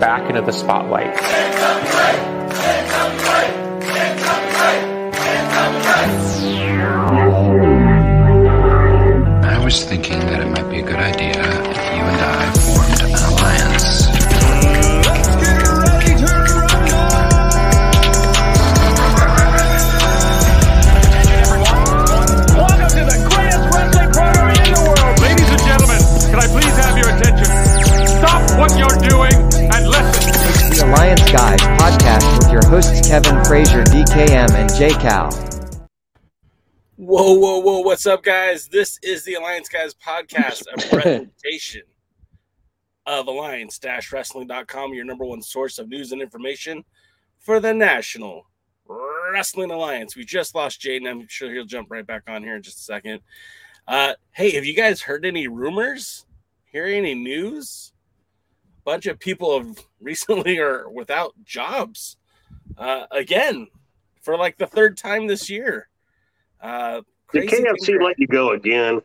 back into the spotlight. Kevin Frazier, DKM, and J Cal. Whoa, whoa, whoa. What's up, guys? This is the Alliance Guys podcast, a presentation of alliance-wrestling.com, your number one source of news and information for the National Wrestling Alliance. We just lost Jaden. I'm sure he'll jump right back on here in just a second. Uh, hey, have you guys heard any rumors? Hear any news? A bunch of people have recently are without jobs uh, again for like the third time this year. Uh, Did crazy KFC are- let you go again?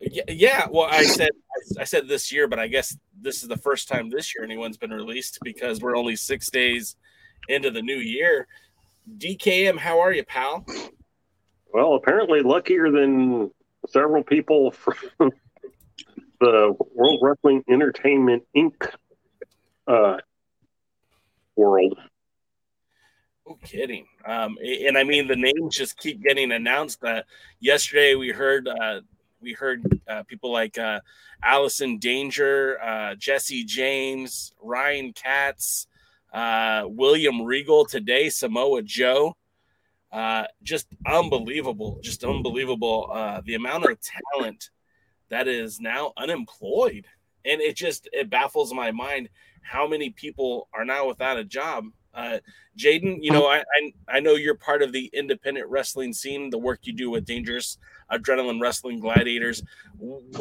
Yeah, yeah. Well, I said I said this year, but I guess this is the first time this year anyone's been released because we're only six days into the new year. DKM, how are you, pal? Well, apparently luckier than several people from the World Wrestling Entertainment Inc. Uh, world. No kidding. Um, and I mean the names just keep getting announced. Uh, yesterday we heard uh, we heard uh, people like uh, Allison Danger, uh, Jesse James, Ryan Katz, uh, William Regal today, Samoa Joe. Uh, just unbelievable, just unbelievable. Uh, the amount of talent that is now unemployed, and it just it baffles my mind how many people are now without a job. Uh, Jaden, you know, I, I I know you're part of the independent wrestling scene, the work you do with Dangerous Adrenaline Wrestling Gladiators.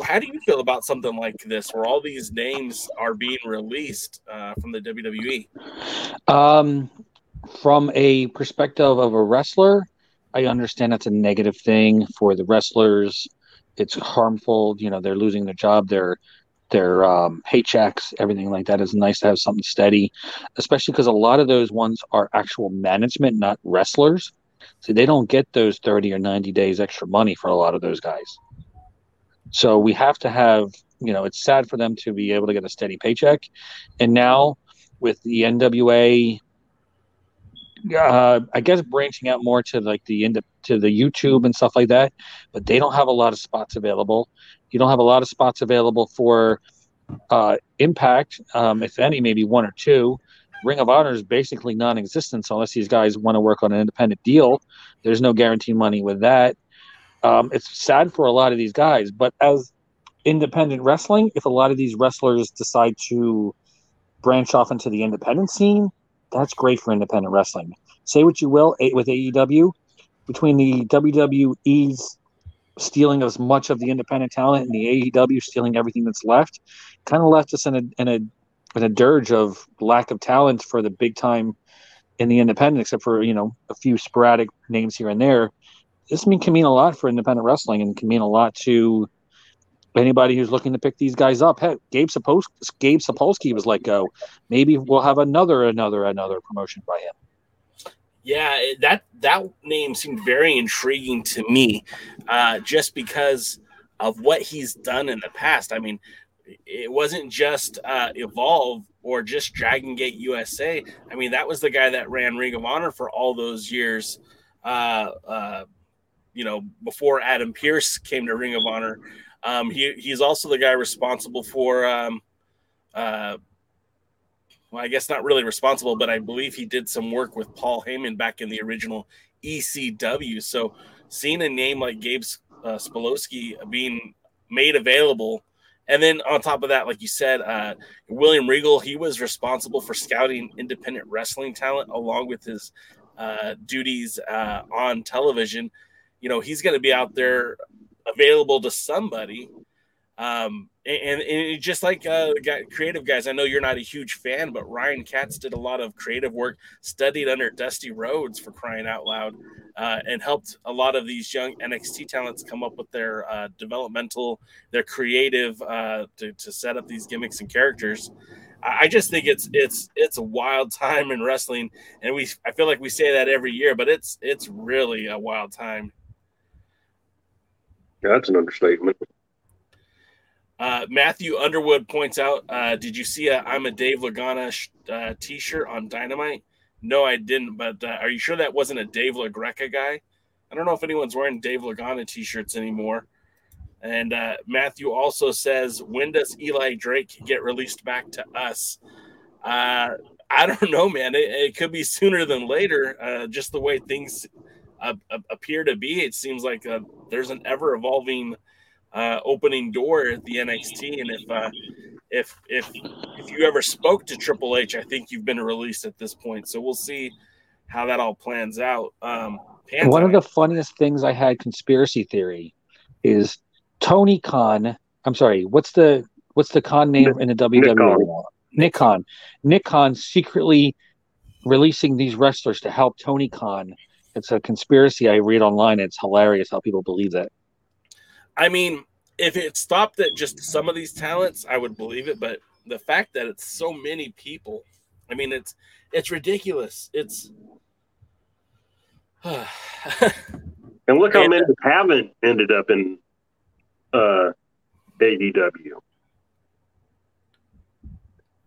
How do you feel about something like this, where all these names are being released uh, from the WWE? Um, from a perspective of a wrestler, I understand that's a negative thing for the wrestlers. It's harmful. You know, they're losing their job, their their um, paychecks, everything like that. Is nice to have something steady, especially because a lot of those ones are actual management, not wrestlers. So they don't get those thirty or ninety days extra money for a lot of those guys. So we have to have, you know, it's sad for them to be able to get a steady paycheck, and now with the NWA uh, I guess branching out more to like the end to the YouTube and stuff like that, but they don't have a lot of spots available. You don't have a lot of spots available for uh, Impact, um, if any, maybe one or two. Ring of Honor is basically non-existent unless these guys want to work on an independent deal. There's no guarantee money with that. Um, it's sad for a lot of these guys, but as independent wrestling, if a lot of these wrestlers decide to branch off into the independent scene, that's great for independent wrestling. Say what you will with AEW, between the WWE's stealing as much of the independent talent and the AEW stealing everything that's left, kind of left us in a in a in a dirge of lack of talent for the big time in the independent, except for you know a few sporadic names here and there. This mean can mean a lot for independent wrestling and can mean a lot to anybody who's looking to pick these guys up. Hey, Gabe Sapolsky, Gabe Sapolsky was let go. Maybe we'll have another, another, another promotion by him. Yeah, that that name seemed very intriguing to me, uh, just because of what he's done in the past. I mean, it wasn't just uh, Evolve or just Dragon Gate USA. I mean, that was the guy that ran Ring of Honor for all those years. Uh, uh, you know, before Adam Pearce came to Ring of Honor, um, he he's also the guy responsible for. Um, uh, well, I guess not really responsible, but I believe he did some work with Paul Heyman back in the original ECW. So seeing a name like Gabe uh, Spolowski being made available, and then on top of that, like you said, uh, William Regal, he was responsible for scouting independent wrestling talent along with his uh, duties uh, on television. You know, he's going to be out there available to somebody. Um, and, and just like uh, creative guys, I know you're not a huge fan, but Ryan Katz did a lot of creative work, studied under Dusty Rhodes for crying out loud, uh, and helped a lot of these young NXT talents come up with their uh, developmental, their creative uh, to, to set up these gimmicks and characters. I just think it's it's it's a wild time in wrestling, and we I feel like we say that every year, but it's it's really a wild time. Yeah, that's an understatement. Uh, Matthew Underwood points out, uh, "Did you see a I'm a Dave Lagana sh- uh, T-shirt on Dynamite?" No, I didn't. But uh, are you sure that wasn't a Dave LaGreca guy? I don't know if anyone's wearing Dave Lagana T-shirts anymore. And uh, Matthew also says, "When does Eli Drake get released back to us?" Uh, I don't know, man. It, it, could be sooner than later. just the way things appear to be, it seems like there's an ever evolving uh, opening door at the NXT. And if uh, if if if you ever spoke to Triple H, I think you've been released at this point. So we'll see how that all plans out. Um, One of the funniest things I had conspiracy theory is Tony Khan. I'm sorry. What's the what's the Khan name Nick, in the WWE? Nick Khan. Nick Khan secretly releasing these wrestlers to help Tony Khan. It's a conspiracy I read online. It's hilarious how people believe that. I mean, if it stopped at just some of these talents, I would believe it. But the fact that it's so many people, I mean, it's it's ridiculous. It's and look how and, many haven't ended up in uh, AEW.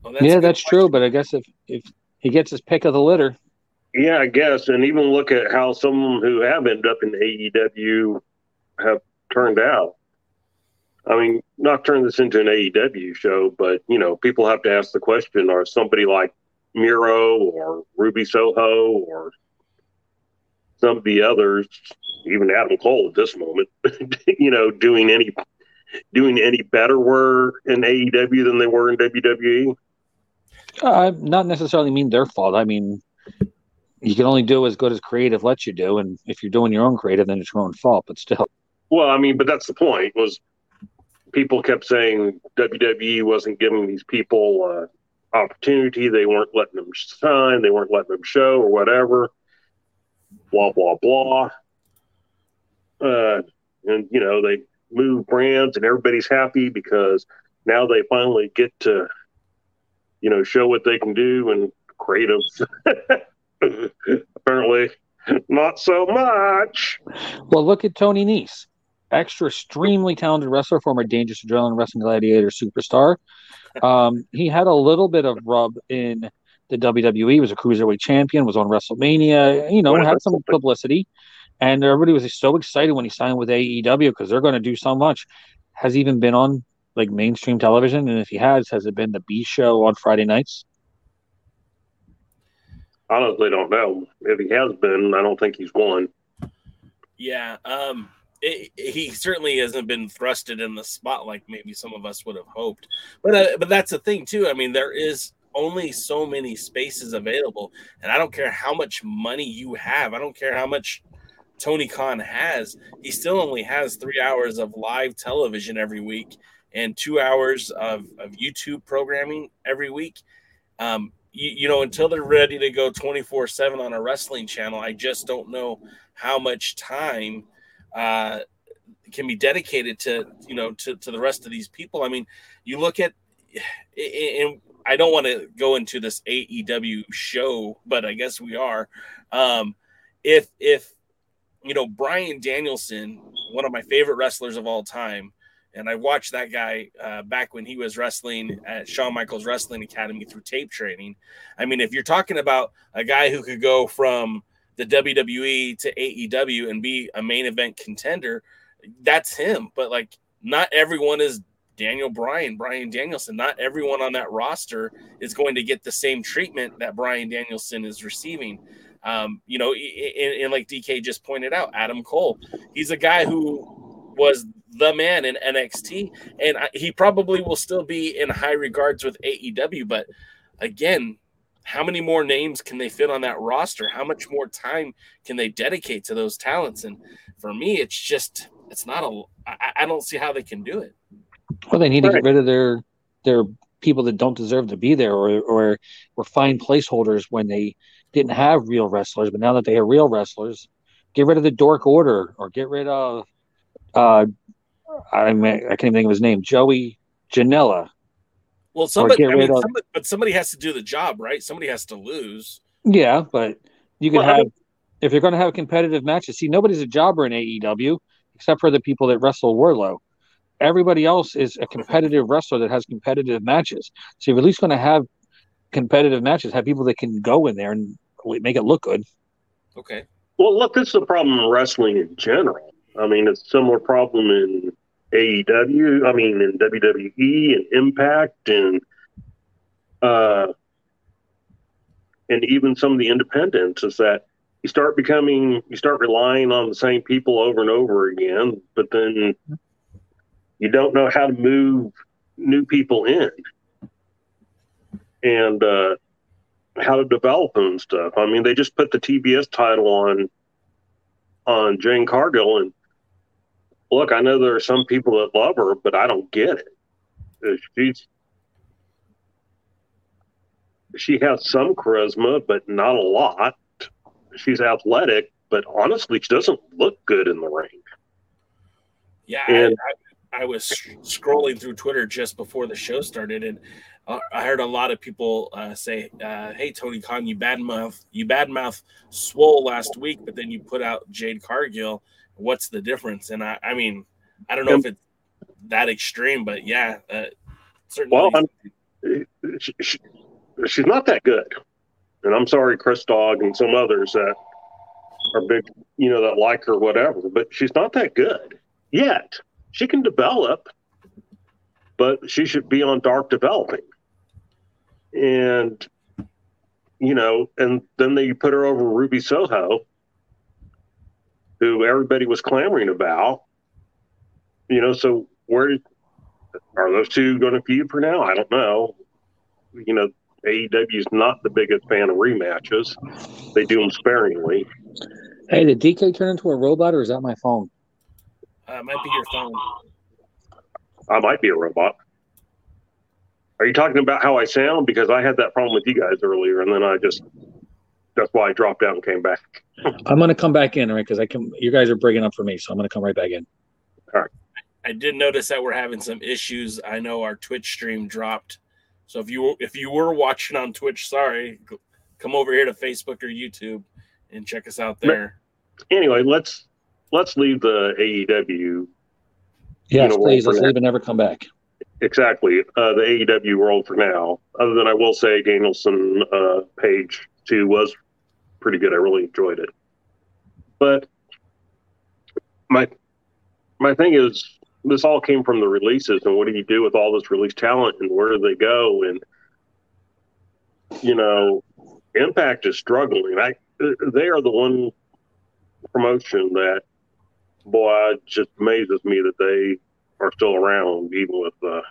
Well, that's yeah, that's question. true. But I guess if if he gets his pick of the litter, yeah, I guess. And even look at how some who have ended up in AEW have turned out. I mean, not turn this into an AEW show, but you know, people have to ask the question: Are somebody like Miro or Ruby Soho or some of the others, even Adam Cole at this moment, you know, doing any doing any better were in AEW than they were in WWE? Uh, not necessarily mean their fault. I mean, you can only do as good as creative lets you do, and if you're doing your own creative, then it's your own fault. But still. Well, I mean, but that's the point. Was people kept saying WWE wasn't giving these people uh, opportunity. They weren't letting them sign. They weren't letting them show or whatever. Blah blah blah. Uh, and you know they move brands, and everybody's happy because now they finally get to, you know, show what they can do and creative. Apparently, not so much. Well, look at Tony Nese extra extremely talented wrestler, former Dangerous Adrenaline Wrestling Gladiator superstar. Um, he had a little bit of rub in the WWE. Was a cruiserweight champion. Was on WrestleMania. You know, had some publicity, and everybody was so excited when he signed with AEW because they're going to do so much. Has even been on like mainstream television, and if he has, has it been the B show on Friday nights? Honestly, don't know. If he has been, I don't think he's won. Yeah. Um, it, he certainly hasn't been thrusted in the spot like maybe some of us would have hoped. But uh, but that's the thing too. I mean, there is only so many spaces available, and I don't care how much money you have. I don't care how much Tony Khan has. He still only has three hours of live television every week and two hours of, of YouTube programming every week. Um, you, you know, until they're ready to go 24 7 on a wrestling channel, I just don't know how much time uh, can be dedicated to you know to, to the rest of these people. I mean, you look at and I don't want to go into this AEW show, but I guess we are. Um, if if you know Bryan Danielson, one of my favorite wrestlers of all time, and I watched that guy uh, back when he was wrestling at Shawn Michaels Wrestling Academy through tape training. I mean, if you're talking about a guy who could go from the WWE to AEW and be a main event contender, that's him. But like, not everyone is Daniel Bryan, Bryan Danielson. Not everyone on that roster is going to get the same treatment that Bryan Danielson is receiving. Um, you know, and, and like DK just pointed out, Adam Cole, he's a guy who was the man in NXT, and he probably will still be in high regards with AEW. But again, how many more names can they fit on that roster? How much more time can they dedicate to those talents? And for me, it's just it's not a. I, I don't see how they can do it. Well, they need to get rid of their their people that don't deserve to be there, or or or find placeholders when they didn't have real wrestlers, but now that they have real wrestlers, get rid of the Dork Order, or get rid of uh, I mean, I can't even think of his name, Joey Janela. Well, somebody, I mean, of- somebody, but somebody has to do the job, right? Somebody has to lose. Yeah, but you can Well, I have if you're going to have competitive matches. See, nobody's a jobber in AEW except for the people that wrestle Wardlow. Everybody else is a competitive wrestler that has competitive matches. So you're at least going to have competitive matches. Have people that can go in there and make it look good. Okay. Well, look, this is a problem in wrestling in general. I mean, it's a similar problem in AEW. I mean, in WWE and Impact and uh, and even some of the independents is that you start becoming, you start relying on the same people over and over again, but then you don't know how to move new people in and uh, how to develop them and stuff. I mean, they just put the TBS title on on Jade Cargill, and look, I know there are some people that love her, but I don't get it. Uh, She's she has some charisma, but not a lot. She's athletic, but honestly, she doesn't look good in the ring. Yeah, And- I, I, I was scrolling through Twitter just before the show started, and uh, I heard a lot of people uh, say, uh, "Hey, Tony Khan, you badmouth, you badmouth Swole last week, but then you put out Jade Cargill. What's the difference?" And I, I mean, I don't know if it's that extreme, but yeah, uh, certainly. Well, I'm- She, she, she's not that good, and I'm sorry, Chris Dog and some others that are big, you know, that like her, whatever. But she's not that good yet. She can develop, but she should be on dark developing. And you know, and then they put her over Ruby Soho, who everybody was clamoring about. You know, so where are those two going to feud for now? I don't know. You know, AEW is not the biggest fan of rematches. They do them sparingly. Hey, did DK turn into a robot, or is that my phone? uh, it might be your phone. I might be a robot. Are you talking about how I sound? Because I had that problem with you guys earlier, and then I just that's why I dropped out and came back. I'm going to come back in, right? Because I can. You guys are breaking up for me, so I'm going to come right back in. All right. I did notice that we're having some issues. I know our Twitch stream dropped, so if you if you were watching on Twitch, sorry, come over here to Facebook or YouTube and check us out there. Anyway, let's let's leave the AEW Yes, know, please. Let's bring leave and never come back. exactly uh, the AEW world for now. Other than I will say Danielson uh, page two was pretty good. I really enjoyed it. But my my thing is this all came from the releases and what do you do with all this release talent and where do they go and you know Impact is struggling. I they are the one promotion that boy it just amazes me that they are still around even with uh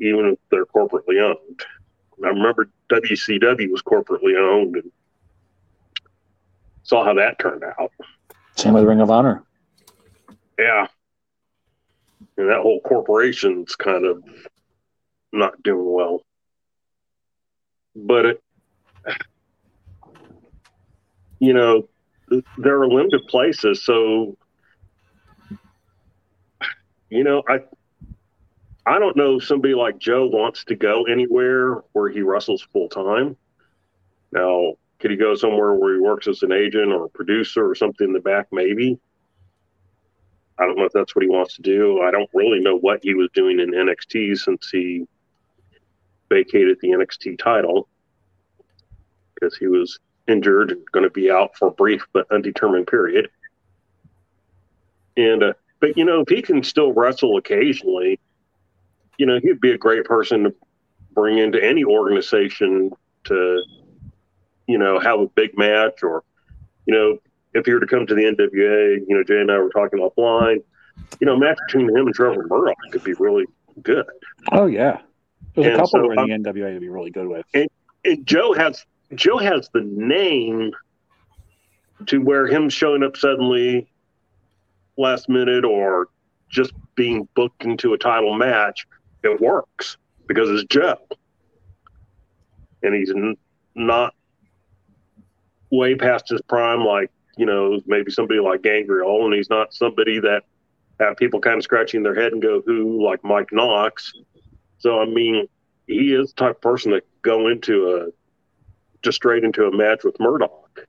even if they're corporately owned. I remember WCW was corporately owned and saw how that turned out. Same with Ring of Honor. Yeah. And that whole corporation's kind of not doing well. But it, you know, there are limited places. So, you know, I, I don't know if somebody like Joe wants to go anywhere where he wrestles full time. Now, could he go somewhere where he works as an agent or a producer or something in the back? Maybe. I don't know if that's what he wants to do. I don't really know what he was doing in NXT since he vacated the NXT title because he was injured and going to be out for a brief but undetermined period. And, uh, but you know, if he can still wrestle occasionally, you know, he'd be a great person to bring into any organization to, you know, have a big match or, you know, if he were to come to the NWA, you know, Jay and I were talking offline, you know, a match between him and Trevor Murdoch could be really good. Oh yeah, there's a And couple so where the I'm- NWA to be really good with. And Joe has Joe has the name to where him showing up suddenly last minute or just being booked into a title match, it works because it's Joe, and he's n- not way past his prime, like you know maybe somebody like Gangrel, and he's not somebody that have people kind of scratching their head and go who like Mike Knox. So I mean, he is the type of person that go into a just straight into a match with Murdoch.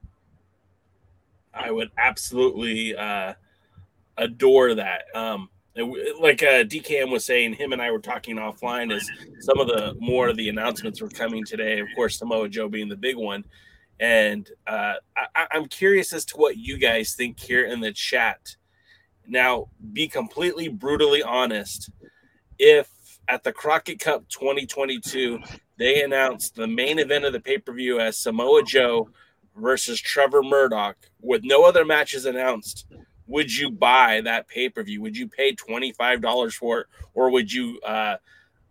I would absolutely uh, adore that. Um, like uh, DKM was saying, him and I were talking offline as some of the more of the announcements were coming today. Of course, Samoa Joe being the big one, and uh, I, I'm curious as to what you guys think here in the chat. Now, be completely brutally honest. If at the Crockett Cup 2022 they announced the main event of the pay per view as Samoa Joe versus Trevor Murdoch with no other matches announced, would you buy that pay per view? Would you pay $25 for it? Or would you uh,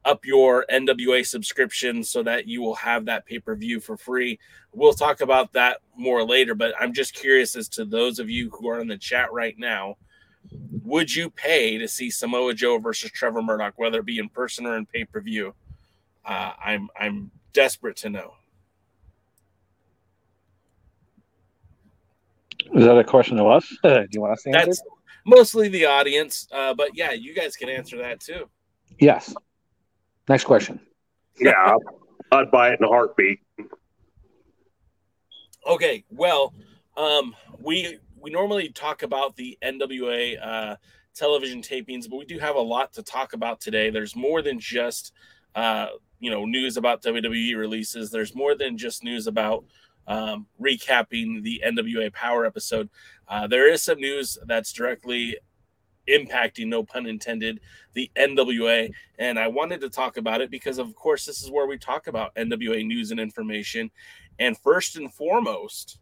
up your NWA subscription so that you will have that pay per view for free? We'll talk about that more later, but I'm just curious as to those of you who are in the chat right now. Would you pay to see Samoa Joe versus Trevor Murdoch, whether it be in person or in pay per view? Uh, I'm I'm desperate to know. Is that a question to us? Do you want us to answer? That's mostly the audience, uh, but yeah, you guys can answer that too. Yes. Next question. Yeah, I'd buy it in a heartbeat. Okay, well, um, we we normally talk about the NWA uh, television tapings, but we do have a lot to talk about today. There's more than just uh, you know news about WWE releases. There's more than just news about um, recapping the NWA Powerrr episode. Uh, there is some news that's directly impacting, no pun intended, the NWA. And I wanted to talk about it because, of course, this is where we talk about NWA news and information. And first and foremost,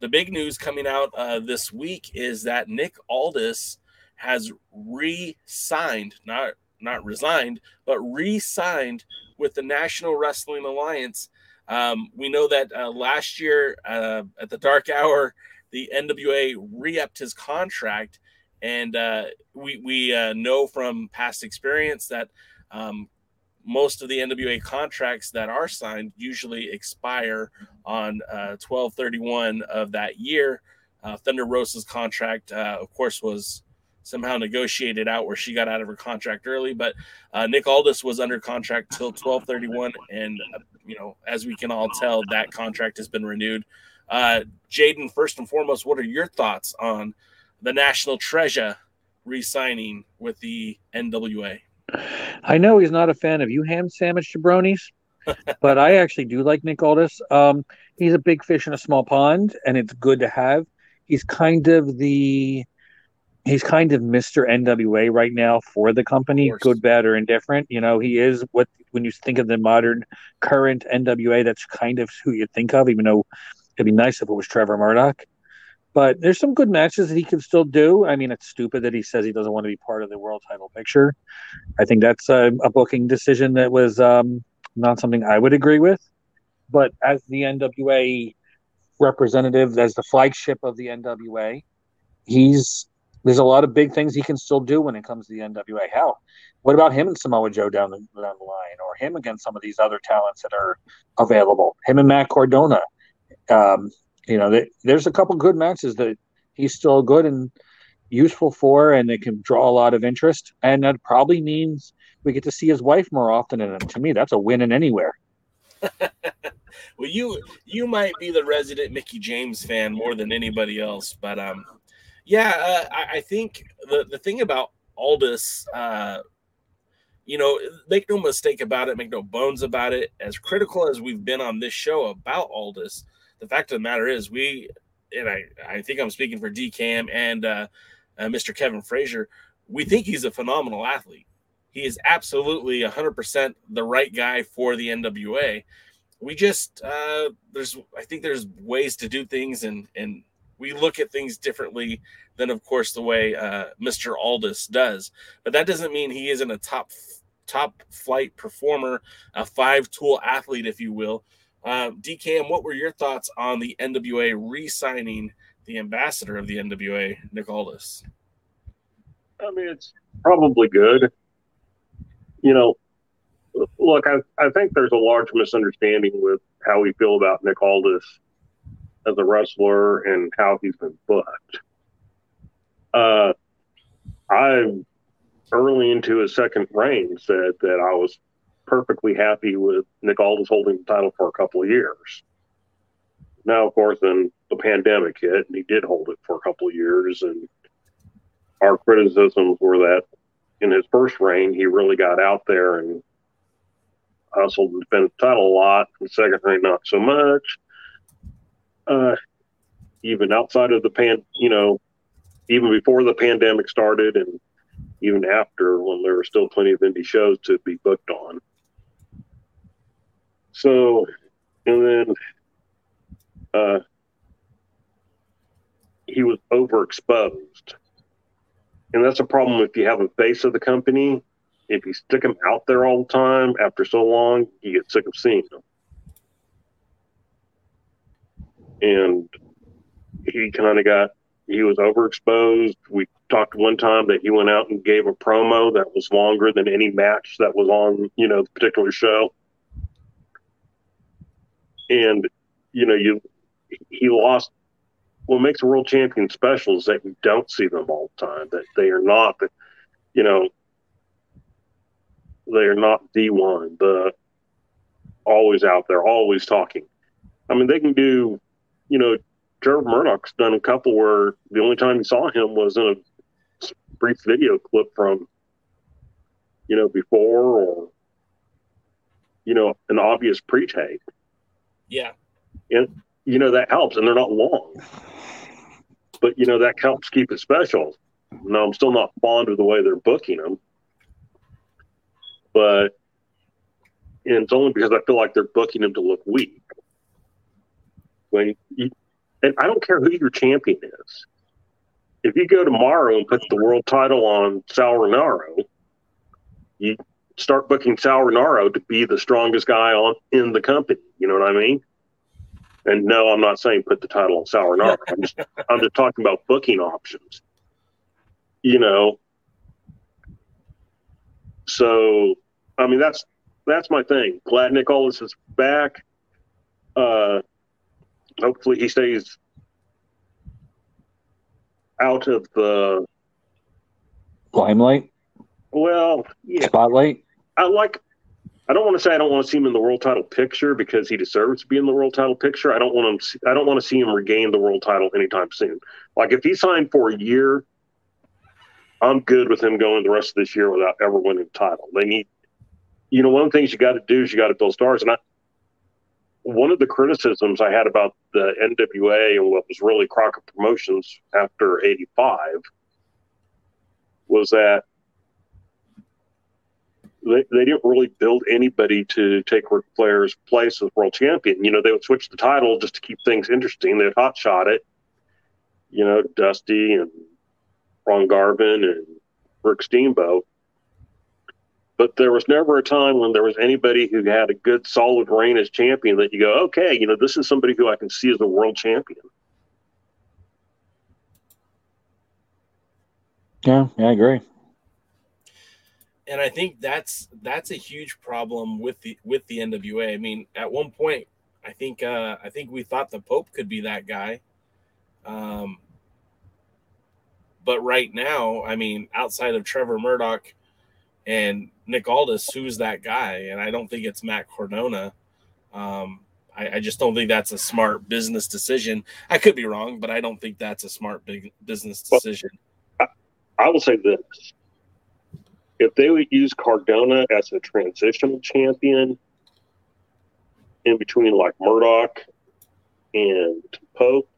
the big news coming out uh, this week is that Nick Aldis has re-signed, not not resigned, but re-signed with the National Wrestling Alliance. Um, we know that uh, last year uh, at the Dark Hour, the NWA re-upped his contract, and uh, we we uh, know from past experience that um, most of the NWA contracts that are signed usually expire on uh, 1231 of that year. Uh, Thunder Rosa's contract, uh, of course, was somehow negotiated out where she got out of her contract early, but uh, Nick Aldis was under contract till 1231. And, uh, you know, as we can all tell, that contract has been renewed. Uh, Jaden, first and foremost, what are your thoughts on the National Treasure re signing with the NWA? I know he's not a fan of you ham sandwich jabronis, but I actually do like Nick Aldis. Um, he's a big fish in a small pond, and it's good to have. He's kind of the he's kind of Mr. NWA right now for the company, good, bad, or indifferent. You know, he is what when you think of the modern current NWA, that's kind of who you think of, even though it'd be nice if it was Trevor Murdoch. But there's some good matches that he can still do. I mean, it's stupid that he says he doesn't want to be part of the world title picture. I think that's a, a booking decision that was um, not something I would agree with. But as the NWA representative, as the flagship of the NWA, he's there's a lot of big things he can still do when it comes to the NWA. Hell, what about him and Samoa Joe down the, down the line, or him against some of these other talents that are available? Him and Matt Cardona. Um, you know, th- there's a couple good matches that he's still good and useful for, and it can draw a lot of interest. And that probably means we get to see his wife more often. And to me, that's a win in anywhere. well, you you might be the resident Mickie James fan more than anybody else, but um, yeah, uh, I, I think the the thing about Aldis, uh, you know, make no mistake about it, make no bones about it. As critical as we've been on this show about Aldis, the fact of the matter is, we and I I think I'm speaking for DKM and uh, uh, Mr. Kevin Frazier. We think he's a phenomenal athlete. He is absolutely 100% the right guy for the NWA. We just uh, there's I think there's ways to do things and and we look at things differently than of course the way uh, Mr. Aldis does. But that doesn't mean he isn't a top top flight performer, a five tool athlete, if you will. Uh, DKM, what were your thoughts on the NWA re-signing the ambassador of the NWA, Nick Aldis? I mean, it's probably good. You know, look, I, I think there's a large misunderstanding with how we feel about Nick Aldis as a wrestler and how he's been booked. Uh, I early into his second reign said that I was perfectly happy with Nick Aldis holding the title for a couple of years. Now, of course, then the pandemic hit, and he did hold it for a couple of years. And our criticisms were that in his first reign, he really got out there and hustled and defended the title a lot. In second reign, not so much. Uh, even outside of the pan, you know, even before the pandemic started, and even after, when there were still plenty of indie shows to be booked on. So, and then uh, he was overexposed. And that's a problem if you have a face of the company. If you stick him out there all the time after so long, you get sick of seeing him. And he kind of got, he was overexposed. We talked one time that he went out and gave a promo that was longer than any match that was on, you know, the particular show. And, you know, you, he lost what makes a world champion special is that you don't see them all the time. That they are not, the, you know, they are not the one, the always out there, always talking. I mean, they can do, you know, Trevor Murdoch's done a couple where the only time you saw him was in a brief video clip from, you know, before or, you know, an obvious pre-tape. Yeah. And you know that helps, and they're not long. But you know that helps keep it special. No, I'm still not fond of the way they're booking them, but and it's only because I feel like they're booking them to look weak. When you, and I don't care who your champion is. If you go tomorrow and put the world title on Sal Rinauro, you start booking Sal Rinauro to be the strongest guy on in the company. You know what I mean? And no, I'm not saying put the title on Sal Rinauro. I'm just I'm just talking about booking options. You know. So I mean that's that's my thing. Glad Nick Aldis is back. Uh hopefully he stays out of the Limelight, well, yeah. spotlight. I like. I don't want to say I don't want to see him in the world title picture because he deserves to be in the world title picture. I don't want him. I don't want to see him regain the world title anytime soon. Like if he signed for a year, I'm good with him going the rest of this year without ever winning the title. They need, you know, one of the things you got to do is you got to build stars. And I, one of the criticisms I had about the NWA and what was really Crockett Promotions after '85 was that they, they didn't really build anybody to take Ric Flair's place as world champion. You know, they would switch the title just to keep things interesting. They'd hot shot it. You know, Dusty and Ron Garvin and Rick Steamboat. But there was never a time when there was anybody who had a good, solid reign as champion that you go, okay, you know, this is somebody who I can see as a world champion. Yeah, yeah, I agree. and I think that's that's a huge problem with the with the NWA. I mean, at one point, I think uh, I think we thought the Pope could be that guy, um, but right now, I mean, outside of Trevor Murdoch and Nick Aldis, who's that guy? And I don't think it's Matt Cardona. Um, I, I just don't think that's a smart business decision. I could be wrong, but I don't think that's a smart big business decision. I will say this. If they would use Cardona as a transitional champion in between like Murdoch and Pope,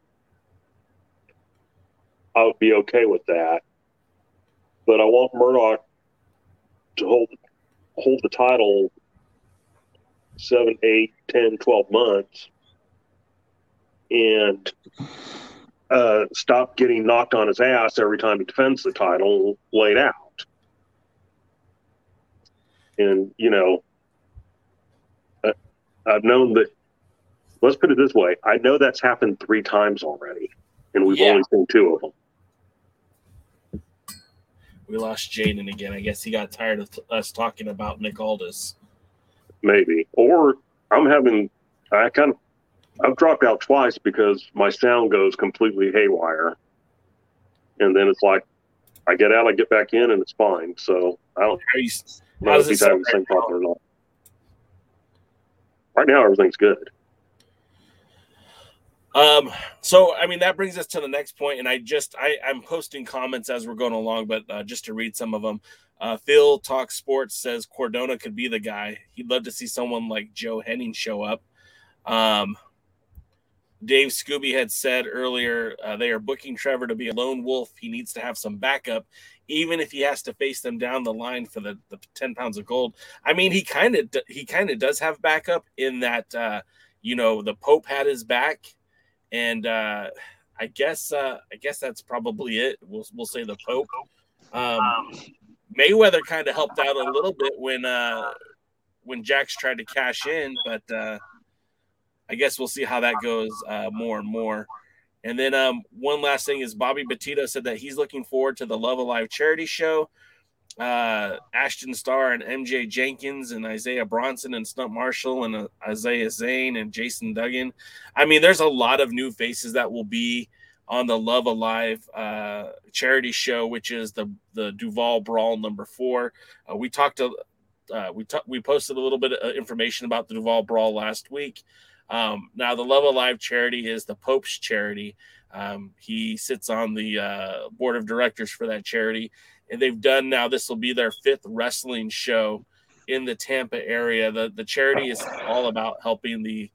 I would be okay with that. But I want Murdoch to hold hold the title seven, eight, 10, 12 months and uh, stop getting knocked on his ass every time he defends the title laid out. And, you know, uh, I've known that, let's put it this way I know that's happened three times already, and we've Yeah. only seen two of them. We lost Jaden again. I guess he got tired of us talking about Nick Aldis. maybe. Or I'm having, I kind of, I've dropped out twice because my sound goes completely haywire. And then it's like, I get out, I get back in, and it's fine. So I don't How you, know if he's having the same problem or not. Right now, everything's good. Um, so I mean that brings us to the next point, and I just I I'm posting comments as we're going along, but uh, just to read some of them. Uh, Phil Talk Sports says Cardona could be the guy. He'd love to see someone like Joe Hennig show up. Um, Dave Scooby had said earlier uh, they are booking Trevor to be a lone wolf. He needs to have some backup, even if he has to face them down the line for the, the ten pounds of gold. I mean, he kind of he kind of does have backup in that uh, you know the Pope had his back, and uh, I guess uh, I guess that's probably it. We'll we'll say the Pope. Um, Mayweather kind of helped out a little bit when uh, when Jax tried to cash in, but uh, I guess we'll see how that goes uh, more and more. And then um, one last thing is Bobby Petito said that he's looking forward to the Love Alive charity show. Uh, Ashton Starr and MJ Jenkins and Isaiah Bronson and Stunt Marshall and uh, Isaiah Zane and Jason Duggan. I mean, there's a lot of new faces that will be on the Love Alive uh, charity show, which is the the Duval Brawl number four. Uh, we talked to uh, we ta- we posted a little bit of information about the Duval Brawl last week. Um, now, the Love Alive charity is the Pope's charity. Um, he sits on the uh, board of directors for that charity, and they've done now. This will be their fifth wrestling show in the Tampa area. the The charity is all about helping the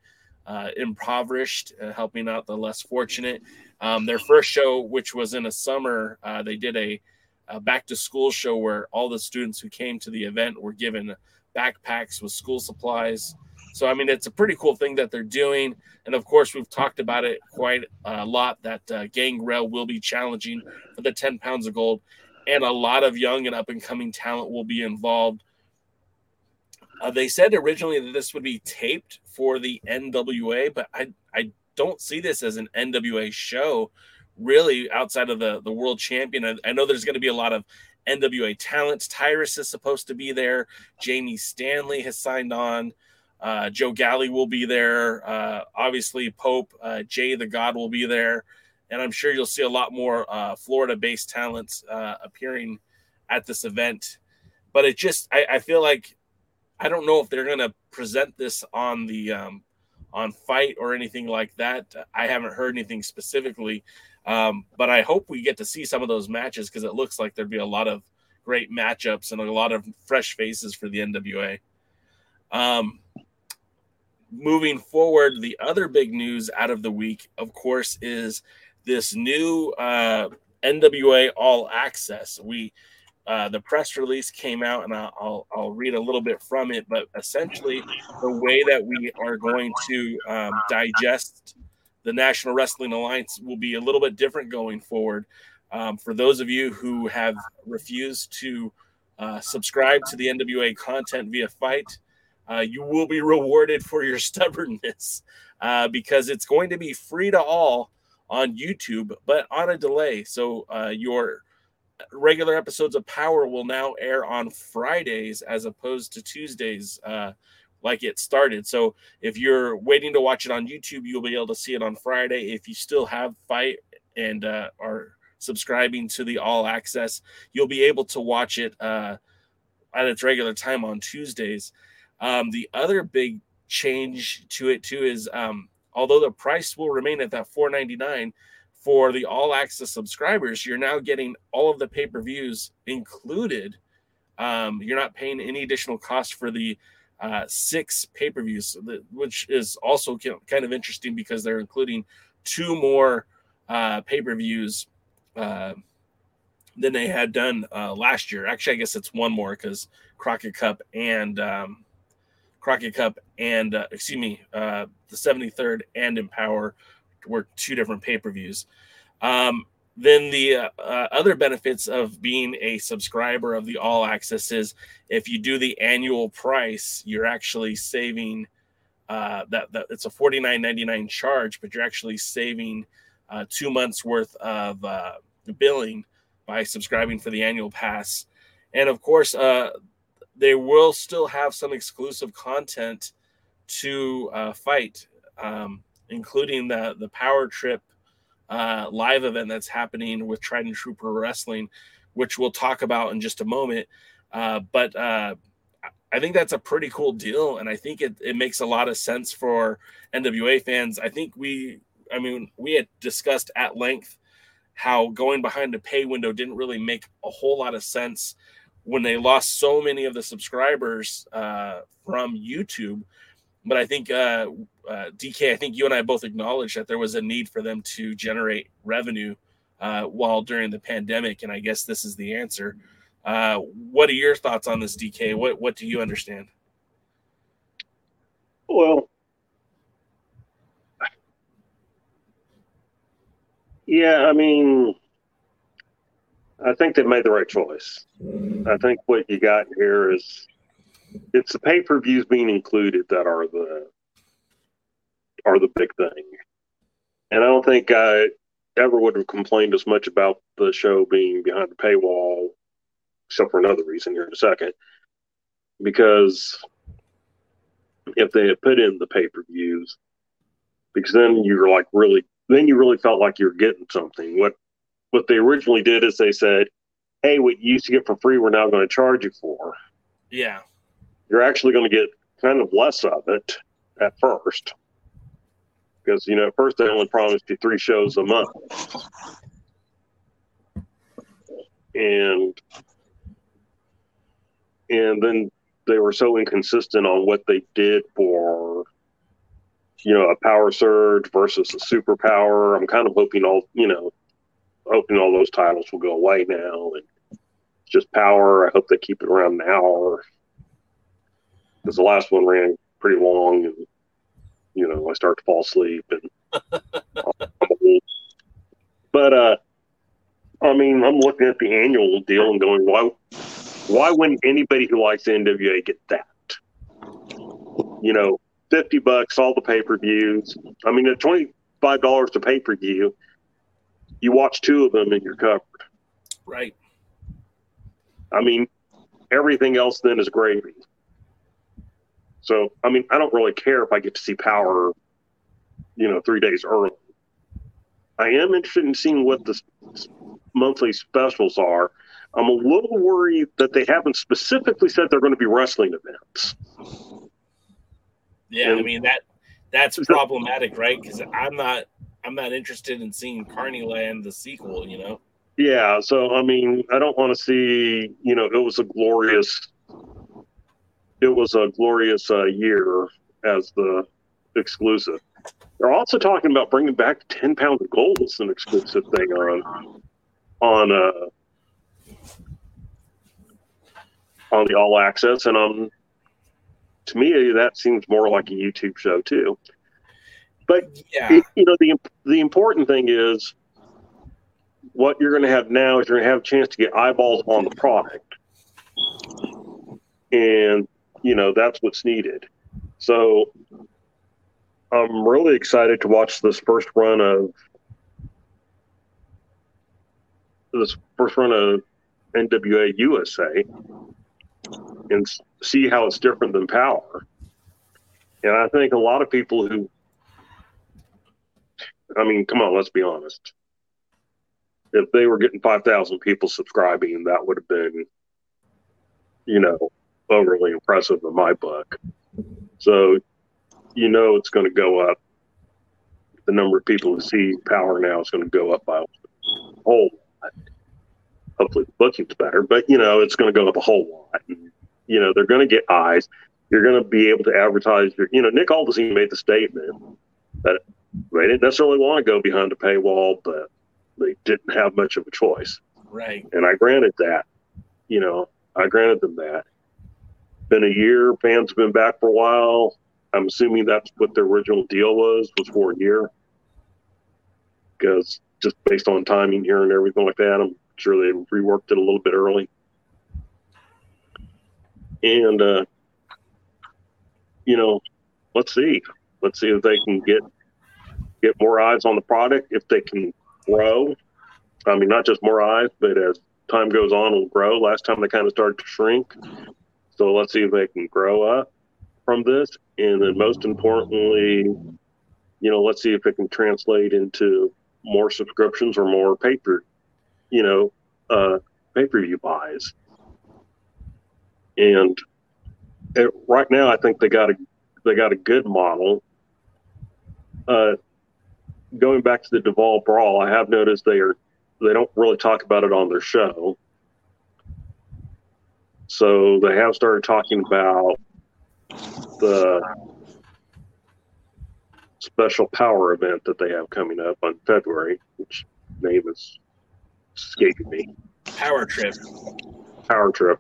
uh, impoverished, uh, helping out the less fortunate. Um, their first show, which was in a summer, uh, they did a, a back to school show where all the students who came to the event were given backpacks with school supplies. So, I mean, it's a pretty cool thing that they're doing. And of course, we've talked about it quite a lot that uh, Gangrel will be challenging for the 10 pounds of gold, and a lot of young and up and coming talent will be involved. Uh, they said originally that this would be taped for the NWA, but I, I don't see this as an NWA show really outside of the, the world champion. I, I know there's going to be a lot of NWA talent. Tyrus is supposed to be there. Jamie Stanley has signed on. Uh, Joe Galli will be there. Uh, obviously, Pope, uh, Jay the God will be there. And I'm sure you'll see a lot more uh, Florida based talents uh, appearing at this event. But it just, I, I feel like, I don't know if they're going to present this on the, um, on FITE or anything like that. I haven't heard anything specifically. Um, but I hope we get to see some of those matches because it looks like there'd be a lot of great matchups and a lot of fresh faces for the NWA. Um, moving forward, the other big news out of the week, of course, is this new uh, NWA All Access. We uh, the press release came out, and I'll, I'll, read a little bit from it. But essentially, the way that we are going to um, digest the National Wrestling Alliance will be a little bit different going forward. Um, for those of you who have refused to uh, subscribe to the NWA content via FITE, uh, you will be rewarded for your stubbornness uh, because it's going to be free to all on YouTube, but on a delay. So uh, your regular episodes of Powerrr will now air on Fridays as opposed to Tuesdays, uh, like it started. So if you're waiting to watch it on YouTube, you'll be able to see it on Friday. If you still have FITE and uh, are subscribing to the All Access, you'll be able to watch it uh, at its regular time on Tuesdays. Um, the other big change to it too is um, although the price will remain at that 4.99 for the all access subscribers, you're now getting all of the pay per views included. Um, you're not paying any additional cost for the uh, six pay per views, which is also kind of interesting because they're including two more uh, pay per views uh, than they had done uh, last year. Actually, I guess it's one more because Crockett Cup and um, Crockett Cup and uh, excuse me, uh, the 73rd and EmPowerrr were two different pay per views. Um, then the uh, uh, other benefits of being a subscriber of the All Access is if you do the annual price, you're actually saving uh, that, that it's a forty nine ninety nine charge, but you're actually saving uh, two months worth of uh, billing by subscribing for the annual pass. And of course, uh, they will still have some exclusive content to uh, FITE, um, including the the Powerrr Trip uh, live event that's happening with Tried-N-True Pro Wrestling, which we'll talk about in just a moment. Uh, but uh, I think that's a pretty cool deal, and I think it, it makes a lot of sense for NWA fans. I think we, I mean, we had discussed at length how going behind the pay window didn't really make a whole lot of sense when they lost so many of the subscribers uh, from YouTube. But I think uh, uh, DK, I think you and I both acknowledged that there was a need for them to generate revenue uh, while during the pandemic, and I guess this is the answer. Uh, what are your thoughts on this, DK? What what do you understand? Well, yeah, I mean, I think they made the right choice. I think what you got here is it's the pay per views being included that are the are the big thing, and I don't think I ever would have complained as much about the show being behind the paywall, except for another reason here in a second, because if they had put in the pay per views, because then you're like really, then you really felt like you're getting something. What what they originally did is they said, "Hey, what you used to get for free, we're now going to charge you for." Yeah, you're actually going to get kind of less of it at first, because you know at first they only promised you three shows a month, and and then they were so inconsistent on what they did for you know a Powerrr Surge versus a SuperPowerrr. I'm kind of hoping all you know hoping all those titles will go away now and just Powerrr. I hope they keep it around an hour because the last one ran pretty long and you know I start to fall asleep and but uh I mean I'm looking at the annual deal and going why why wouldn't anybody who likes the NWA get that? You know 50 bucks all the pay-per-views. I mean at 25 dollars to pay-per-view you watch two of them and you're covered. Right. I mean, everything else then is gravy. So, I mean, I don't really care if I get to see Powerrr, you know, three days early. I am interested in seeing what the monthly specials are. I'm a little worried that they haven't specifically said they're going to be wrestling events. Yeah, and, I mean that that's problematic, right? Because I'm not I'm not interested in seeing Carnyland the sequel. You know. Yeah, so I mean, I don't want to see. You know, it was a glorious. It was a glorious uh, year as the exclusive. They're also talking about bringing back ten pounds of gold as an exclusive thing on on uh on the all access, and um, to me that seems more like a YouTube show too. But yeah. it, you know, the the important thing is what you're going to have now is you're going to have a chance to get eyeballs on the product, and you know that's what's needed. So I'm really excited to watch this first run of this first run of NWA USA and see how it's different than Powerrr. And I think a lot of people who I mean, come on, let's be honest. If they were getting 5,000 people subscribing, that would have been, you know, overly impressive in my book. So, you know, it's going to go up. The number of people who see Powerrr now is going to go up by a whole lot. Hopefully, the booking's better, but, you know, it's going to go up a whole lot. And, you know, they're going to get eyes. You're going to be able to advertise your, you know, Nick Aldis made the statement that they didn't necessarily want to go behind the paywall, but they didn't have much of a choice. Right. And I granted that. You know, I granted them that. Been a year, fans have been back for a while. I'm assuming that's what their original deal was, was for a year. Because just based on timing here and everything like that, I'm sure they reworked it a little bit early. And uh, you know, let's see. Let's see if they can get get more eyes on the product if they can grow I mean, not just more eyes, but as time goes on, will grow. Last time they kind of started to shrink. So let's see if they can grow up from this. And then most importantly, you know, let's see if it can translate into more subscriptions or more paper, you know, uh, pay per view buys. And it, right now, I think they got a they got a good model. Uh, going back to the Duval Brawl, I have noticed they are they don't really talk about it on their show. So they have started talking about the special Powerrr event that they have coming up on February, which name is escaping me. Powerrr trip. Powerrr trip.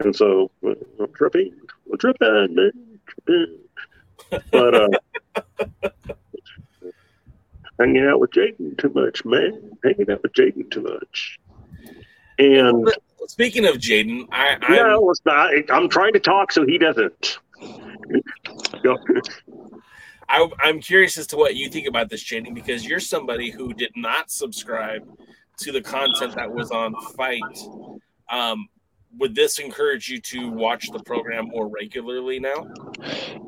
And so I'm tripping, I'm tripping, man, tripping. But uh, hanging out with Jaden too much, man. Hanging out with Jaden too much. And Speaking of Jaden, I I'm, no, it's not. I'm trying to talk so he doesn't. Go. I, I'm curious as to what you think about this, Jaden, because you're somebody who did not subscribe to the content that was on FITE. Um, would this encourage you to watch the program more regularly now?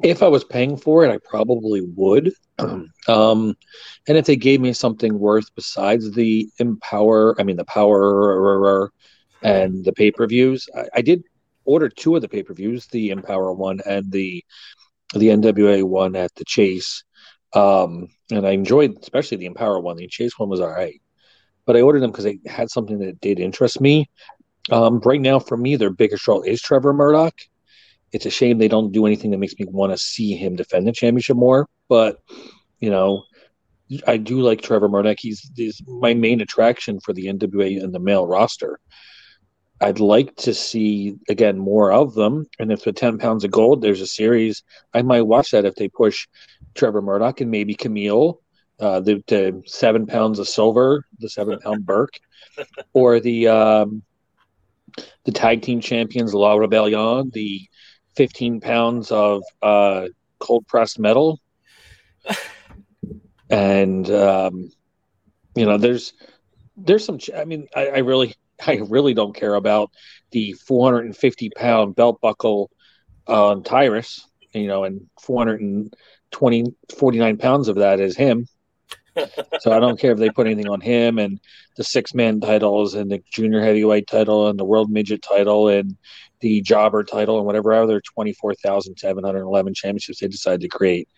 If I was paying for it, I probably would. um, and if they gave me something worth besides the EmPowerrr, I mean the Powerrr and the pay per views, I, I did order two of the pay per views, the EmPowerrr one and the the NWA one at the Chase. Um, and I enjoyed especially the EmPowerrr one. The Chase one was all right, but I ordered them because they had something that did interest me. Um, right now, for me, their biggest draw is Trevor Murdoch. It's a shame they don't do anything that makes me want to see him defend the championship more. But you know, I do like Trevor Murdoch. He's, he's my main attraction for the NWA and the male roster. I'd like to see again more of them. And if the ten pounds of gold, there's a series, I might watch that if they push Trevor Murdoch and maybe Kamille, uh, the, the seven pounds of silver, the seven pound Burke, or the um, the tag team champions La Rebellion, the fifteen pounds of uh, cold pressed metal, and um, you know, there's there's some. I mean, I, I really I really don't care about the 450 pound belt buckle on Tyrus, you know, and 420, 49 pounds of that is him. so I don't care if they put anything on him and the six man titles and the junior heavyweight title and the world midget title and the jobber title and whatever other 24,711 championships they decide to create.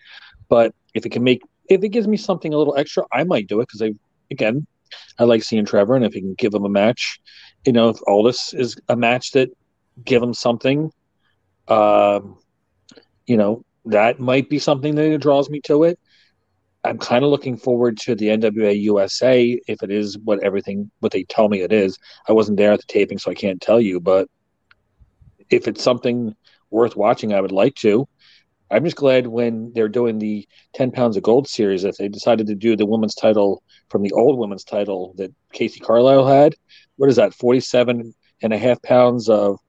But if it can make, if it gives me something a little extra, I might do it because I, again, I like seeing Trevor, and if he can give him a match, you know, if Aldis is a match that give him something, um, you know, that might be something that draws me to it. I'm kind of looking forward to the NWA USA if it is what everything what they tell me it is. I wasn't there at the taping, so I can't tell you, but if it's something worth watching, I would like to. I'm just glad when they're doing the 10 pounds of gold series that they decided to do the women's title from the old women's title that Casey Carlisle had. What is that? 47 and a half pounds of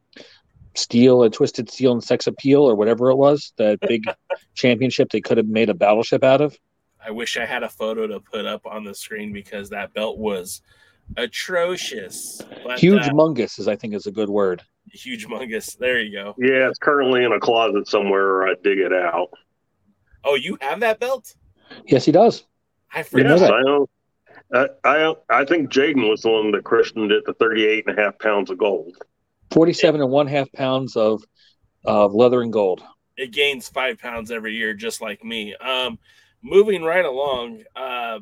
steel and twisted steel and sex appeal or whatever it was, that big championship they could have made a battleship out of. I wish I had a photo to put up on the screen because that belt was atrocious. But, Huge uh, mungus is I think is a good word. Huge mungus. There you go. Yeah, it's currently in a closet somewhere. Or I dig it out. Oh, you have that belt? Yes, he does. I You forgot. Yes. I know. I, I I think Jaden was the one that christened it the 38 and a half pounds of gold. 47 and one half pounds of of leather and gold. it gains five pounds every year, just like me. Um, moving right along. Uh,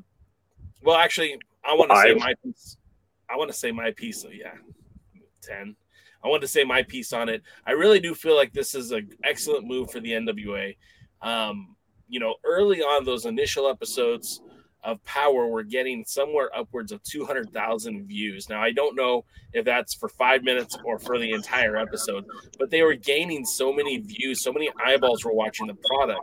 well, actually, I want to say my piece. I want to say my piece. So yeah, ten. I want to say my piece on it. I really do feel like this is an excellent move for the NWA. Um, you know, early on those initial episodes of Powerrr were getting somewhere upwards of 200,000 views. Now, I don't know if that's for five minutes or for the entire episode, but they were gaining so many views, so many eyeballs were watching the product.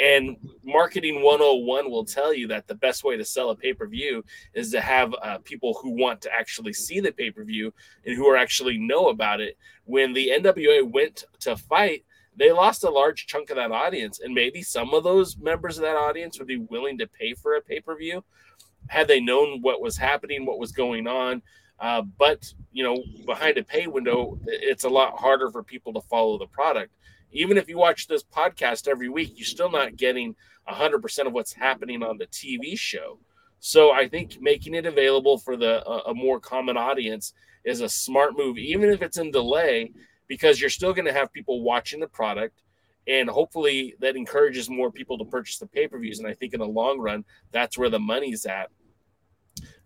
And Marketing 101 will tell you that the best way to sell a pay per view is to have uh, people who want to actually see the pay per view and who are actually know about it. When the NWA went to FITE, they lost a large chunk of that audience, and maybe some of those members of that audience would be willing to pay for a pay per view. had they known what was happening, what was going on. Uh, but you know, behind a pay window, it's a lot harder for people to follow the product. Even if you watch this podcast every week, you're still not getting 100% of what's happening on the TV show. So I think making it available for the a more common audience is a smart move, even if it's in delay, because you're still going to have people watching the product, and hopefully that encourages more people to purchase the pay per views. And I think in the long run, that's where the money's at.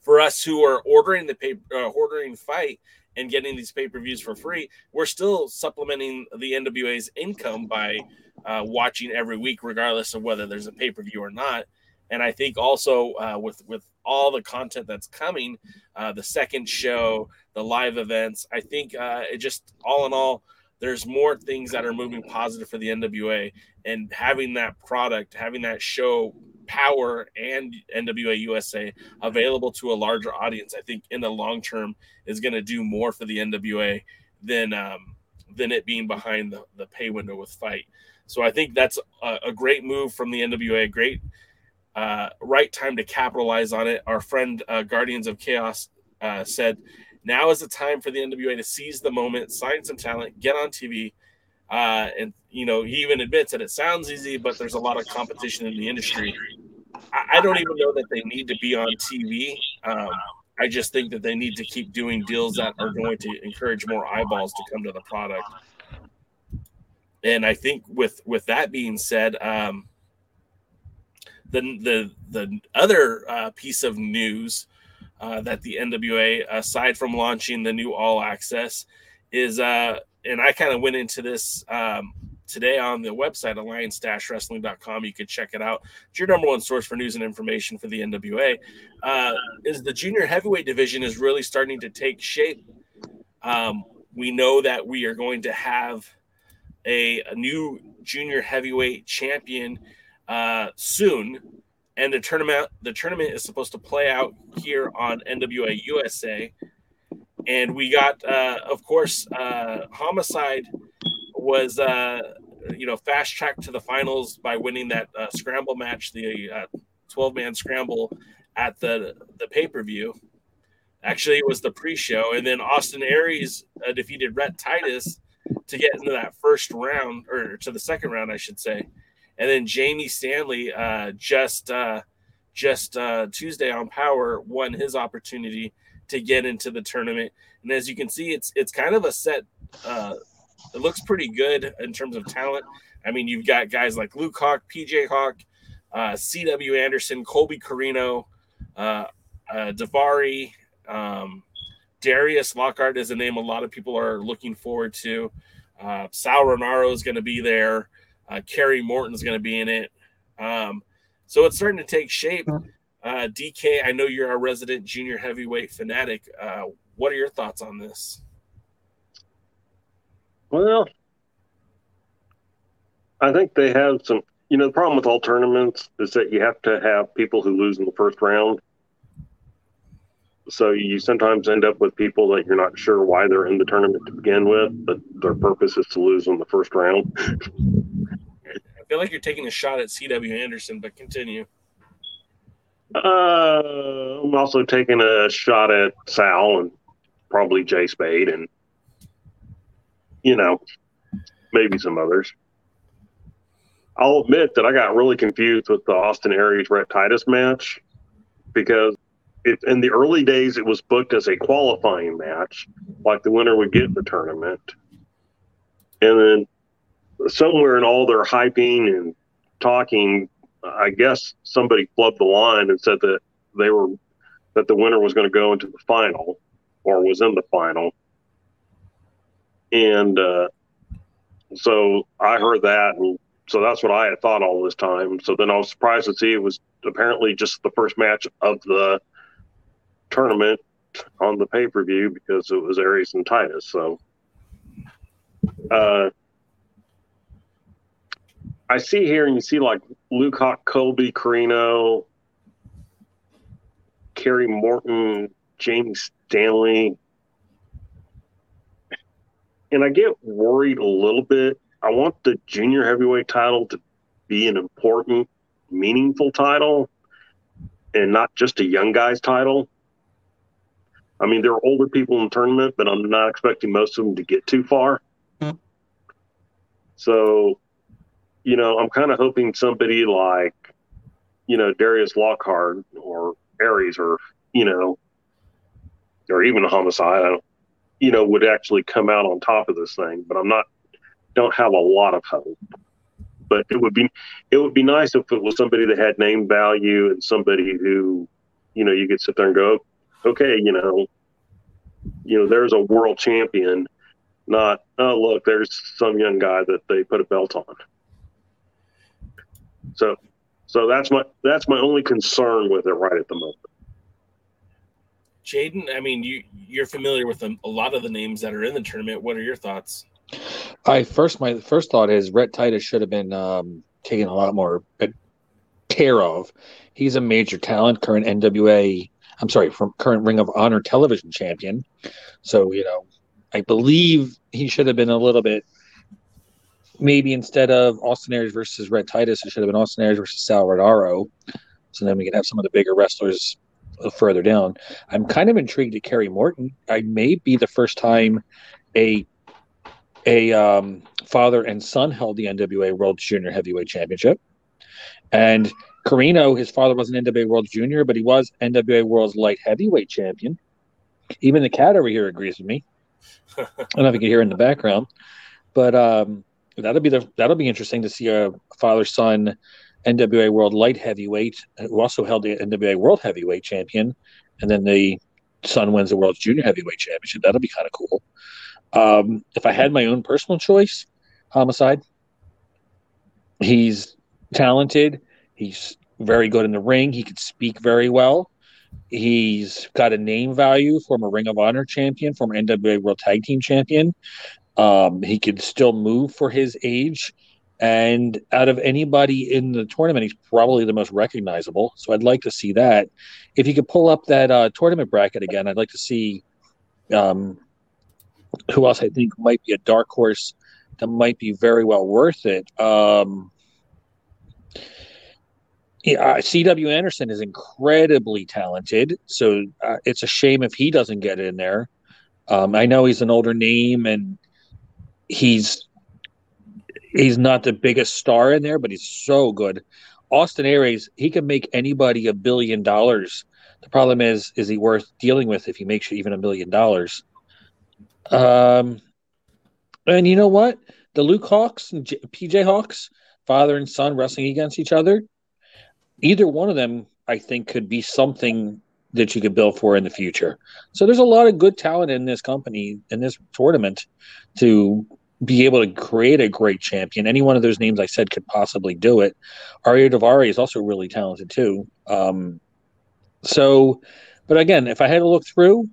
For us who are ordering the pay, uh, ordering FITE and getting these pay per views for free, we're still supplementing the NWA's income by uh, watching every week, regardless of whether there's a pay per view or not. And I think also uh, with with all the content that's coming, uh, the second show, the live events, I think uh, it just all in all, there's more things that are moving positive for the NWA, and having that product, having that show Powerrr and NWA USA available to a larger audience, I think in the long term is going to do more for the NWA than um, than it being behind the, the pay window with FITE. So I think that's a, a great move from the NWA. Great uh, right time to capitalize on it. Our friend uh, Guardians of Chaos uh, said, "Now is the time for the NWA to seize the moment, sign some talent, get on TV." Uh, and you know, he even admits that it sounds easy, but there's a lot of competition in the industry. I, I don't even know that they need to be on TV. Um, I just think that they need to keep doing deals that are going to encourage more eyeballs to come to the product. And I think with with that being said, um, the the the other uh, piece of news uh, that the NWA, aside from launching the new All Access, is uh, and I kind of went into this um, today on the website alliance-wrestling.com. You could check it out. It's your number one source for news and information for the NWA. Uh, is the junior heavyweight division is really starting to take shape. Um, we know that we are going to have a, a new junior heavyweight champion uh, soon, and the tournament the tournament is supposed to play out here on NWA USA. And we got, uh, of course, uh, Homicide was, uh, you know, fast tracked to the finals by winning that uh, scramble match, the uh, 12 man scramble at the the pay per view. Actually, it was the pre show, and then Austin Aries uh, defeated Rhett Titus to get into that first round, or to the second round, I should say and then Jamie Stanley uh, just just Tuesday on Powerrr won his opportunity to get into the tournament. And as you can see, it's it's kind of a set. Uh, it looks pretty good in terms of talent. I mean, you've got guys like Luke Hawx, PJ Hawx, uh, C.W. Anderson, Colby Corino, uh, uh, Daivari, um, Darius Lockhart is a name a lot of people are looking forward to. Uh, Sal Rinauro is going to be there. Uh, Kerry is going to be in it. Um, so it's starting to take shape. Uh, DK, I know you're a resident junior heavyweight fanatic. Uh, what are your thoughts on this? Well, I think they have some. You know, the problem with all tournaments is that you have to have people who lose in the first round. So you sometimes end up with people that you're not sure why they're in the tournament to begin with, but their purpose is to lose in the first round. I feel like you're taking a shot at C.W. Anderson, but continue. Uh, I'm also taking a shot at Sal and probably Jay Spade and, you know, maybe some others. I'll admit that I got really confused with the Austin Aries Rhett Titus match because it, in the early days it was booked as a qualifying match, like the winner would get the tournament. And then somewhere in all their hyping and talking, I guess somebody flubbed the line and said that they were that the winner was going to go into the final or was in the final. And uh, so I heard that, and so that's what I had thought all this time. So then I was surprised to see it was apparently just the first match of the tournament on the pay per view because it was Aries and Titus. So, uh, I see here, and you see like Luke Hawx, Colby Corino, Kerry Morton, Jamie Stanley. And I get worried a little bit. I want the junior heavyweight title to be an important, meaningful title. and not just a young guys title. I mean, there are older people in the tournament, but I'm not expecting most of them to get too far. Hmm. So, you know, I'm kind of hoping somebody like, you know, Darius Lockhart or Aries or, you know, or even a homicide, you know, would actually come out on top of this thing. But I'm not, don't have a lot of hope. But it would be, it would be nice if it was somebody that had name value and somebody who, you know, you could sit there and go, okay, you know, you know, there's a world champion, not oh look, there's some young guy that they put a belt on. So, so that's my that's my only concern with it right at the moment. Jaden, I mean, you you're familiar with a, a lot of the names that are in the tournament. What are your thoughts? I first my first thought is Rhett Titus should have been um, taken a lot more uh, care of. He's a major talent, current NWA. I'm sorry, from current Ring of Honor television champion. So you know, I believe he should have been a little bit. Maybe instead of Austin Aries versus Rhett Titus, it should have been Austin Aries versus Sal Radauro. So then we can have some of the bigger wrestlers uh, further down. I'm kind of intrigued at Kerry Morton. I may be the first time a a um, father and son held the NWA World Junior Heavyweight Championship, and Corino, his father was an NWA World Junior, but he was NWA World's Light Heavyweight Champion. Even the cat over here agrees with me. I don't know if you can hear in the background, but um, that'll be the that'll be interesting to see a father son NWA World Light Heavyweight who also held the NWA World Heavyweight Champion, and then the son wins the World Junior Heavyweight Championship. That'll be kind of cool. Um, if I had my own personal choice, Homicide. He's talented. He's very good in the ring. He could speak very well. He's got a name value, former Ring of Honor champion, former NWA World Tag Team champion. Um, he could still move for his age. And out of anybody in the tournament, he's probably the most recognizable. So I'd like to see that. If you could pull up that uh, tournament bracket again, I'd like to see um, who else I think might be a dark horse that might be very well worth it. Um, yeah, C.W. Anderson is incredibly talented, so uh, it's a shame if he doesn't get in there. Um, I know he's an older name and he's he's not the biggest star in there, but he's so good. Austin Aries, he can make anybody a billion dollars. The problem is, is he worth dealing with if he makes you even a million dollars? Um, and you know what? The Luke Hawx and J- PJ Hawx, father and son wrestling against each other. Either one of them, I think, could be something that you could build for in the future. So there's a lot of good talent in this company, in this tournament, to be able to create a great champion. Any one of those names I said could possibly do it. Ariya Daivari is also really talented too. Um, so, but again, if I had to look through,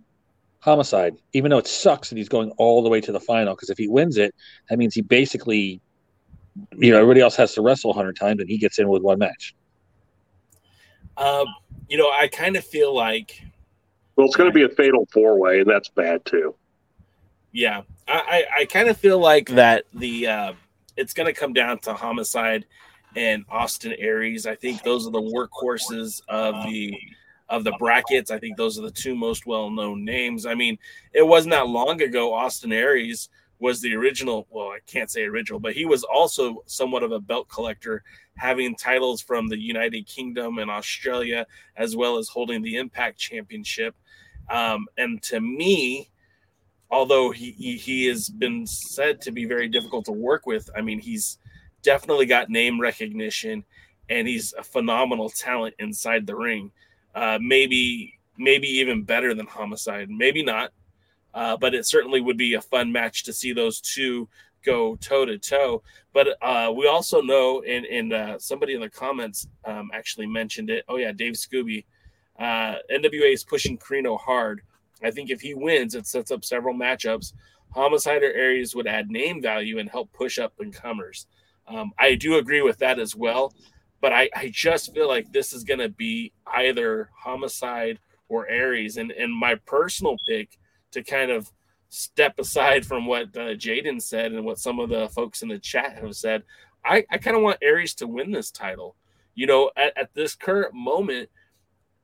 homicide, even though it sucks that he's going all the way to the final, because if he wins it, that means he basically, you know, everybody else has to wrestle 100 times and he gets in with one match. Um, you know, I kind of feel like, Well, it's going to be a fatal four way, and that's bad too. Yeah, I, I, I kind of feel like that the uh, it's going to come down to homicide and Austin Aries. I think those are the workhorses of the of the brackets. I think those are the two most well known names. I mean, it wasn't that long ago. Austin Aries was the original. Well, I can't say original, but he was also somewhat of a belt collector, having titles from the United Kingdom and Australia, as well as holding the Impact Championship. Um, and to me, although he, he he has been said to be very difficult to work with, I mean, he's definitely got name recognition, and he's a phenomenal talent inside the ring. Uh, maybe maybe even better than Homicide. Maybe not, uh, but it certainly would be a fun match to see those two go toe to toe. But uh, we also know, and, and uh, somebody in the comments um, actually mentioned it. Oh yeah, Dave Scooby. Uh, NWA is pushing Corino hard. I think if he wins, it sets up several matchups. Homicide or Aries would add name value and help push up incomers. Um, I do agree with that as well, but I, I just feel like this is going to be either Homicide or Aries. And, and my personal pick to kind of step aside from what uh, Jaden said and what some of the folks in the chat have said, I, I kind of want Aries to win this title. You know, at, at this current moment,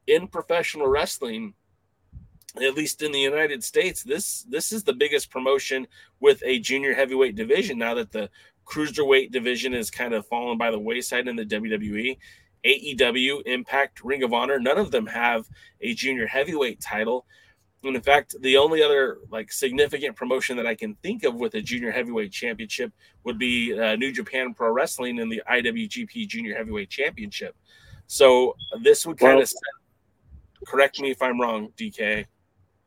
in professional wrestling, at least in the United States, this this is the biggest promotion with a junior heavyweight division now that the cruiserweight division is kind of fallen by the wayside in the WWE. AEW, Impact, Ring of Honor, none of them have a junior heavyweight title. And in fact, the only other like significant promotion that I can think of with a junior heavyweight championship would be uh, New Japan Pro Wrestling and the IWGP Junior Heavyweight Championship. So this would kind Well- of correct me if I'm wrong, DK.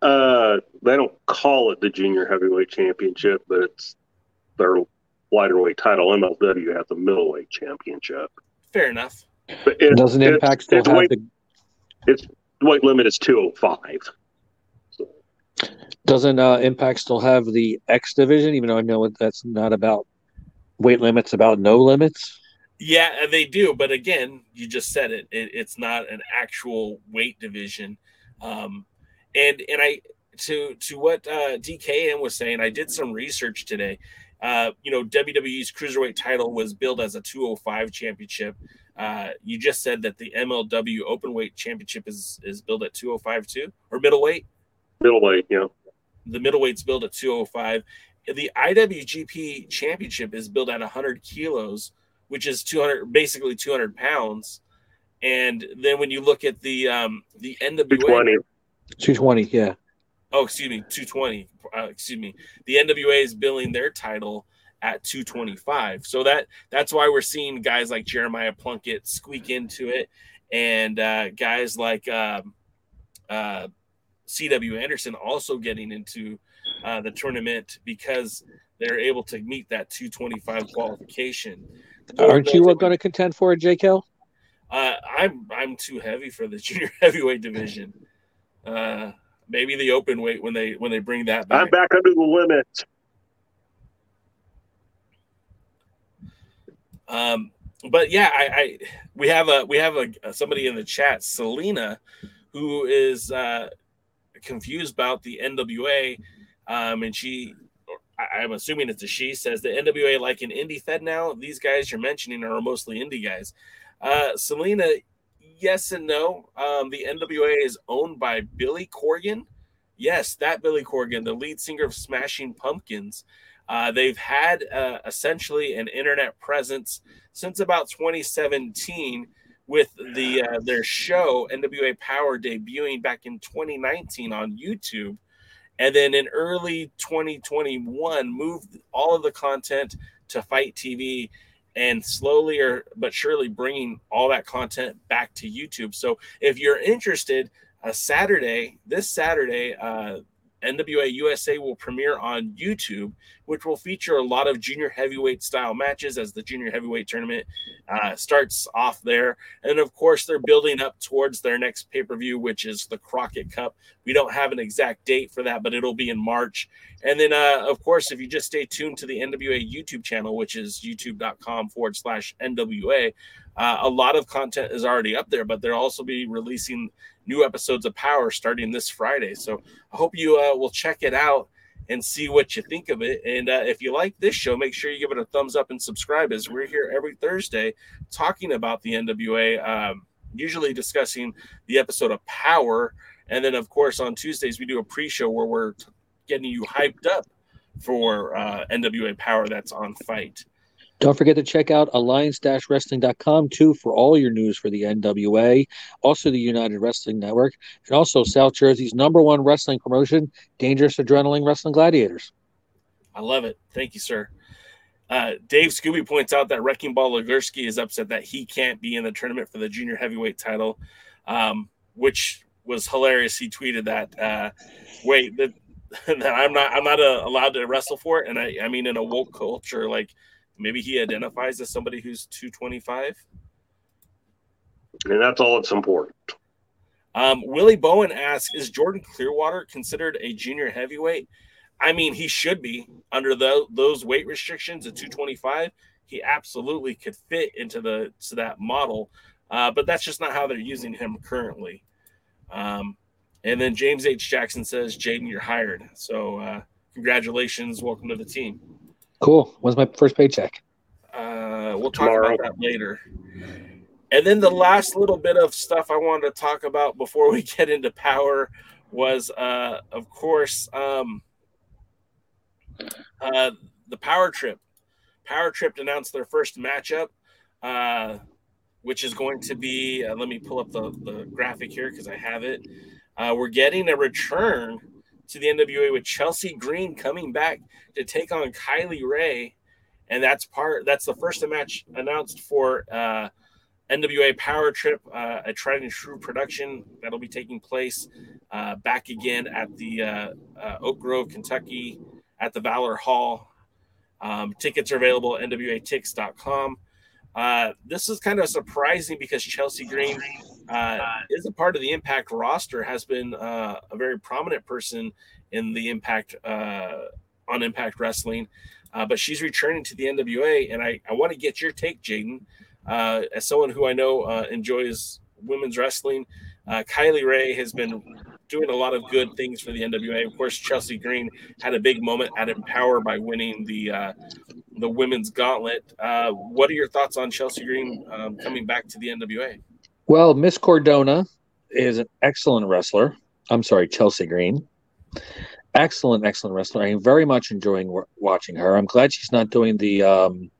Uh, they don't call it the junior heavyweight championship, but it's their lighter weight title. MLW has the middleweight championship. Fair enough. But it, Doesn't it's- Impact still it's have weight, the its weight limit is two oh five. Doesn't uh, Impact still have the X division? Even though I know that's not about weight limits, about no limits. Yeah, uh, they do, but again, you just said it. it it's not an actual weight division. Um, and and I to to what uh, DKM was saying, I did some research today. Uh, you know, WWE's cruiserweight title was billed as a 205 championship. Uh, you just said that the MLW openweight championship is is billed at 205 too, or middleweight. Middleweight, know. The middleweight's billed at 205. The IWGP championship is billed at 100 kilos, which is 200, basically 200 pounds. And then when you look at the um, the NWA, twenty. Two twenty, yeah. oh excuse me, 220. Uh, excuse me, the NWA is billing their title at 225. So that that's why we're seeing guys like Jeremiah Plunkett squeak into it, and uh, guys like um, uh, CW Anderson also getting into uh, the tournament because they're able to meet that 225 qualification. Aren't you going to contend for it, JKL? Uh, I'm I'm too heavy for the junior heavyweight division. Uh, maybe the open weight when they when they bring that back. I'm back under the limit. Um, but yeah, I, I we have a we have a somebody in the chat, Selena, who is uh, confused about the NWA, um, and she, I, I'm assuming it's a she, says the NWA like an indie fed now. These guys you're mentioning are mostly indie guys. Uh, Selena, yes and no. Um, the NWA is owned by Billy Corgan. Yes, that Billy Corgan, the lead singer of Smashing Pumpkins. Uh, they've had uh, essentially an internet presence since about 2017 with the uh, their show NWA Powerrr debuting back in 2019 on YouTube, and then in early 2021 moved all of the content to FITE TV, and slowly or but surely bringing all that content back to YouTube. So if you're interested, a Saturday this Saturday. Uh, NWA USA will premiere on YouTube, which will feature a lot of junior heavyweight style matches as the junior heavyweight tournament uh, starts off there. And of course, they're building up towards their next pay per view, which is the Crockett Cup. We don't have an exact date for that, but it'll be in March. And then, uh, of course, if you just stay tuned to the NWA YouTube channel, which is youtube.com forward slash NWA, uh, a lot of content is already up there, but they'll also be releasing new episodes of Powerrr starting this Friday. So I hope you uh, will check it out and see what you think of it. And uh, if you like this show, make sure you give it a thumbs up and subscribe as we're here every Thursday talking about the NWA, um, usually discussing the episode of Powerrr. And then, of course, on Tuesdays, we do a pre show where we're getting you hyped up for uh, NWA Powerrr that's on FITE. Don't forget to check out alliance-wrestling.com too for all your news for the NWA, also the United Wrestling Network, and also South Jersey's number one wrestling promotion, Dangerous Adrenaline Wrestling Gladiators. I love it. Thank you, sir. Uh, Dave Scooby points out that Wrecking Ball Legursky is upset that he can't be in the tournament for the junior heavyweight title, um, which was hilarious. He tweeted that, uh, wait, that, that I'm not I'm not uh, allowed to wrestle for it, and I I mean in a woke culture, like maybe he identifies as somebody who's 225. And that's all that's important. Um, Willie Bowen asks, is Jordan Clearwater considered a junior heavyweight? I mean, he should be under the, those weight restrictions at 225. He absolutely could fit into the to that model, uh, but that's just not how they're using him currently. Um, and then James H. Jackson says, Jaden, you're hired. So uh, congratulations, welcome to the team. Cool. When's my first paycheck? Uh, we'll talk Tomorrow. about that later. and then the last little bit of stuff I wanted to talk about before we get into Powerrr was, uh, of course, um, uh, the Powerrr Trip. Powerrr Trip announced their first matchup, uh, which is going to be. Uh, let me pull up the, the graphic here because I have it. Uh, we're getting a return to the NWA with Chelsea Green coming back to take on Kylie Rae, and that's part. That's the first match announced for uh, NWA Powerrr Trip, uh, a tried and true production that'll be taking place uh, back again at the uh, uh, Oak Grove, Kentucky, at the Valor Hall. Um, tickets are available at nwatix.com. Uh, this is kind of surprising because Chelsea Green uh, is a part of the Impact roster, has been uh, a very prominent person in the Impact uh, on Impact Wrestling, uh, but she's returning to the NWA, and I, I want to get your take, Jaden, uh, as someone who I know uh, enjoys women's wrestling. Uh, Kylie Rae has been doing a lot of good things for the NWA. Of course, Chelsea Green had a big moment at EmPowerrr by winning the uh, the women's gauntlet. Uh, what are your thoughts on Chelsea Green um, coming back to the NWA? Well, Miss Cardona is an excellent wrestler. I'm sorry, Chelsea Green. Excellent, excellent wrestler. I'm very much enjoying w- watching her. I'm glad she's not doing the um,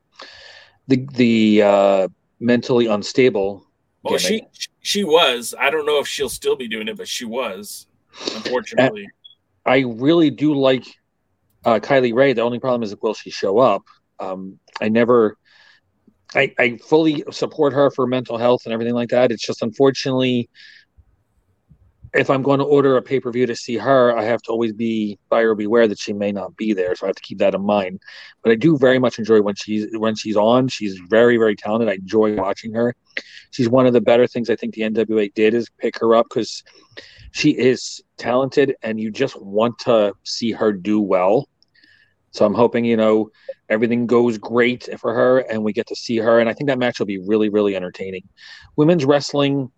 the the uh, mentally unstable. Well, she gimmick. she was. I don't know if she'll still be doing it, but she was. Unfortunately, I really do like uh, Kylie Rae. The only problem is, will she show up? Um, I never, I, I fully support her for mental health and everything like that. It's just unfortunately, if I'm going to order a pay per view to see her, I have to always be buyer beware that she may not be there. So I have to keep that in mind. But I do very much enjoy when she's when she's on. She's very very talented. I enjoy watching her. She's one of the better things I think the NWA did is pick her up because she is talented and you just want to see her do well. So I'm hoping, you know, everything goes great for her and we get to see her. And I think that match will be really, really entertaining. Women's wrestling,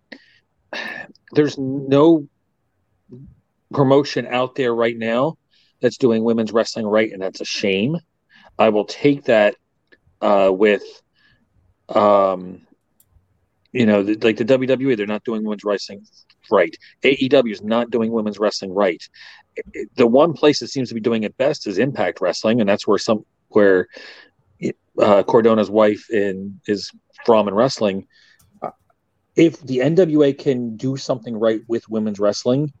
there's no promotion out there right now that's doing women's wrestling right, and that's a shame. I will take that uh, with, um, you know, the, like the WWE, they're not doing women's wrestling right. AEW is not doing women's wrestling right. The one place that seems to be doing it best is Impact Wrestling, and that's where some where uh, Cardona's wife in is from in wrestling. Uh, If the NWA can do something right with women's wrestling,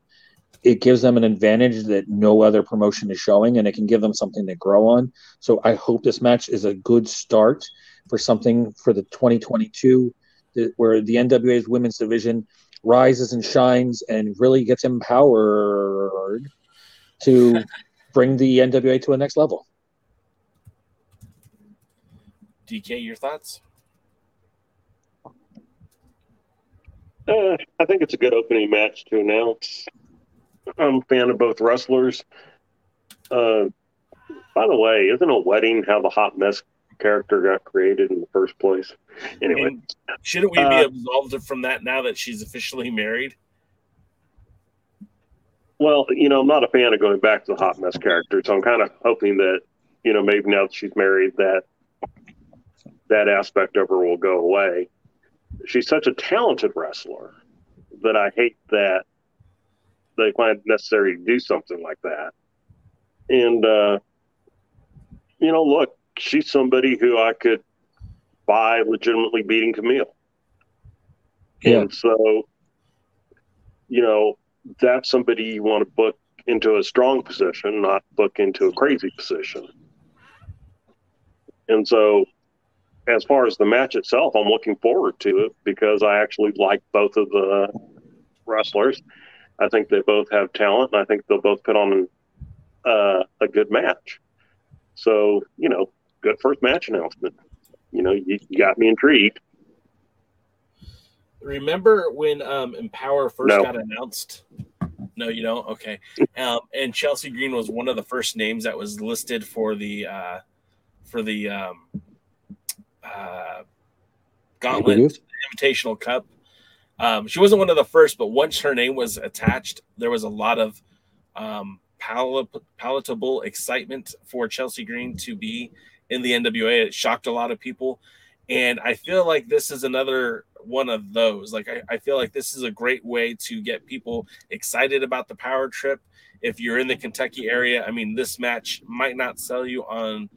it gives them an advantage that no other promotion is showing, and it can give them something to grow on. So I hope this match is a good start for something for the 2022, that- where the NWA's women's division rises and shines and really gets empowered to bring the NWA to a next level. DK, your thoughts? Uh, I think it's a good opening match to announce. I'm a fan of both wrestlers. Uh, by the way, isn't a wedding how the hot mess character got created in the first place? Anyway, And shouldn't we be Uh, absolved from that now that she's officially married? Well, you know, I'm not a fan of going back to the hot mess character, so I'm kind of hoping that, you know, maybe now that she's married, that that aspect of her will go away. She's such a talented wrestler that I hate that they find it necessary to do something like that. And, uh, you know, look, she's somebody who I could buy legitimately beating Kamille. Yeah. And so, you know, that's somebody you want to book into a strong position, not book into a crazy position. And so, as far as the match itself, I'm looking forward to it because I actually like both of the wrestlers. I think they both have talent, and I think they'll both put on uh, a good match. So, you know, good first match announcement. You know, you, you got me intrigued. Remember when um, EmPowerrr first No. got announced? No, you don't. Okay. Um, and Chelsea Green was one of the first names that was listed for the uh, for the um, uh, Gauntlet? Invitational Cup. Um, she wasn't one of the first, but once her name was attached, there was a lot of um, pal- palatable excitement for Chelsea Green to be in the NWA. It shocked a lot of people. And I feel like this is another one of those. Like I, I feel like this is a great way to get people excited about the Powerrr Trip. If you're in the Kentucky area, I mean, this match might not sell you on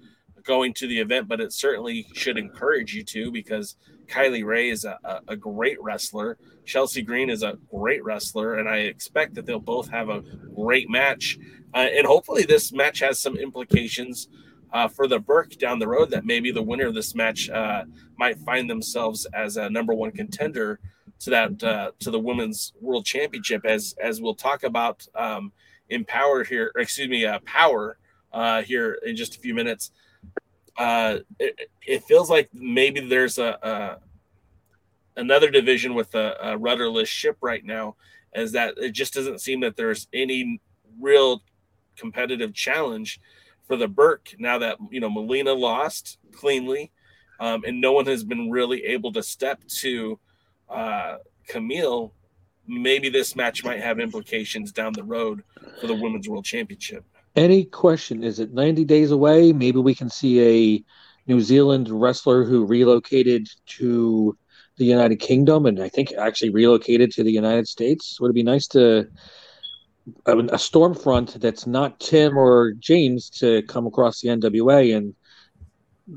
going to the event, but it certainly should encourage you to because Kylie Rae is a, a, a great wrestler. Chelsea Green is a great wrestler, and I expect that they'll both have a great match. Uh, and hopefully, this match has some implications uh, for the Burke down the road that maybe the winner of this match uh, might find themselves as a number one contender to that uh, to the women's world championship as as we'll talk about um, here excuse me uh, Powerrr uh, here in just a few minutes. Uh, it, it, feels like maybe there's a, a another division with a, a, rudderless ship right now, as that it just doesn't seem that there's any real competitive challenge for the Burke now that you know Melina lost cleanly, um, and no one has been really able to step to uh, Kamille. Maybe this match might have implications down the road for the Women's World Championship. Any question? Is it 90 days away? Maybe we can see a New Zealand wrestler who relocated to the United Kingdom and I think actually relocated to the United States. Would it be nice to a, a storm front that's not Tim or James to come across the NWA and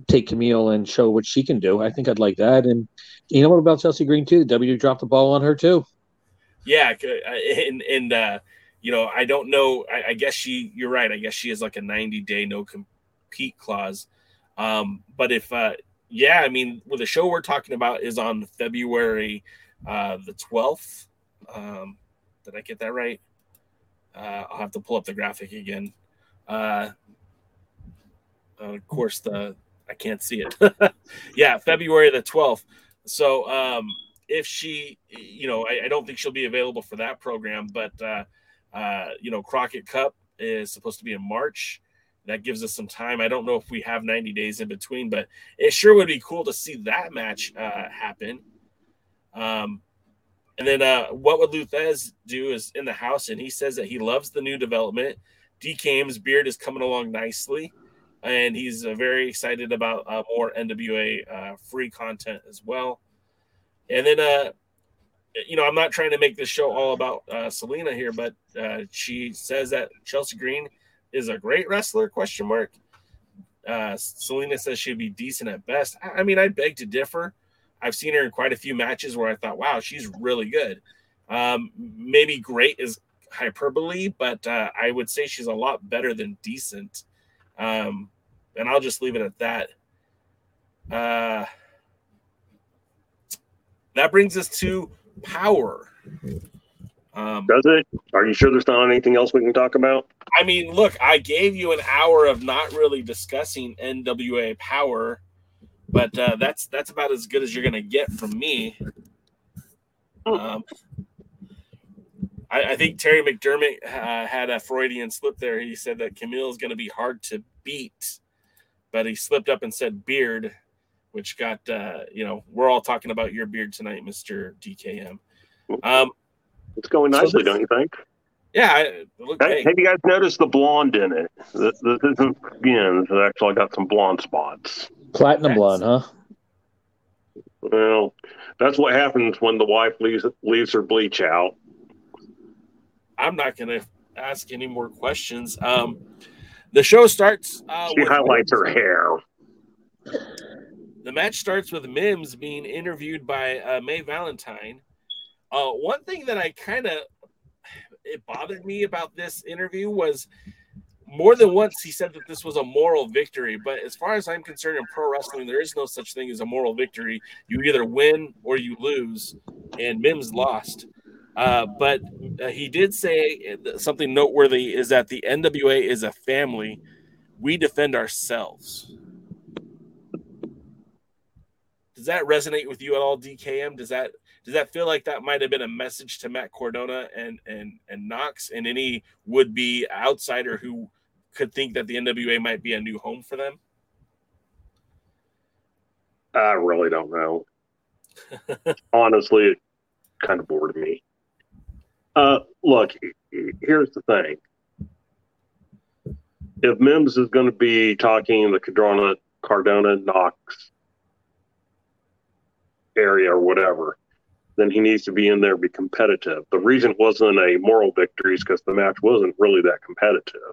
take Kamille and show what she can do? I think I'd like that. And you know what about Chelsea Green too? The W dropped the ball on her too. Yeah, and and uh, you know, I don't know. I, I, guess she, you're right. I guess she has like a 90 day no compete clause. Um, but if, uh, yeah, I mean, well, the show we're talking about is on February uh, the 12th. Um, did I get that right? Uh, I'll have to pull up the graphic again. Uh, of course, the I can't see it. yeah, February the 12th. So um, if she, you know, I, I, don't think she'll be available for that program, but uh, uh, you know, Crockett Cup is supposed to be in March. That gives us some time. I don't know if we have 90 days in between, but it sure would be cool to see that match uh, happen. Um, and then uh, what would Lou Thesz do is in the house, and he says that he loves the new development. DKM's beard is coming along nicely, and he's uh, very excited about uh, more NWA uh, free content as well. And then uh, you know, I'm not trying to make this show all about uh, Salina here, but she says that Chelsea Green is a great wrestler? Question mark. Salina says she'd be decent at best. I, I mean, I beg to differ. I've seen her in quite a few matches where I thought, wow, she's really good. Um, maybe great is hyperbole, but uh, I would say she's a lot better than decent. Um, and I'll just leave it at that. Uh, that brings us to Powerrr. Um, Does it? Are you sure there's not anything else we can talk about? I mean, look, I gave you an hour of not really discussing NWA Powerrr, but uh, that's that's about as good as you're gonna get from me. Um, I, I, think Terry McDermott uh, had a Freudian slip there. He said that Kamille is going to be hard to beat, but he slipped up and said beard which got uh, you know we're all talking about your beard tonight, Mister DKM. Um, it's going nicely, so this, don't you think? Yeah. I, look, hey, have you guys noticed the blonde in it? This, this isn't skin. It's actually got some blonde spots. Platinum that's, blonde, huh? Well, that's what happens when the wife leaves leaves her bleach out. I'm not going to ask any more questions. Um, the show starts. Uh, she highlights her hair. The match starts with Mims being interviewed by uh, May Valentine. Uh, one thing that I kind of it bothered me about this interview was more than once he said that this was a moral victory. But as far as I'm concerned in pro wrestling, there is no such thing as a moral victory. You either win or you lose, and Mims lost. Uh, but uh, he did say something noteworthy is that the NWA is a family. We defend ourselves. Does that resonate with you at all, DKM? Does that does that feel like that might have been a message to Matt Cardona and and and Knox and any would be outsider who could think that the NWA might be a new home for them? I really don't know. Honestly, it kind of bored me. Uh, look, here's the thing. If Mims is going to be talking the Cardona, Cardona Knox area or whatever, then he needs to be in there be competitive. The reason it wasn't a moral victory is because the match wasn't really that competitive.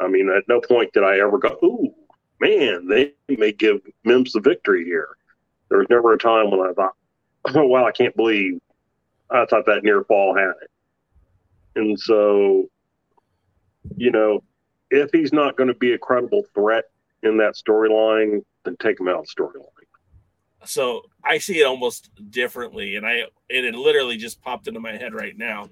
I mean, at no point did I ever go, ooh, man, they may give Mims the victory here. There was never a time when I thought, oh, wow, I can't believe I thought that near fall had it. And so, you know, if he's not going to be a credible threat in that storyline, then take him out of the storyline. So I see it almost differently, and I it literally just popped into my head right now.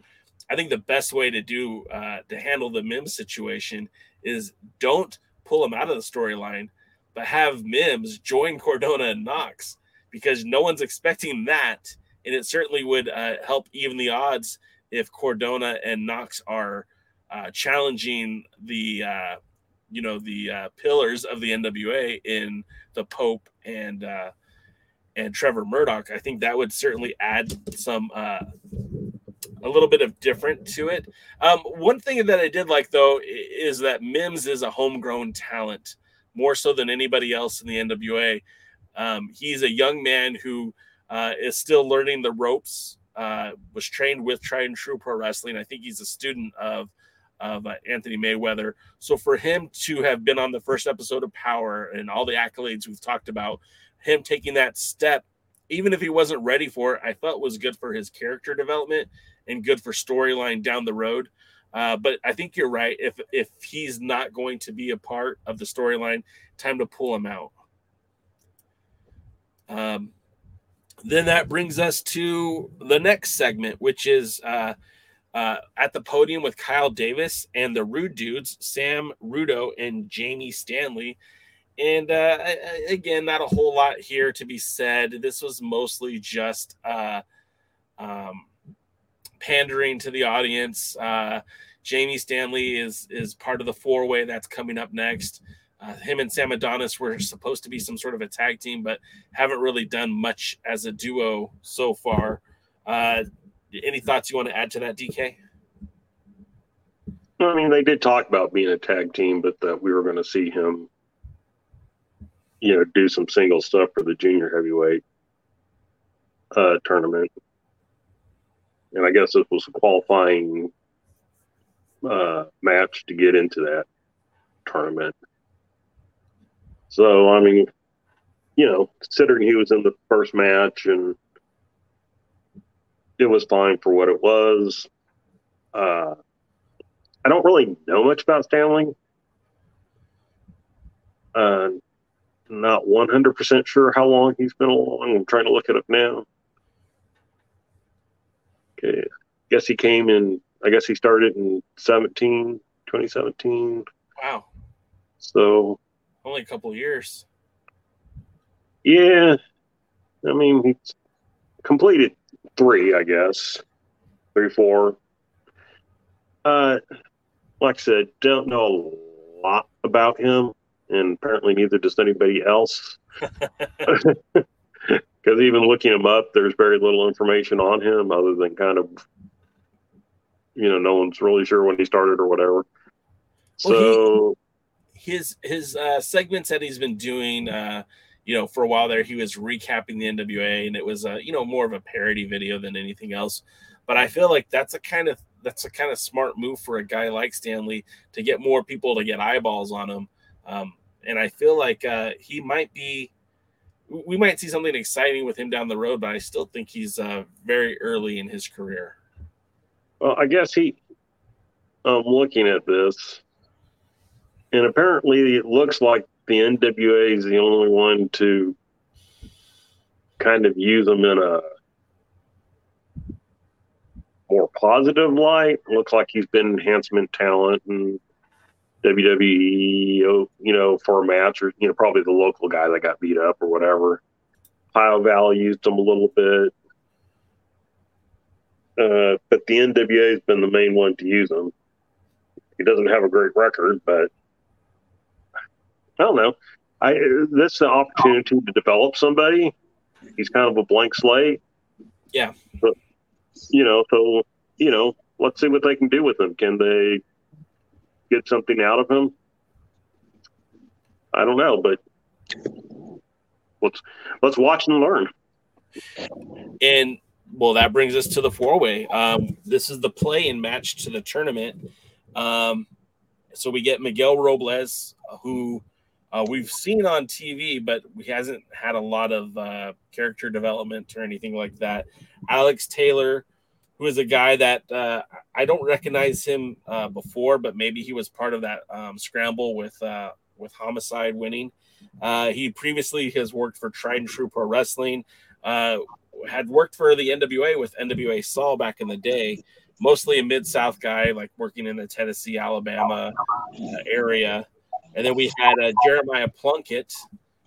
I think the best way to do uh, to handle the Mims situation is don't pull him out of the storyline, but have Mims join Cardona and Knox because no one's expecting that, and it certainly would uh, help even the odds if Cardona and Knox are uh, challenging the uh, you know the uh, pillars of the NWA in the Pope and uh, and Trevor Murdoch. I think that would certainly add some uh, a little bit of different to it. Um, one thing that I did like though is that Mims is a homegrown talent more so than anybody else in the NWA. Um, he's a young man who uh, is still learning the ropes. Uh, was trained with Tried-N-True Pro Wrestling. I think he's a student of of uh, Anthony Mayweather. So for him to have been on the first episode of Powerrr and all the accolades we've talked about, him taking that step, even if he wasn't ready for it, I felt was good for his character development and good for storyline down the road. Uh, but I think you're right. If if he's not going to be a part of the storyline, time to pull him out. Um, then that brings us to the next segment, which is uh, uh, at the podium with Kyle Davis and the Rude Dudes, Sam Rudo and Jamie Stanley. And uh, again, not a whole lot here to be said. This was mostly just uh, um, pandering to the audience. Uh, Jamie Stanley is is part of the four way that's coming up next. Uh, him and Sam Adonis were supposed to be some sort of a tag team, but haven't really done much as a duo so far. Uh, any thoughts you want to add to that, DK? I mean, they did talk about being a tag team, but that we were going to see him, you know, do some single stuff for the junior heavyweight uh, tournament. And I guess this was a qualifying uh, match to get into that tournament. So, I mean, you know, considering he was in the first match and it was fine for what it was. Uh, I don't really know much about Stanley. Uh, not 100% sure how long he's been along. I'm trying to look it up now. Okay. Guess he came in, I guess he started in 17, 2017. Wow. So only a couple years. Yeah. I mean, he's completed three, I guess. Three, four. Uh, like I said, don't know a lot about him, and apparently neither does anybody else. Because even looking him up, there's very little information on him other than kind of, you know, no one's really sure when he started or whatever. So well, he, his his uh, segments that he's been doing, uh, you know, for a while there, he was recapping the NWA, and it was, uh, you know, more of a parody video than anything else. But I feel like that's a kind of that's a kind of smart move for a guy like Stanley to get more people to get eyeballs on him. Um, and I feel like uh, he might be, we might see something exciting with him down the road, but I still think he's uh, very early in his career. Well, I guess he, I'm looking at this, and apparently it looks like the NWA is the only one to kind of use them in a more positive light. Looks like he's been enhancement talent and WWE, you know, for a match or, you know, probably the local guy that got beat up or whatever. Ohio Valley used them a little bit. Uh, but the NWA has been the main one to use them. He doesn't have a great record, but I don't know. I this is an opportunity to develop somebody. He's kind of a blank slate. Yeah. But, you know, so you know, let's see what they can do with him. Can they get something out of him? I don't know, but let's let's watch and learn. And well, that brings us to the four way. Um, this is the play in match to the tournament. Um, so we get Miguel Robles, who uh, we've seen on TV, but he hasn't had a lot of uh, character development or anything like that. Alex Taylor, who is a guy that uh, I don't recognize him uh, before, but maybe he was part of that um, scramble with uh, with Homicide winning. Uh, he previously has worked for Tried-N-True Pro Wrestling, had worked for the NWA with NWA Saul back in the day, mostly a Mid South guy, like working in the Tennessee, Alabama area. And then we had uh, Jeremiah Plunkett.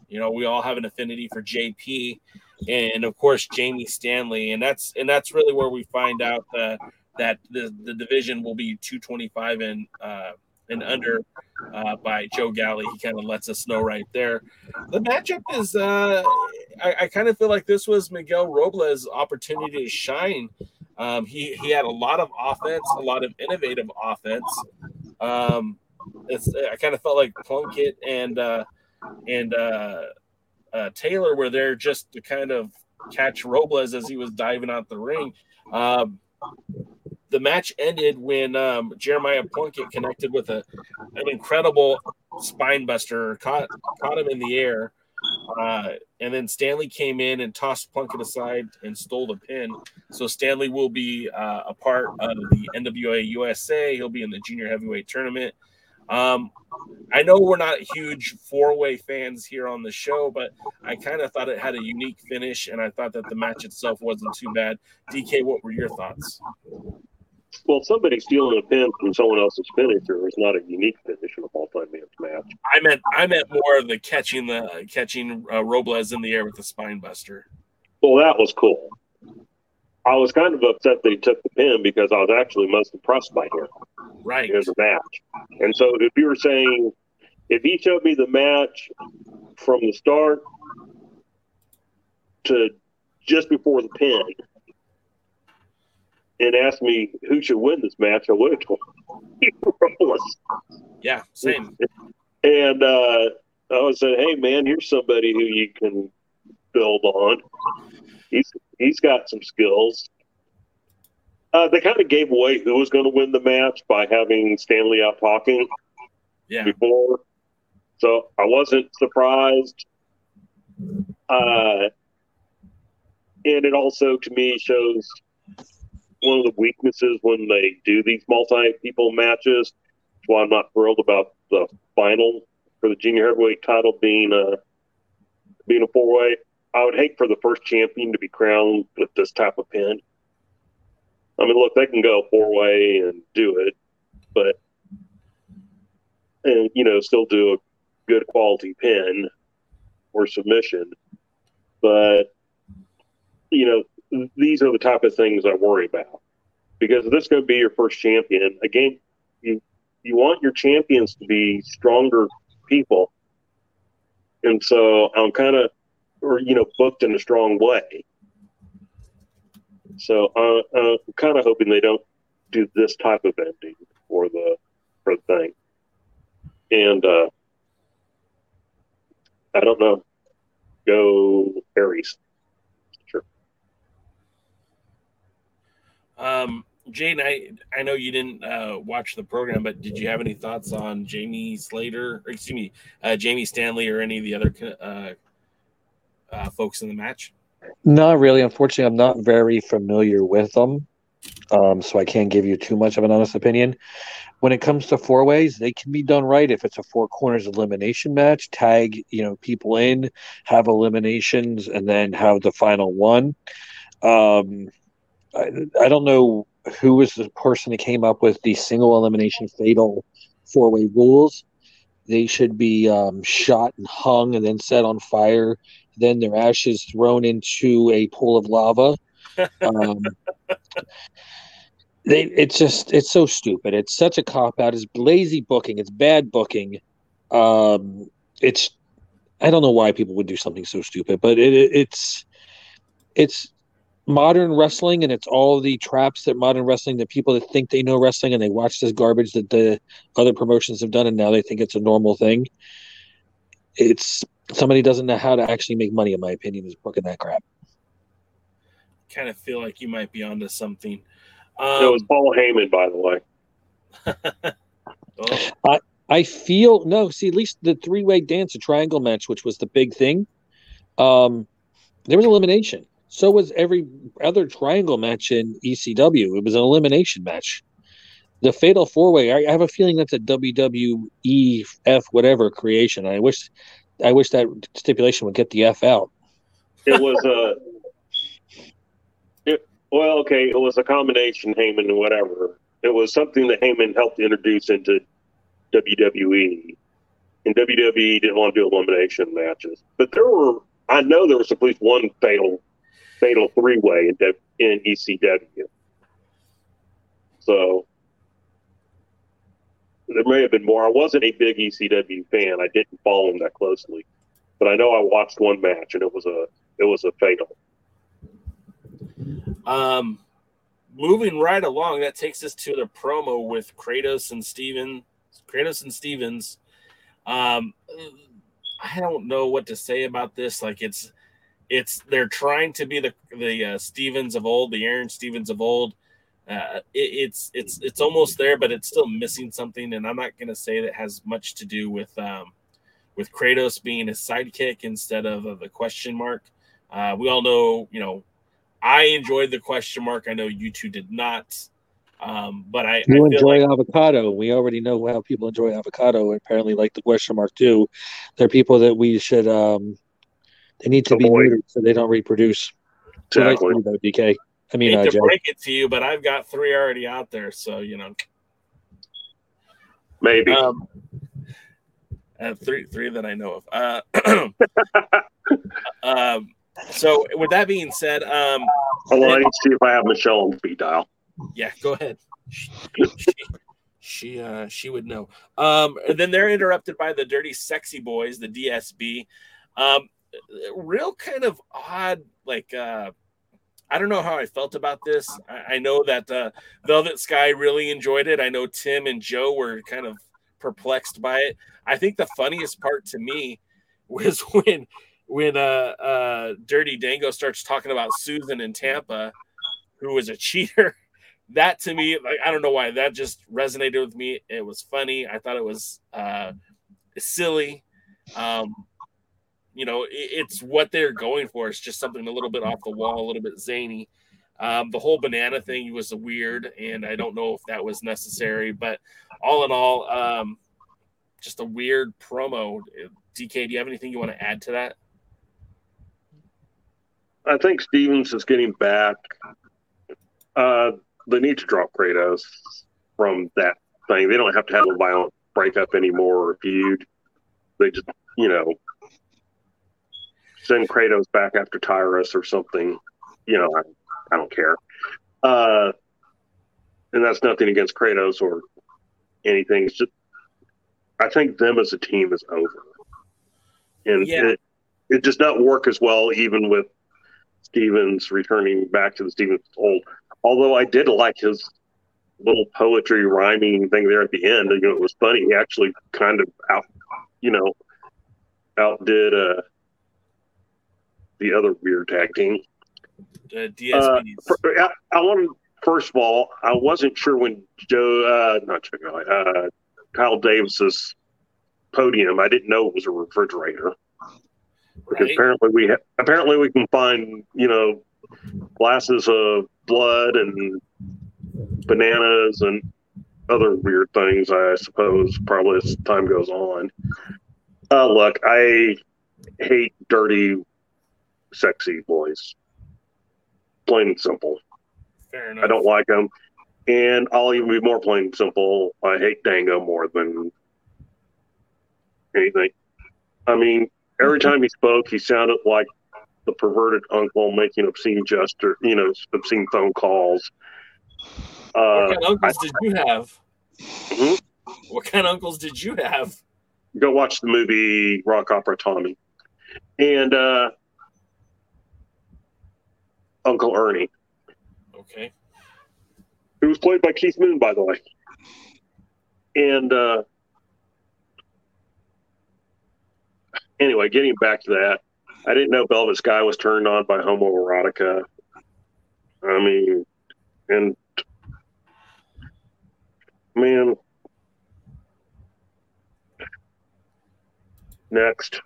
You know, we all have an affinity for JP, and of course Jamie Stanley, and that's and that's really where we find out that the the division will be 225 and uh, and under uh, by Joe Galli. He kind of lets us know right there. The matchup is, uh, I, I kind of feel like this was Miguel Robles' opportunity to shine. Um, he he had a lot of offense, a lot of innovative offense. Um, it's I kind of felt like Plunkett and uh, and uh, uh, Taylor were there just to kind of catch Robles as he was diving out the ring. Um, the match ended when um, Jeremiah Plunkett connected with a an incredible spine buster, caught caught him in the air, uh, and then Stanley came in and tossed Plunkett aside and stole the pin. So Stanley will be uh, a part of the NWA USA. He'll be in the junior heavyweight tournament. Um, I know we're not huge four way fans here on the show, but I kind of thought it had a unique finish, and I thought that the match itself wasn't too bad. DK, what were your thoughts? Well, somebody stealing a pin from someone else's finisher is not a unique finish in a multi-man match. I meant I meant more of the catching the catching uh, Robles in the air with the spine buster. Well, that was cool. I was kind of upset they took the pin because I was actually most impressed by him. Right. In the match. And so if you were saying, if he showed me the match from the start to just before the pin and asked me who should win this match, I would have told. Yeah, same. And uh, I would say, hey, man, here's somebody who you can build on. He's he's got some skills. Uh, they kind of gave away who was going to win the match by having Stanley out talking yeah. before, so I wasn't surprised. Uh, and it also, to me, shows one of the weaknesses when they do these multi-people matches. That's why I'm not thrilled about the final for the junior heavyweight title being a being a four-way. I would hate for the first champion to be crowned with this type of pin. I mean, look, they can go four way and do it, but and you know still do a good quality pin or submission, but you know these are the type of things I worry about because this to be your first champion again. You you want your champions to be stronger people, and so I'm kind of or you know booked in a strong way. So uh, uh, I'm kind of hoping they don't do this type of ending for the for the thing. And uh, I don't know. Go Aries. Sure. Um, Jane, I I know you didn't uh, watch the program, but did you have any thoughts on Jamie Slater, or excuse me, uh, Jamie Stanley, or any of the other uh, uh, folks in the match? Not really. Unfortunately, I'm not very familiar with them, um, so I can't give you too much of an honest opinion. When it comes to four ways, they can be done right if it's a four corners elimination match. Tag, you know, people in, have eliminations, and then have the final one. Um, I, I don't know who was the person that came up with the single elimination fatal four way rules. They should be um, shot and hung and then set on fire then their ashes thrown into a pool of lava. Um, they, it's just it's so stupid. It's such a cop out. It's lazy booking. It's bad booking. Um, it's I don't know why people would do something so stupid, but it, it, it's it's modern wrestling and it's all the traps that modern wrestling the people that think they know wrestling and they watch this garbage that the other promotions have done and now they think it's a normal thing. It's somebody doesn't know how to actually make money, in my opinion, is booking that crap. kind of feel like you might be onto something. it Um, was Paul Heyman, by the way. oh, I feel no. See, at least the three way dance, a triangle match, which was the big thing. Um, there was elimination. So was every other triangle match in ECW. It was an elimination match. The fatal four way. I, I have a feeling that's a WWEF whatever creation. I wish, I wish that stipulation would get the F out. It was a. It, well, okay, it was a combination Heyman and whatever. It was something that Heyman helped introduce into WWE, and WWE didn't want to do elimination matches. But there were, I know there was at least one fatal, fatal three way in, in ECW. So there may have been more. I wasn't a big ECW fan. I didn't follow them that closely, but I know I watched one match and it was a it was a fatal. Um, moving right along, that takes us to the promo with Kratos and Steven. Kratos and Stevens. Um, I don't know what to say about this. Like it's, it's they're trying to be the the uh, Stevens of old, the Aron Stevens of old. Uh, it, it's it's it's almost there, but it's still missing something. And I'm not going to say that has much to do with um, with Kratos being his sidekick instead of uh, the question mark. Uh, we all know, you know, I enjoyed the question mark. I know you two did not. Um, but I, I You feel enjoy like avocado. We already know how people enjoy avocado. Apparently, like the question mark too. They're people that we should. um They need to be neutered so they don't reproduce. So nice Exactly. to you, though, DK. I mean, hate uh, to Jay. break it to you, but I've got three already out there. So, you know, Maybe. um, uh, three, three that I know of. Uh, um, so with that being said, um, Hold on, I need see if I have Michelle on speed dial. yeah, go ahead. She, she, she, uh, she would know. Um, and then they're interrupted by the Dirty Sexy Boys, the DSB. Um, real kind of odd, like, uh, I don't know how I felt about this. I, I know that uh, Velvet Sky really enjoyed it. I know Tim and Joe were kind of perplexed by it. I think the funniest part to me was when when uh, uh, Dirty Dango starts talking about Susan in Tampa, who was a cheater. That to me, like I don't know why that just resonated with me. It was funny. I thought it was uh, silly. Um, you know, it, it's what they're going for. It's just something a little bit off the wall, a little bit zany. Um, the whole banana thing was weird, and I don't know if that was necessary. But all in all, um, just a weird promo. DK, do you have anything you want to add to that? I think Stevens is getting back. Uh, they need to drop Kratos from that thing. They don't have to have a violent breakup anymore or feud. They just, you know, send Kratos back after Tyrus or something. You know, I, I don't care. Uh, and that's nothing against Kratos or anything. It's just, I think them as a team is over. And Yeah. it, it does not work as well, even with Stevens returning back to the Stevens old. Although I did like his little poetry rhyming thing there at the end. You know, it was funny. He actually kind of out, you know, outdid uh, the other weird tag team. Uh, I, I wanted first of all, I wasn't sure when Joe, uh, not Joe, uh, Kyle Davis's podium. I didn't know it was a refrigerator because right? apparently we ha- apparently we can find you know glasses of blood and bananas and other weird things. I suppose probably as time goes on. Uh, look, I hate dirty, sexy boys. Plain and simple. Fair enough. I don't like them. And I'll even be more plain and simple. I hate Dango more than anything. I mean, every time he spoke, he sounded like the perverted uncle making obscene gesture, you know, obscene phone calls. What Uh, kind of uncles did you have? Mhm. What kind of uncles did you have? go watch the movie Rock Opera Tommy. And uh, Uncle Ernie, Okay. who was played by Keith Moon, by the way. And uh, anyway, getting back to that, I didn't know Velvet Sky was turned on by homoerotica. I mean, and man, next.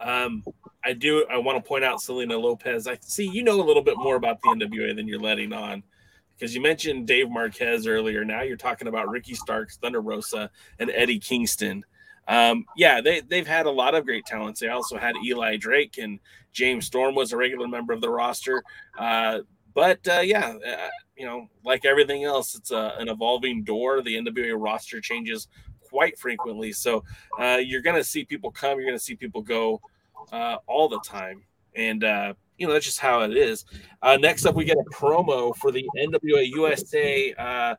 Um, I do. I want to point out Selena Lopez. I see you know a little bit more about the NWA than you're letting on, because you mentioned Dave Marquez earlier. Now you're talking about Ricky Starks, Thunder Rosa, and Eddie Kingston. Um, yeah, they they've had a lot of great talents. They also had Eli Drake and James Storm was a regular member of the roster. Uh, but uh, yeah, uh, you know, like everything else, it's a, an evolving door. The NWA roster changes quite frequently, so uh, you're going to see people come, you're going to see people go uh, all the time, and uh, you know that's just how it is. Uh, next up, we get a promo for the NWA USA uh,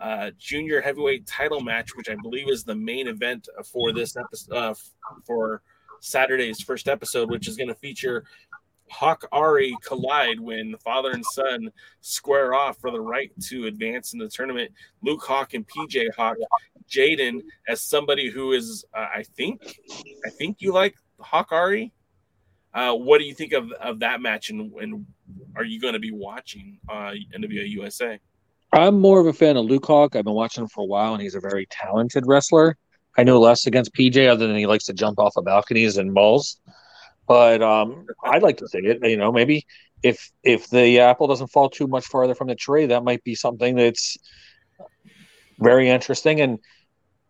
uh, Junior Heavyweight Title match, which I believe is the main event for this episode uh, for Saturday's first episode, which is going to feature Hawx Aerie collide when the father and son square off for the right to advance in the tournament. Luke Hawx and PJ Hawx, Jaden as somebody who is, uh, I think, I think you like Hawx Aerie. Uh, what do you think of, of that match, and, and are you going to be watching uh, NWA USA? I'm more of a fan of Luke Hawx. I've been watching him for a while, and he's a very talented wrestler. I know less against PJ other than he likes to jump off of balconies and balls. But um, I'd like to see it. You know, maybe if if the apple doesn't fall too much farther from the tree, that might be something that's very interesting. And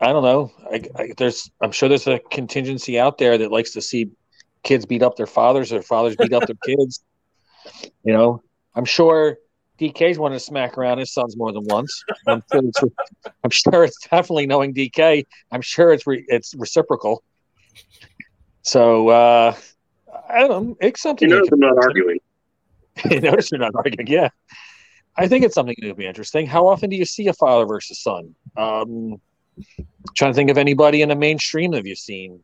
I don't know. I, I, there's I'm sure there's a contingency out there that likes to see kids beat up their fathers or fathers beat up their kids. You know, I'm sure DK's wanted to smack around his sons more than once. I'm sure it's, I'm sure it's definitely knowing DK. I'm sure it's re, it's reciprocal. So uh, I don't know. It's something. You notice I'm not arguing. you notice you're not arguing. Yeah, I think it's something that would be interesting. How often do you see a father versus son? Um, trying to think of anybody in the mainstream have you've seen?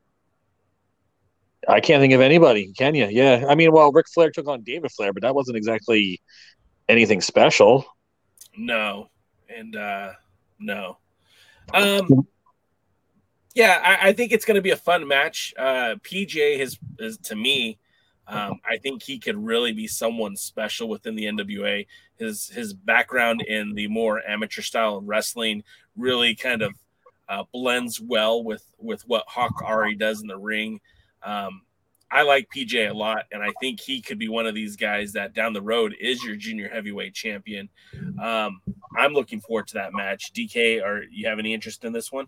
I can't think of anybody. Can you? Yeah. I mean, well, Ric Flair took on David Flair, but that wasn't exactly anything special. No, and uh, no. Um, yeah, I, I think it's to be a fun match. Uh, PJ has is to me. Um, I think he could really be someone special within the NWA. His his background in the more amateur style of wrestling really kind of uh, blends well with with what Hawx Aerie does in the ring. Um, I like PJ a lot, and I think he could be one of these guys that down the road is your junior heavyweight champion. Um, I'm looking forward to that match. DK, are you have any interest in this one?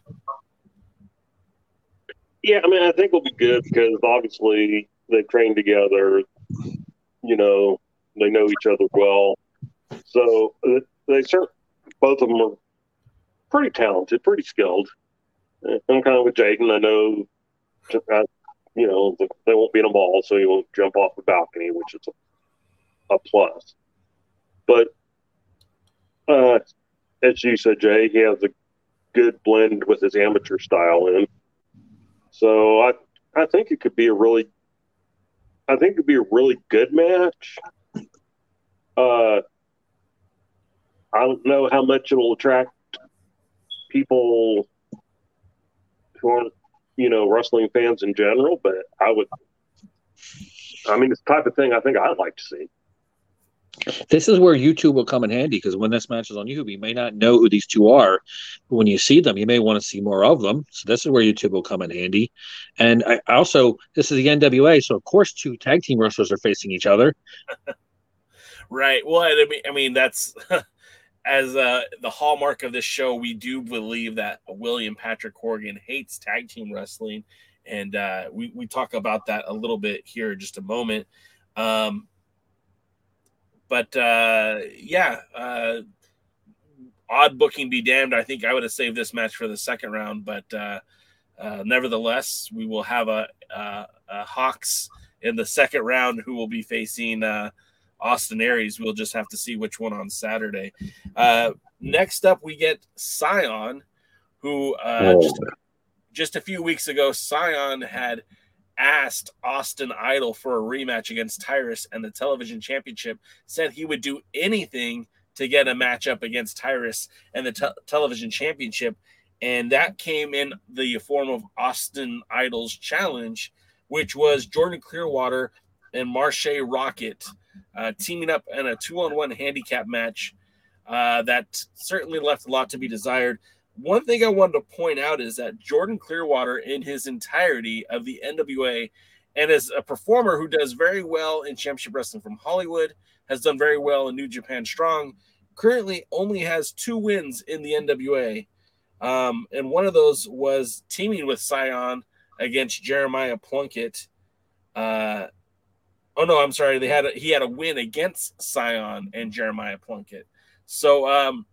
Yeah, I mean, I think it'll be good because obviously they train together. You know, they know each other well, so uh, they certainly both of them are pretty talented, pretty skilled. I'm kind of with Jaden. I know you know, they won't be in a mall, so he won't jump off the balcony, which is a, a plus. But uh, as you said, Jay, he has a good blend with his amateur style in. So I I think it could be a really I think it could be a really good match. Uh, I don't know how much it'll attract people who aren't you know, wrestling fans in general, but I would, I mean, it's the type of thing I think I'd like to see. This is where YouTube will come in handy because when this match is on YouTube, you may not know who these two are. But when you see them, you may want to see more of them. So this is where YouTube will come in handy. And I also, this is the NWA, so of course, two tag team wrestlers are facing each other. right. Well, I mean, I mean that's as uh, the hallmark of this show, we do believe that William Patrick Corgan hates tag team wrestling, and uh, we we talk about that a little bit here in just a moment. Um, but uh, yeah, uh, odd booking be damned. I think I would have saved this match for the second round, but uh, uh, nevertheless, we will have a, a, a, Hawx in the second round who will be facing. Uh, Austin Aries. We'll just have to see which one on Saturday. Uh, next up, we get Scion, who uh, just, just, a few weeks ago, Scion had asked Austin Idol for a rematch against Tyrus and the television championship, said he would do anything to get a matchup against Tyrus and the te- television championship. And that came in the form of Austin Idol's challenge, which was Jordan Clearwater and Marshe Rockett uh, teaming up in a two on one handicap match uh, that certainly left a lot to be desired. One thing I wanted to point out is that Jordan Clearwater, in his entirety of the NWA, and as a performer who does very well in Championship Wrestling from Hollywood, has done very well in New Japan Strong, currently only has two wins in the NWA. Um, and one of those was teaming with Scion against Jeremiah Plunkett. Uh, oh no, I'm sorry. They had a, he had a win against Scion and Jeremiah Plunkett. So um,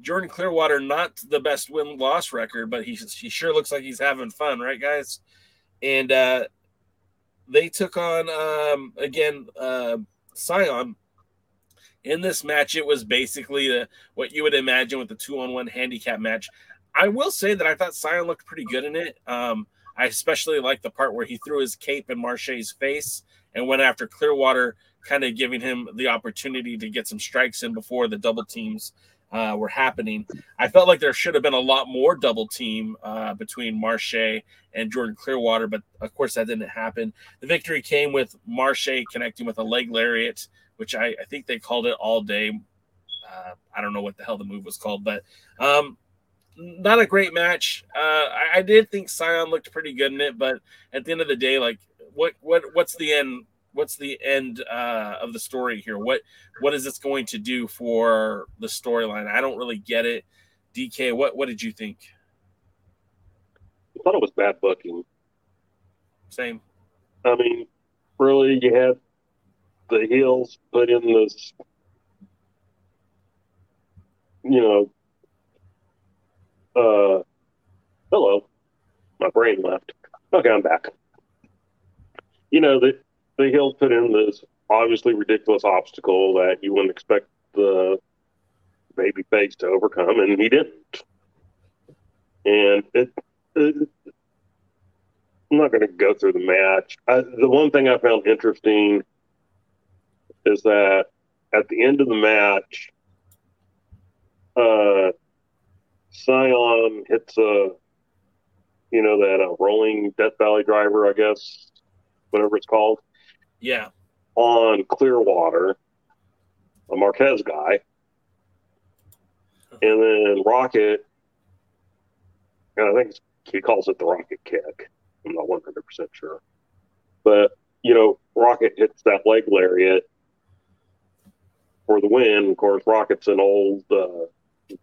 Jordan Clearwater, not the best win loss record, but he he sure looks like he's having fun, right, guys? And uh, they took on um, again uh, Scion. In this match, it was basically the, what you would imagine with the two on one handicap match. I will say that I thought Scion looked pretty good in it. Um, I especially like the part where he threw his cape in Marshe's face and went after Clearwater, kind of giving him the opportunity to get some strikes in before the double teams uh, were happening. I felt like there should have been a lot more double team uh, between Marshe and Jordan Clearwater, but of course that didn't happen. The victory came with Marshe connecting with a leg lariat, which I, I think they called it all day. Uh, I don't know what the hell the move was called, but um, not a great match. Uh, I, I did think Scion looked pretty good in it, but at the end of the day, like what what what's the end what's the end uh, of the story here? What what is this going to do for the storyline? I don't really get it. DK, what what did you think? I thought it was bad booking. Same. I mean, really, you had the heels put in this, you know, uh, hello, my brain left. Okay, I'm back. You know, the the heels put in this obviously ridiculous obstacle that you wouldn't expect the baby face to overcome, and he didn't. And it, it I'm not going to go through the match. I, the one thing I found interesting is that at the end of the match, uh, Scion hits a, you know, that uh, rolling Death Valley driver, I guess, whatever it's called, Yeah. on Clearwater, a Marquez guy. And then Rockett, and I think he calls it the Rocket Kick. I'm not 100% sure. But, you know, Rockett hits that leg lariat for the win. Of course, Rockett's an old uh,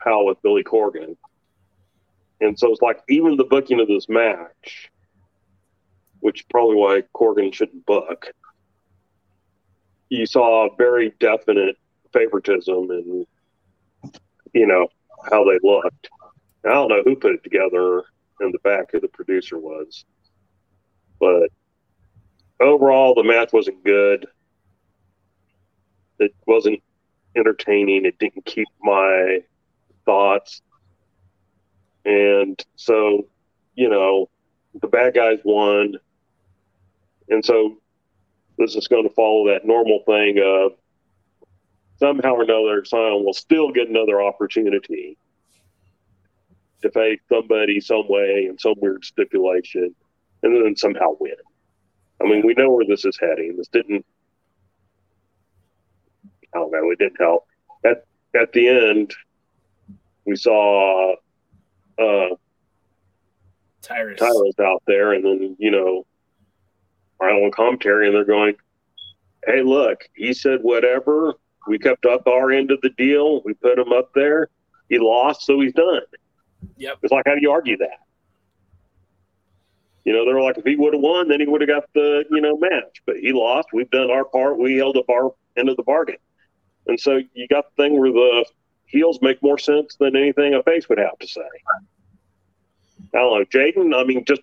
pal with Billy Corgan. And so it's like even the booking of this match, which probably why Corgan shouldn't book, you saw very definite favoritism and, you know, how they looked. I don't know who put it together in the back, who the producer was. But overall, the match wasn't good. It wasn't entertaining. It didn't keep my thoughts. And so, you know, the bad guys won. And so this is going to follow that normal thing of somehow or another, Zion will still get another opportunity to face somebody some way in some weird stipulation and then somehow win. I mean, we know where this is heading. This didn't, I don't know, it didn't help. At, at the end, we saw uh, Tyrus. Tyrus out there, and then, you know, I on commentary, and they're going, hey, look, he said whatever. We kept up our end of the deal. We put him up there. He lost, so he's done. Yep. It's like, how do you argue that? You know, they're like, if he would have won, then he would have got the, you know, match. But he lost. We've done our part. We held up our end of the bargain. And so you got the thing where the heels make more sense than anything a face would have to say. I don't know. Jaden, I mean, just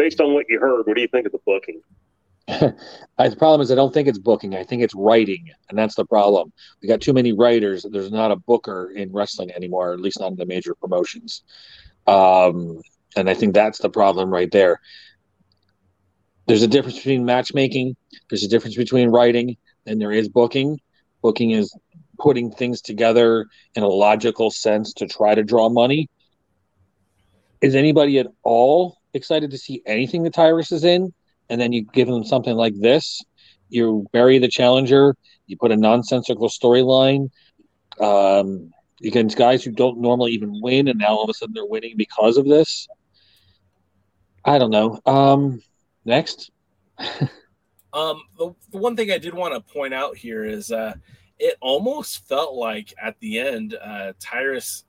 based on what you heard, what do you think of the booking? The problem is I don't think it's booking. I think it's writing, and that's the problem. We got too many writers. There's not a booker in wrestling anymore, at least not in the major promotions. Um, and I think that's the problem right there. There's a difference between matchmaking. There's a difference between writing, and there is booking. Booking is putting things together in a logical sense to try to draw money. Is anybody at all excited to see anything that Tyrus is in? and then you give them something like this. You bury the challenger. You put a nonsensical storyline um, against guys who don't normally even win, and now all of a sudden they're winning because of this. I don't know. Um, next. Um, the, the one thing I did want to point out here is uh, it almost felt like at the end, uh, Tyrus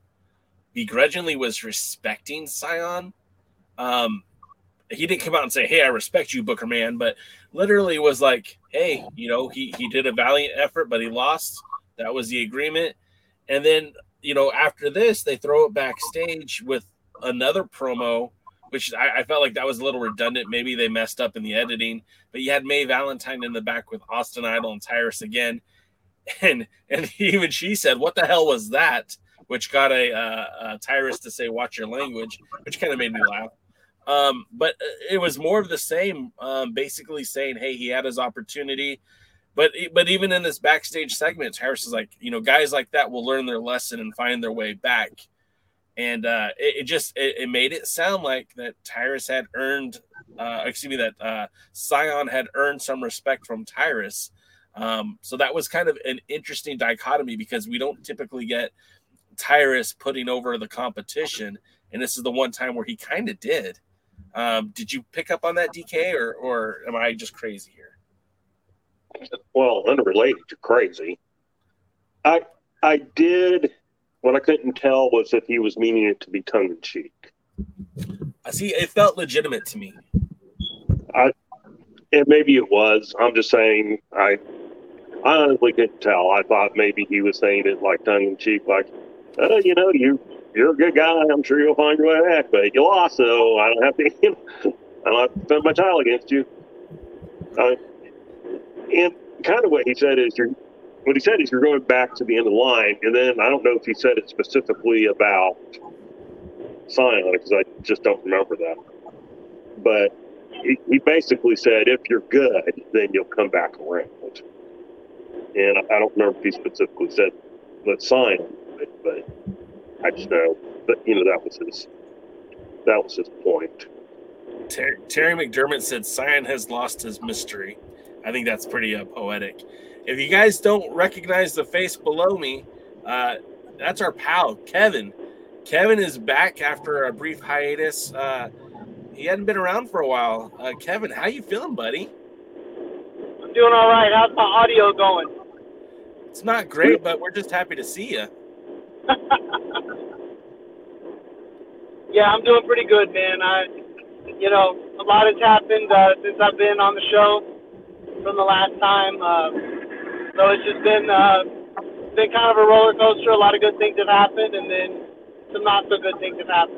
begrudgingly was respecting Sion. Um, he didn't come out and say, "Hey, I respect you, Booker Man," but literally was like, "Hey, you know, he he did a valiant effort, but he lost. That was the agreement." And then, you know, after this, they throw it backstage with another promo, which I, I felt like that was a little redundant. Maybe they messed up in the editing, but you had May Valentine in the back with Austin Idol and Tyrus again, and and even she said, "What the hell was that?" Which got a, uh, a Tyrus to say, "Watch your language," which kind of made me laugh. Um, but it was more of the same, um, basically saying, "Hey, he had his opportunity." But but even in this backstage segment, Harris is like, you know, guys like that will learn their lesson and find their way back. And uh, it, it just it, it, made it sound like that Tyrus had earned, uh, excuse me, that uh, Cyon had earned some respect from Tyrus. Um, so that was kind of an interesting dichotomy because we don't typically get Tyrus putting over the competition, and this is the one time where he kind of did. Um, did you pick up on that, DK, or or am I just crazy here? well, unrelated to crazy. I I did what I couldn't tell was if he was meaning it to be tongue in cheek. I see. It felt legitimate to me. I and maybe it was. I'm just saying. I I honestly couldn't tell. I thought maybe he was saying it like tongue in cheek, like, uh, you know, you you're a good guy. I'm sure you'll find your way back, but you lost, so I don't have to. I don't have to spend my child against you. Uh, and kind of what he said is you're what he said is you're going back to the end of the line, and then I don't know if he said it specifically about Cyon because I just don't remember that. But he, he basically said if you're good, then you'll come back around. And I, I don't remember if he specifically said let's sign but, but I just know that you know that was his that was his point. Ter- Terry McDermott said Cyon has lost his mystery. I think that's pretty uh, poetic. If you guys don't recognize the face below me, uh, that's our pal Kevin. Kevin is back after a brief hiatus. Uh, he hadn't been around for a while. Uh, Kevin, how you feeling, buddy? I'm doing all right. How's my audio going? It's not great, but we're just happy to see you. yeah, I'm doing pretty good, man. I, you know, a lot has happened uh, since I've been on the show from the last time. Uh, so it's just been uh, been kind of a roller coaster. A lot of good things have happened, and then some not so good things have happened.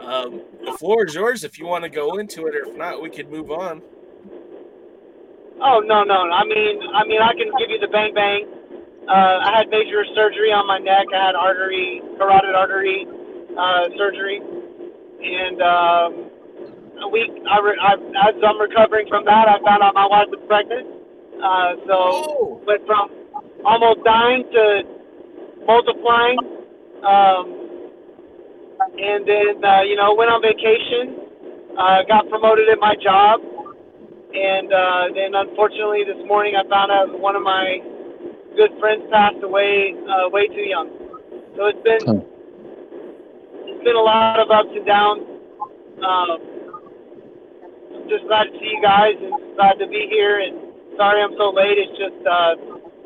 Um, the floor is yours if you want to go into it, or if not, we could move on. Oh no, no. I mean, I mean, I can give you the bang bang. Uh, I had major surgery on my neck. I had artery, carotid artery uh, surgery, and um, a week. I re- I, as I'm recovering from that, I found out my wife was pregnant. Uh, so oh. went from almost dying to multiplying. Um, and then uh, you know went on vacation. Uh, got promoted at my job, and uh, then unfortunately this morning I found out one of my good friends passed away uh, way too young. So it's been it's been a lot of ups and downs. Um, just glad to see you guys and glad to be here. And sorry I'm so late. It's just uh,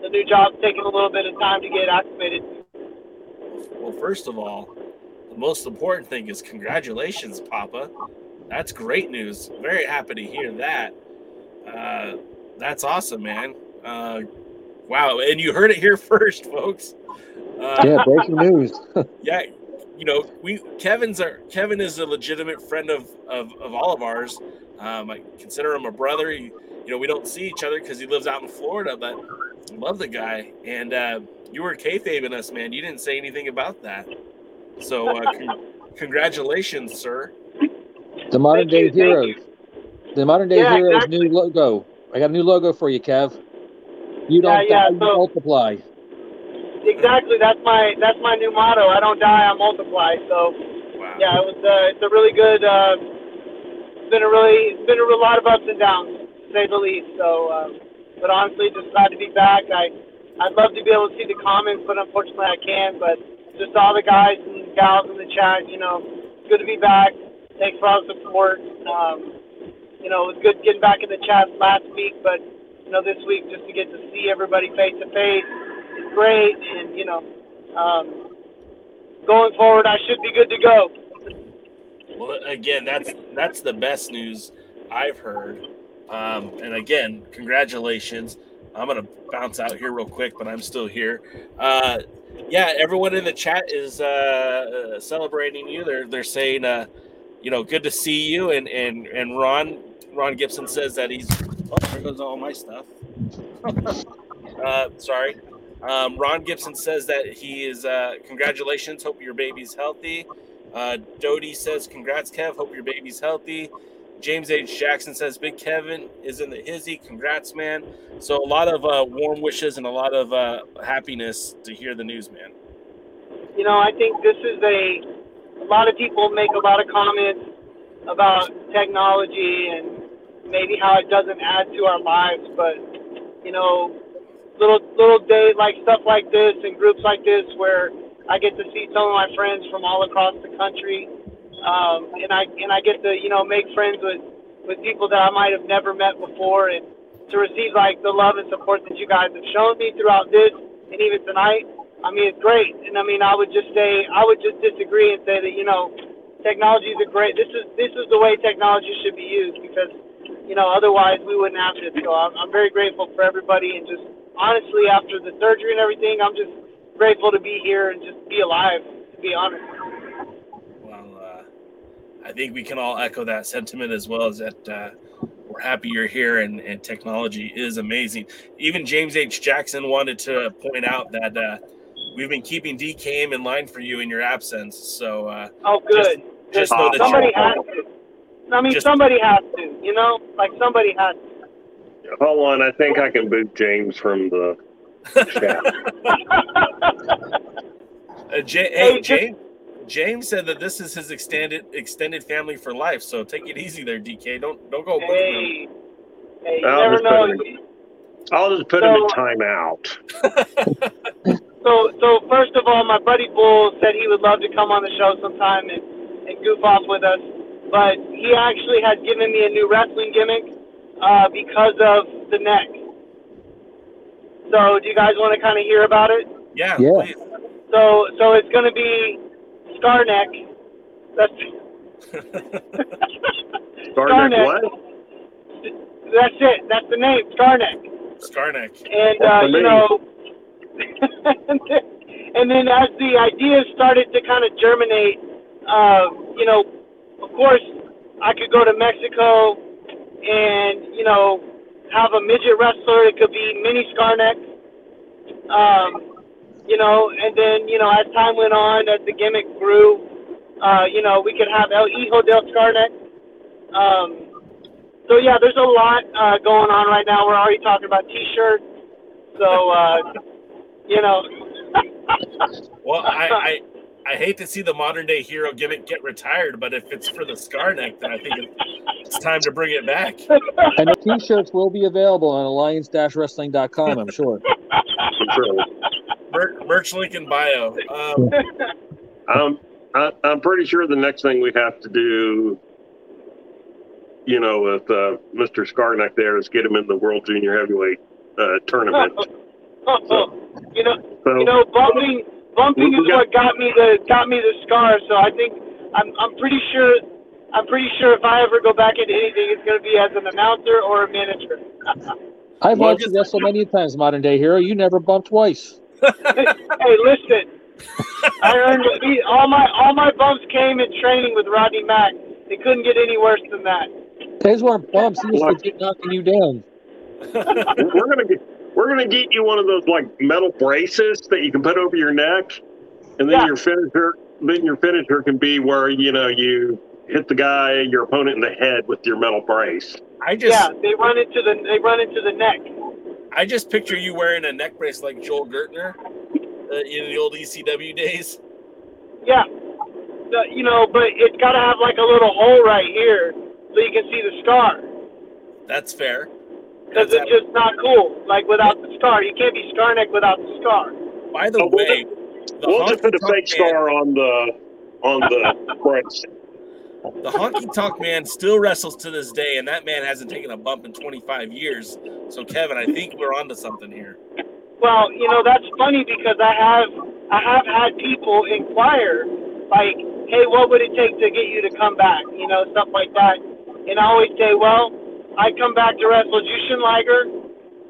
the new job's taking a little bit of time to get acclimated. Well, first of all, the most important thing is congratulations, Papa. That's great news. Very happy to hear that. Uh, that's awesome, man. Uh, wow, and you heard it here first, folks. Uh, yeah, breaking news. yeah, you know, we Kevin's our Kevin is a legitimate friend of of, of all of ours. Um, I consider him a brother. He, you know, we don't see each other because he lives out in Florida, but I love the guy. And uh, you were kayfabing us, man. You didn't say anything about that. So, uh, con- congratulations, sir. The modern day heroes. The modern day Yeah, heroes exactly. new logo. I got a new logo for you, Kev. You don't Yeah, yeah, die, you so- multiply. Exactly. That's my that's my new motto. I don't die. I multiply. So Wow. yeah, it was uh, it's a really good uh, been a really it's been a lot of ups and downs, to say the least. So, um, but honestly, just glad to be back. I I'd love to be able to see the comments, but unfortunately I can't. But just all the guys and gals in the chat, you know, it's good to be back. Thanks for all the support. Um, you know, it was good getting back in the chat last week, but you know, this week just to get to see everybody face to face is great. And you know, um, going forward, I should be good to go. Well, again, that's that's the best news I've heard. Um, and again, congratulations. I'm gonna bounce out here real quick, but I'm still here. Uh, yeah, everyone in the chat is uh, celebrating you. They're they're saying, uh, you know, good to see you. And and and Ron Ron Gibson says that he's. Oh, there goes all my stuff. uh, sorry. Um, Ron Gibson says that he is. Uh, congratulations. Hope your baby's healthy. Uh, Dodie says, "Congrats, Kev. Hope your baby's healthy." James H. Jackson says, "Big Kevin is in the hizzy. Congrats, man." So a lot of uh, warm wishes and a lot of uh, happiness to hear the news, man. You know, I think this is a. A lot of people make a lot of comments about technology and maybe how it doesn't add to our lives, but you know, little little day like stuff like this and groups like this where I get to see some of my friends from all across the country, um, and I and I get to you know make friends with with people that I might have never met before, and to receive like the love and support that you guys have shown me throughout this and even tonight. I mean, it's great, and I mean, I would just say I would just disagree and say that you know, technology is a great. This is this is the way technology should be used because you know otherwise we wouldn't have this. So I'm, I'm very grateful for everybody, and just honestly, after the surgery and everything, I'm just grateful to be here and just be alive. To be honest. Well, uh, I think we can all echo that sentiment as well as that uh, we're happy you're here and, and technology is amazing. Even James H. Jackson wanted to point out that uh, we've been keeping DKM in line for you in your absence. So, uh, oh, good. Just, just know that somebody has to. I mean, just, somebody has to. You know, like somebody has to. Hold on, I think I can boot James from the uh, J- hey, James. James said that this is his extended extended family for life. So take it easy there, DK. Don't don't go. Hey, hey you I'll never know. Him, I'll just put so, him in timeout. so so first of all, my buddy Bull said he would love to come on the show sometime and, and goof off with us. But he actually has given me a new wrestling gimmick uh, because of the neck. So, do you guys want to kind of hear about it? Yeah. Yeah. Please. So, so it's going to be Scar Neck. That's Scar Neck. What? That's it. That's the name. Scar Neck. Scar Neck. And uh, you know, and, then, and then as the ideas started to kind of germinate, uh, you know, of course, I could go to Mexico and you know have a midget wrestler. It could be mini Scarneck. Um, you know, and then you know as time went on, as the gimmick grew, uh, you know we could have El Hijo del Scarneck. Um, so yeah, there's a lot uh, going on right now. We're already talking about T-shirts. So uh, you know. well, I, I I hate to see the modern day hero gimmick get retired, but if it's for the scar neck, then I think it's time to bring it back. And the t-shirts will be available on alliance-wrestling.com, I'm sure. Mer- merch link in bio. Um, um, I, I'm pretty sure the next thing we have to do, you know, with uh, Mr. Scarneck there is get him in the World Junior Heavyweight uh, tournament. So, you know, so, you know, bumping bumping is what got me the got me the scar. So I think I'm I'm pretty sure I'm pretty sure if I ever go back into anything, it's going to be as an announcer or a manager. I've watched you wrestle many times, modern day hero. You never bumped twice. hey, listen. I earned all my all my bumps came in training with Rodney Mack. It couldn't get any worse than that. Those weren't bumps. He was legit knocking you down. We're gonna get we're gonna get you one of those like metal braces that you can put over your neck, and then yeah. your finisher. Then your finisher can be where you know you hit the guy, your opponent in the head with your metal brace. I just yeah, they run into the they run into the neck. I just picture you wearing a neck brace like Joel Gertner uh, in the old ECW days. Yeah, the, you know, but it's got to have like a little hole right here so you can see the scar. That's fair. Because That's it's just not cool. Like without the scar, you can't be scar neck without the scar. By the Oh, we'll way, the We'll just put a fake man- star on the on the breast. The honky tonk man still wrestles to this day, and that man hasn't taken a bump in 25 years. So, Kevin, I think we're onto something here. Well, you know that's funny because I have I have had people inquire like, "Hey, what would it take to get you to come back?" You know, stuff like that. And I always say, "Well, I come back to wrestle Jushin Liger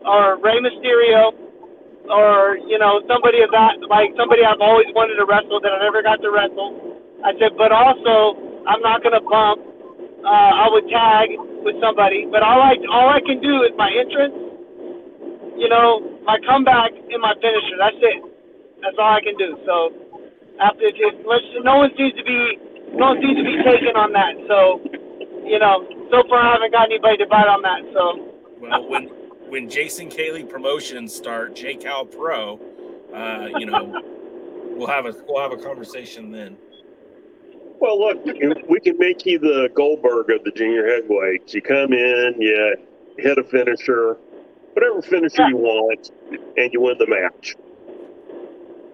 or Rey Mysterio or you know somebody of that like somebody I've always wanted to wrestle that I never got to wrestle." I said, "But also, I'm not gonna bump. Uh, I would tag with somebody, but all I all I can do is my entrance." you know, my comeback and my finisher. That's it. That's all I can do. So after just no one seems to be no one seems to be taking on that. So you know, so far I haven't got anybody to bite on that. So Well, when when Jason Cayley promotions start, J Cal Pro, uh, you know, we'll have a we'll have a conversation then. Well, look, we can make you the Goldberg of the junior heavyweights. You come in, you hit a finisher, whatever finisher you want, and you win the match.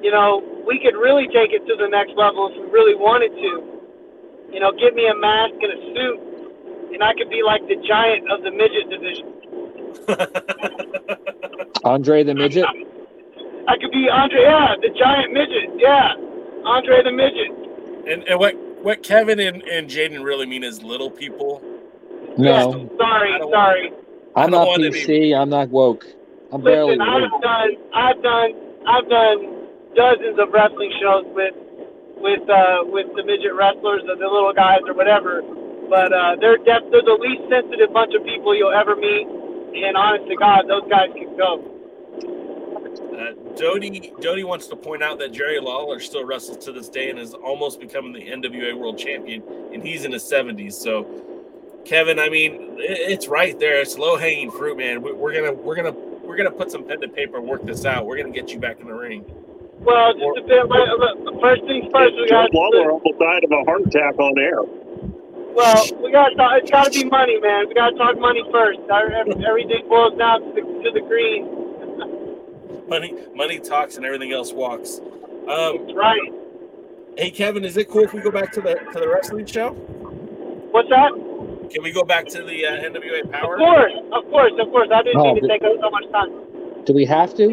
you know, we could really take it to the next level if we really wanted to. You know, give me a mask and a suit, and I could be like the giant of the midget division. Andre the midget. I could be Andre, yeah, the giant midget, yeah, Andre the midget. And, and what what Kevin and, and Jaden really mean is little people. No, Sorry, sorry. I I'm don't not be- PC. I'm not woke. I'm barely Listen, woke. I've done, I've done, I've done dozens of wrestling shows with, with, uh, with the midget wrestlers or the little guys or whatever. But uh, they're def- they're the least sensitive bunch of people you'll ever meet. And honest to God, those guys can go. Uh, Dodie Dodie wants to point out that Jerry Lawler still wrestles to this day and is almost becoming the NWA World Champion, and he's in his 70s. So, Kevin, I mean, it, it's right there. It's low hanging fruit, man. We, we're gonna we're gonna we're gonna put some pen to paper and work this out. We're gonna get you back in the ring. Well, just a bit. Like, first things first, we Joe got. Lawler almost died of a heart attack on air. Well, we got. to It's got to be money, man. We got to talk money first. Everything boils down to the, to the green. Money money talks and everything else walks. Um, That's right. hey, Kevin, is it cool if we go back to the to the wrestling show? What's that? Can we go back to the uh, NWA Powerrr? Of course, of course, of course. I didn't Oh, mean to take up so much time. Do we have to?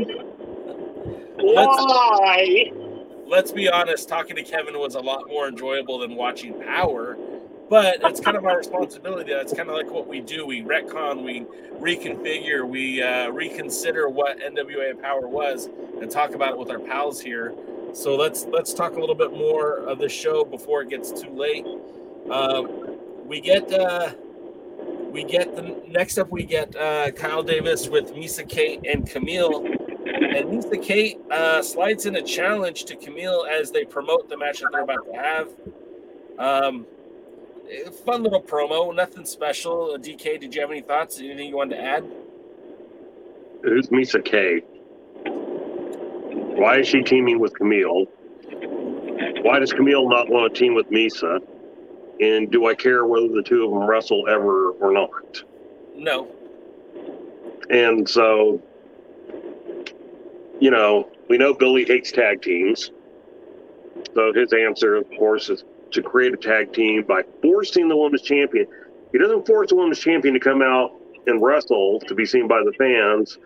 Let's- Why? let's be honest, talking to Kevin was a lot more enjoyable than watching Powerrr. But it's kind of our responsibility. That's kind of like what we do. We retcon, we reconfigure, we uh, reconsider what NWA Powerrr was, and talk about it with our pals here. So let's let's talk a little bit more of the show before it gets too late. Um, we get uh, we get the next up. We get uh, Kyle Davis with Missa Kate and Kamille. And Missa Kate uh, slides in a challenge to Kamille as they promote the match that they're about to have. Um, fun little promo, nothing special. Uh, DK, did you have any thoughts? Anything you wanted to add? Who's Missa K? Why is she teaming with Kamille? Why does Kamille not want to team with Missa? And do I care whether the two of them wrestle ever or not? No. And so, you know, we know Billy hates tag teams. So his answer, of course, is to create a tag team by forcing the women's champion. He doesn't force the women's champion to come out and wrestle to be seen by the fans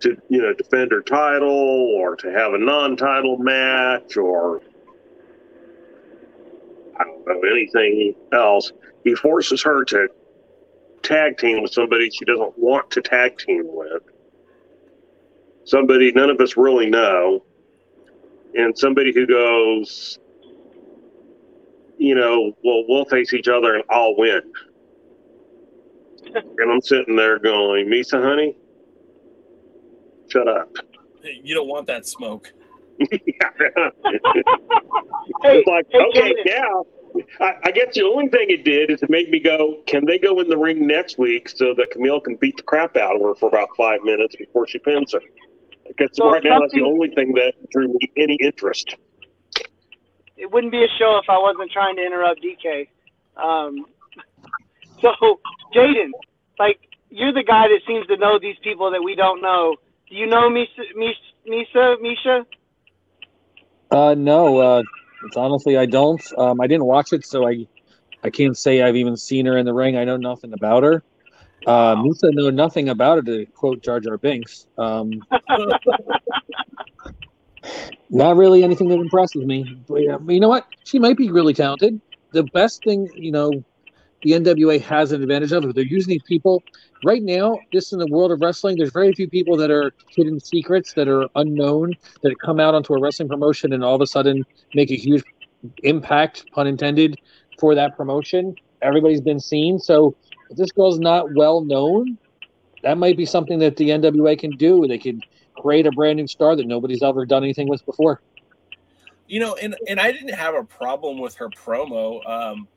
to, you know, defend her title or to have a non-title match or I don't know anything else. He forces her to tag team with somebody she doesn't want to tag team with. Somebody none of us really know. And somebody who goes, you know, well, we'll face each other and I'll win. and I'm sitting there going, Missa, honey, shut up. You don't want that smoke. Hey, it's like, hey, okay, Jaden. yeah. I, I guess the only thing it did is it made me go, can they go in the ring next week so that Kamille can beat the crap out of her for about five minutes before she pins her? Because So right now, that's the only thing that drew me any interest. It wouldn't be a show if I wasn't trying to interrupt DK. Um, So, Jaden, like you're the guy that seems to know these people that we don't know. Do you know Missa? Missa? Misha? Uh, no. Uh, it's honestly I don't. Um, I didn't watch it, so I I can't say I've even seen her in the ring. I know nothing about her. Uh, Misa know nothing about her, to quote Jar Jar Binks. Um, not really anything that impresses me. But, you know what? She might be really talented. The best thing, you know, the NWA has an advantage of. They're using these people right now. Just in the world of wrestling, there's very few people that are hidden secrets that are unknown that come out onto a wrestling promotion and all of a sudden make a huge impact, pun intended, for that promotion. Everybody's been seen, so if this girl's not well known, that might be something that the NWA can do. They can create a brand new star that nobody's ever done anything with before. You know, and and I didn't have a problem with her promo. Um,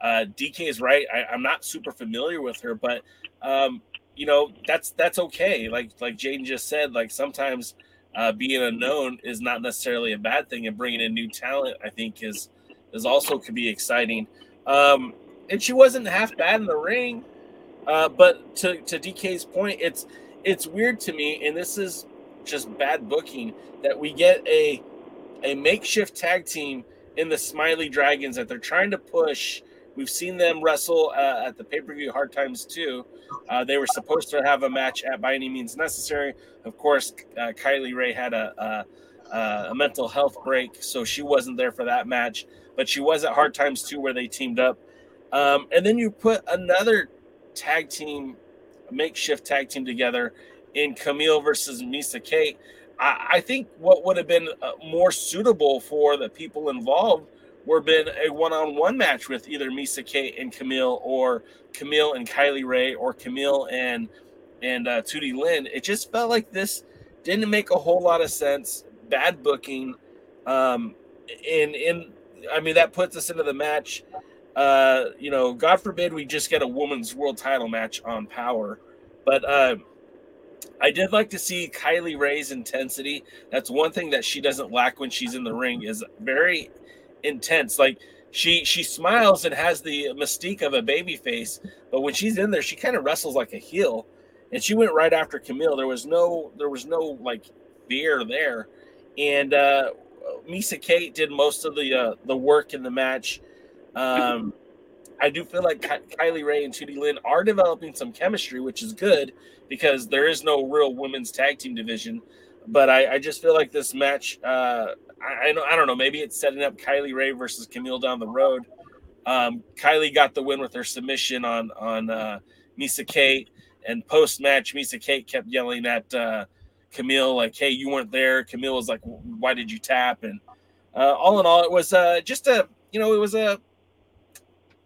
uh, DK is right. I, I'm not super familiar with her, but um, you know that's that's okay. Like like Jaden just said, like sometimes uh, being unknown is not necessarily a bad thing, and bringing in new talent, I think, is is also could be exciting. Um, and she wasn't half bad in the ring. Uh, but to, to DK's point, it's it's weird to me, and this is just bad booking that we get a a makeshift tag team in the Smiley Dragons that they're trying to push. We've seen them wrestle uh, at the pay per view Hard Times too. Uh, they were supposed to have a match at By Any Means Necessary. Of course, uh, Kylie Rae had a, a, a mental health break, so she wasn't there for that match. But she was at Hard Times too, where they teamed up. Um, and then you put another tag team, makeshift tag team together in Kamille versus Missa Kate. I, I think what would have been uh, more suitable for the people involved would have been a one-on-one match with either Missa Kate and Kamille, or Kamille and Kylie Rae, or Kamille and and uh, Tootie Lynn. It just felt like this didn't make a whole lot of sense. Bad booking, um, and in I mean that puts us into the match uh, you know, God forbid we just get a women's world title match on Powerrr, but uh, I did like to see Kylie Rae's intensity. That's one thing that she doesn't lack when she's in the ring is very intense. Like she she smiles and has the mystique of a baby face, but when she's in there, she kind of wrestles like a heel. And she went right after Kamille. There was no there was no like fear there, and uh, Missa Kate did most of the uh, the work in the match. Um, I do feel like Ky- Kylie Rae and Tootie Lynn are developing some chemistry, which is good because there is no real women's tag team division. But I, I just feel like this match, uh, I, I, know, I don't know, maybe it's setting up Kylie Rae versus Kamille down the road. Um, Kylie got the win with her submission on on uh, Missa Kate, and post match, Missa Kate kept yelling at uh, Kamille like, "Hey, you weren't there." Kamille was like, "Why did you tap?" And uh, all in all, it was uh, just a you know, it was a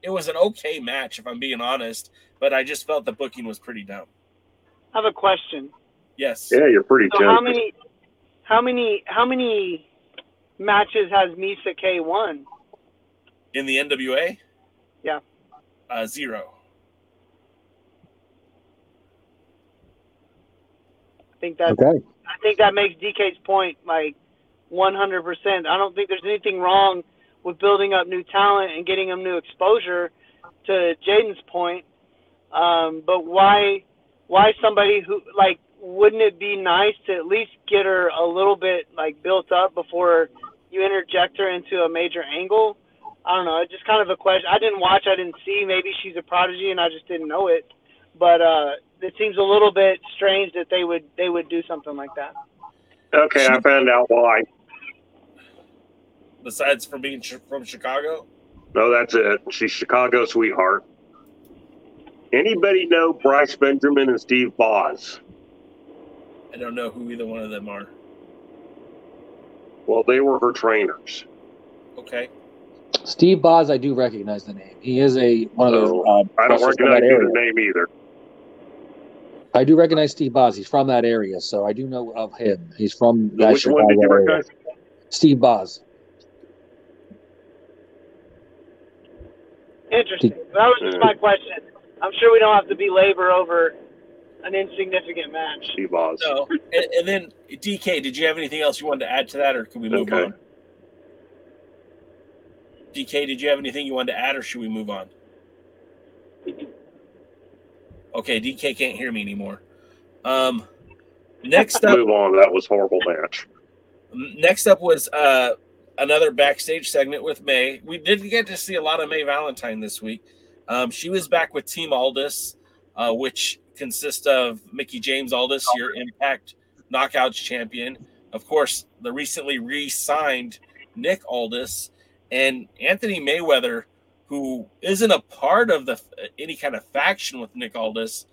it was an okay match, if I'm being honest, but I just felt the booking was pretty dumb. I have a question. Yes. Yeah, you're pretty So how many, how many, how many matches has Missa K won? In the NWA? Yeah. Uh, zero. I think that Okay. I think that makes DK's point like 100%. I don't think there's anything wrong with building up new talent and getting them new exposure. To Jaden's point, um, but why why somebody who like wouldn't it be nice to at least get her a little bit like built up before you interject her into a major angle? I don't know. It's just kind of a question. I didn't watch. I didn't see. Maybe she's a prodigy and I just didn't know it. But uh, it seems a little bit strange that they would they would do something like that. Okay, I found out why. Besides from being ch- from Chicago? No, that's it. She's Chicago sweetheart. Anybody know Bryce Benjamin and Steve Boz? I don't know who either one of them are. Well, they were her trainers. Okay. Steve Boz, I do recognize the name. He is a one of those. So, Uh, I don't wrestlers from recognize that area. his name either. I do recognize Steve Boz. He's from that area, so I do know of him. He's from that Which one Chicago did you area. recognize? Steve Boz. Interesting. That was just my question. I'm sure we don't have to belabor over an insignificant match. Steve Boz. So, and, and then DK, did you have anything else you wanted to add to that, or can we move Okay. on? DK, did you have anything you wanted to add, or should we move on? Okay, DK can't hear me anymore. Um, next up, Move on. That was horrible match. next up was uh, another backstage segment with May. We didn't get to see a lot of May Valentine this week. Um, she was back with Team Aldis, uh, which consists of Mickie James Aldis, your Impact Knockouts champion. Of course, the recently re-signed Nick Aldis and Anthony Mayweather, who isn't a part of the any kind of faction with Nick Aldis,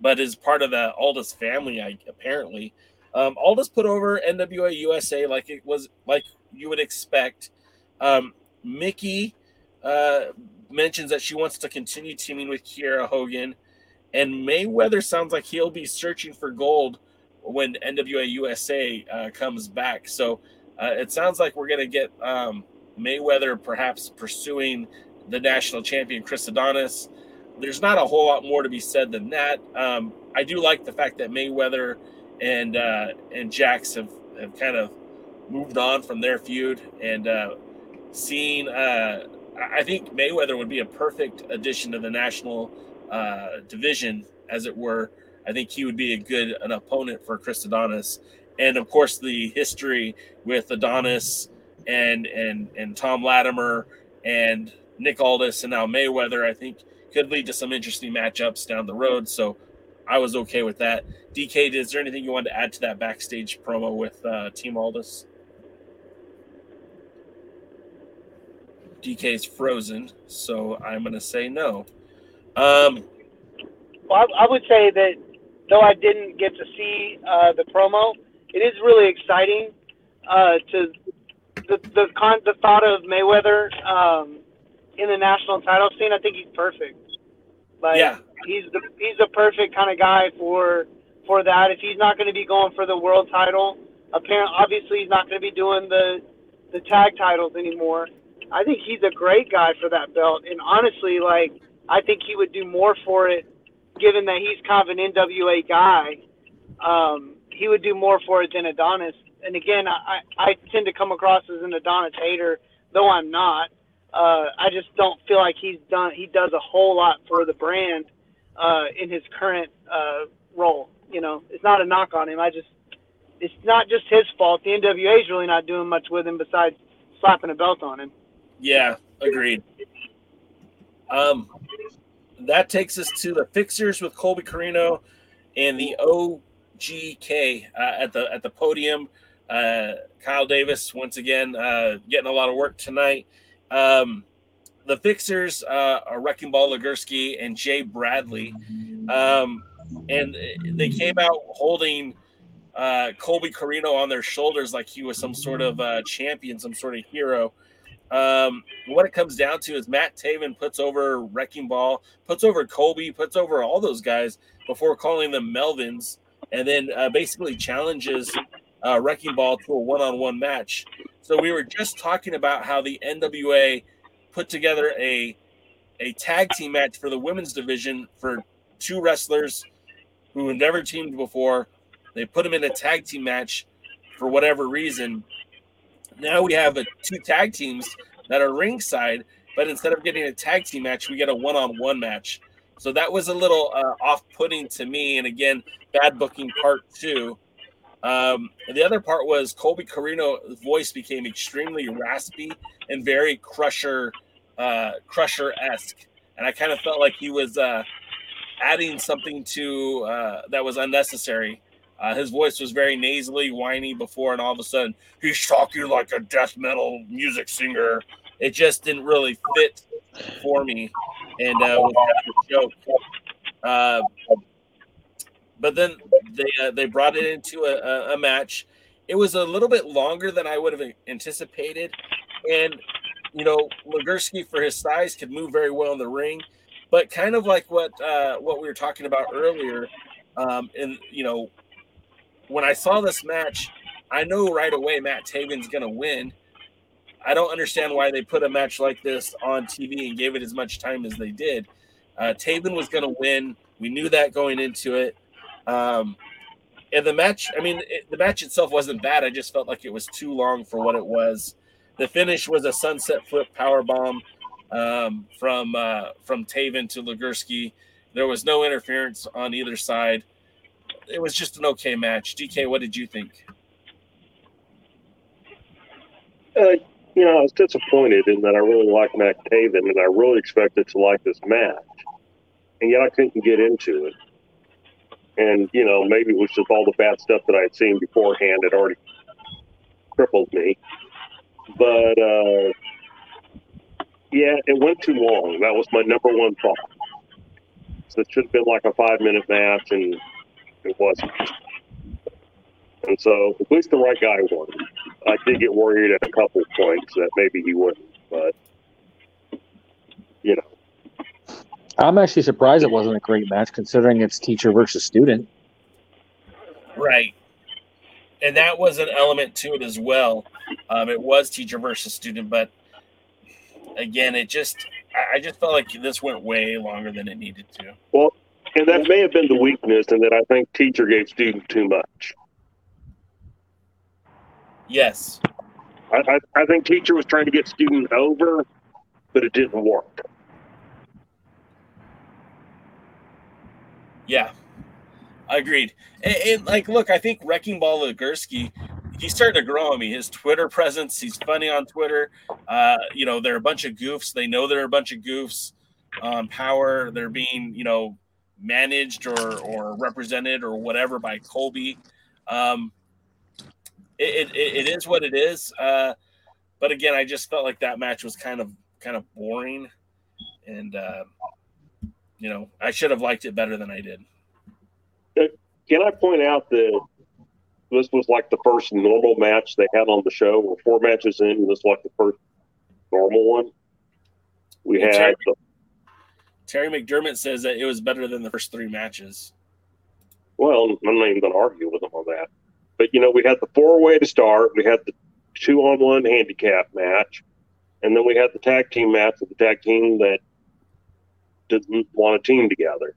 but is part of the Aldis family, I, apparently. Um, Aldis put over NWA USA like it was like you would expect. Um, Mickie uh, mentions that she wants to continue teaming with Kiera Hogan, and Mayweather sounds like he'll be searching for gold when NWA USA uh, comes back. So uh, it sounds like we're going to get um, Mayweather perhaps pursuing the national champion Chris Adonis. There's not a whole lot more to be said than that. Um, I do like the fact that Mayweather and uh, and Jax have, have kind of moved on from their feud and uh, seeing. Uh, I think Mayweather would be a perfect addition to the national uh, division, as it were. I think he would be a good an opponent for Chris Adonis, and of course the history with Adonis and and and Tom Latimer and Nick Aldis and now Mayweather. I think could lead to some interesting matchups down the road. So I was okay with that. DK, is there anything you wanted to add to that backstage promo with uh, Team Aldis? DK is frozen, so I'm going to say no. Um, Well, I, I would say that though I didn't get to see uh, the promo, it is really exciting uh, to the the con- the thought of Mayweather um, in the national title scene. I think he's perfect. Like, Yeah. he's the he's the perfect kind of guy for for that. If he's not going to be going for the world title, apparently, obviously, he's not going to be doing the the tag titles anymore. I think he's a great guy for that belt, and honestly, like I think he would do more for it, given that he's kind of an NWA guy. Um, he would do more for it than Adonis. And again, I, I tend to come across as an Adonis hater, though I'm not. Uh, I just don't feel like he's done. He does a whole lot for the brand uh, in his current uh, role. You know, it's not a knock on him. I just, it's not just his fault. The NWA is really not doing much with him besides slapping a belt on him. Yeah, agreed. Um, that takes us to the fixers with Colby Corino and the OGK uh, at the at the podium. Uh, Kyle Davis once again uh, getting a lot of work tonight. Um, the fixers uh, are Wrecking Ball Legursky and Jay Bradley, um, and they came out holding uh, Colby Corino on their shoulders like he was some sort of uh, champion, some sort of hero. Um, what it comes down to is Matt Taven puts over Wrecking Ball, puts over Colby, puts over all those guys before calling them Melvins, and then uh, basically challenges uh, Wrecking Ball to a one-on-one match. So we were just talking about how the NWA put together a a tag team match for the women's division for two wrestlers who had never teamed before. They put them in a tag team match for whatever reason. Now we have a, two tag teams that are ringside, but instead of getting a tag team match, we get a one-on-one match. So that was a little uh, off-putting to me. And again, bad booking part two. Um, the other part was Colby Corino's voice became extremely raspy and very crusher, uh, crusher esque, and I kind of felt like he was uh, adding something to uh, that was unnecessary. Uh, his voice was very nasally, whiny before, and all of a sudden he's talking like a death metal music singer. It just didn't really fit for me, and uh, was kind of a joke. Uh, but then they uh, they brought it into a, a, match. It was a little bit longer than I would have anticipated, and you know, Legursky for his size could move very well in the ring, but kind of like what uh, what we were talking about earlier, um, and you know, when I saw this match, I know right away Matt Taven's going to win. I don't understand why they put a match like this on TV and gave it as much time as they did. Uh, Taven was going to win. We knew that going into it. Um, and the match, I mean, it, the match itself wasn't bad. I just felt like it was too long for what it was. The finish was a sunset flip power bomb um, from uh, from Taven to Legursky. There was no interference on either side. It was just an okay match. DK, what did you think? Uh, you know, I was disappointed in that I really liked Matt Taven and I really expected to like this match. And yet I couldn't get into it. And, you know, maybe it was just all the bad stuff that I had seen beforehand had already crippled me. But, uh, yeah, it went too long. That was my number one thought. So it should have been like a five minute match, and it wasn't. And so at least the right guy won. I did get worried at a couple points that maybe he wouldn't, but you know. I'm actually surprised it wasn't a great match considering it's teacher versus student. Right. And that was an element to it as well. Um, it was teacher versus student, but again, it just I just felt like this went way longer than it needed to. Well, and that may have been the weakness, and that I think teacher gave student too much. Yes. I, I, I think teacher was trying to get student over, but it didn't work. Yeah, I agreed. And, and like, look, I think Wrecking Ball Legursky, he's starting to grow on me. His Twitter presence, he's funny on Twitter. Uh, you know, they're a bunch of goofs. They know they're a bunch of goofs. Um, power, they're being, you know, managed or or represented or whatever by Colby. Um, it, it, it is what it is. Uh, but again, I just felt like that match was kind of kind of boring, and uh, you know, I should have liked it better than I did. Can I point out that this was like the first normal match they had on the show? We're four matches in, and this was like the first normal one. We had the, Terry McDermott says that it was better than the first three matches. well, I'm not even going to argue with him on that. But you know, we had the four way to start. We had the two on one handicap match, and then we had the tag team match with the tag team that didn't want to team together.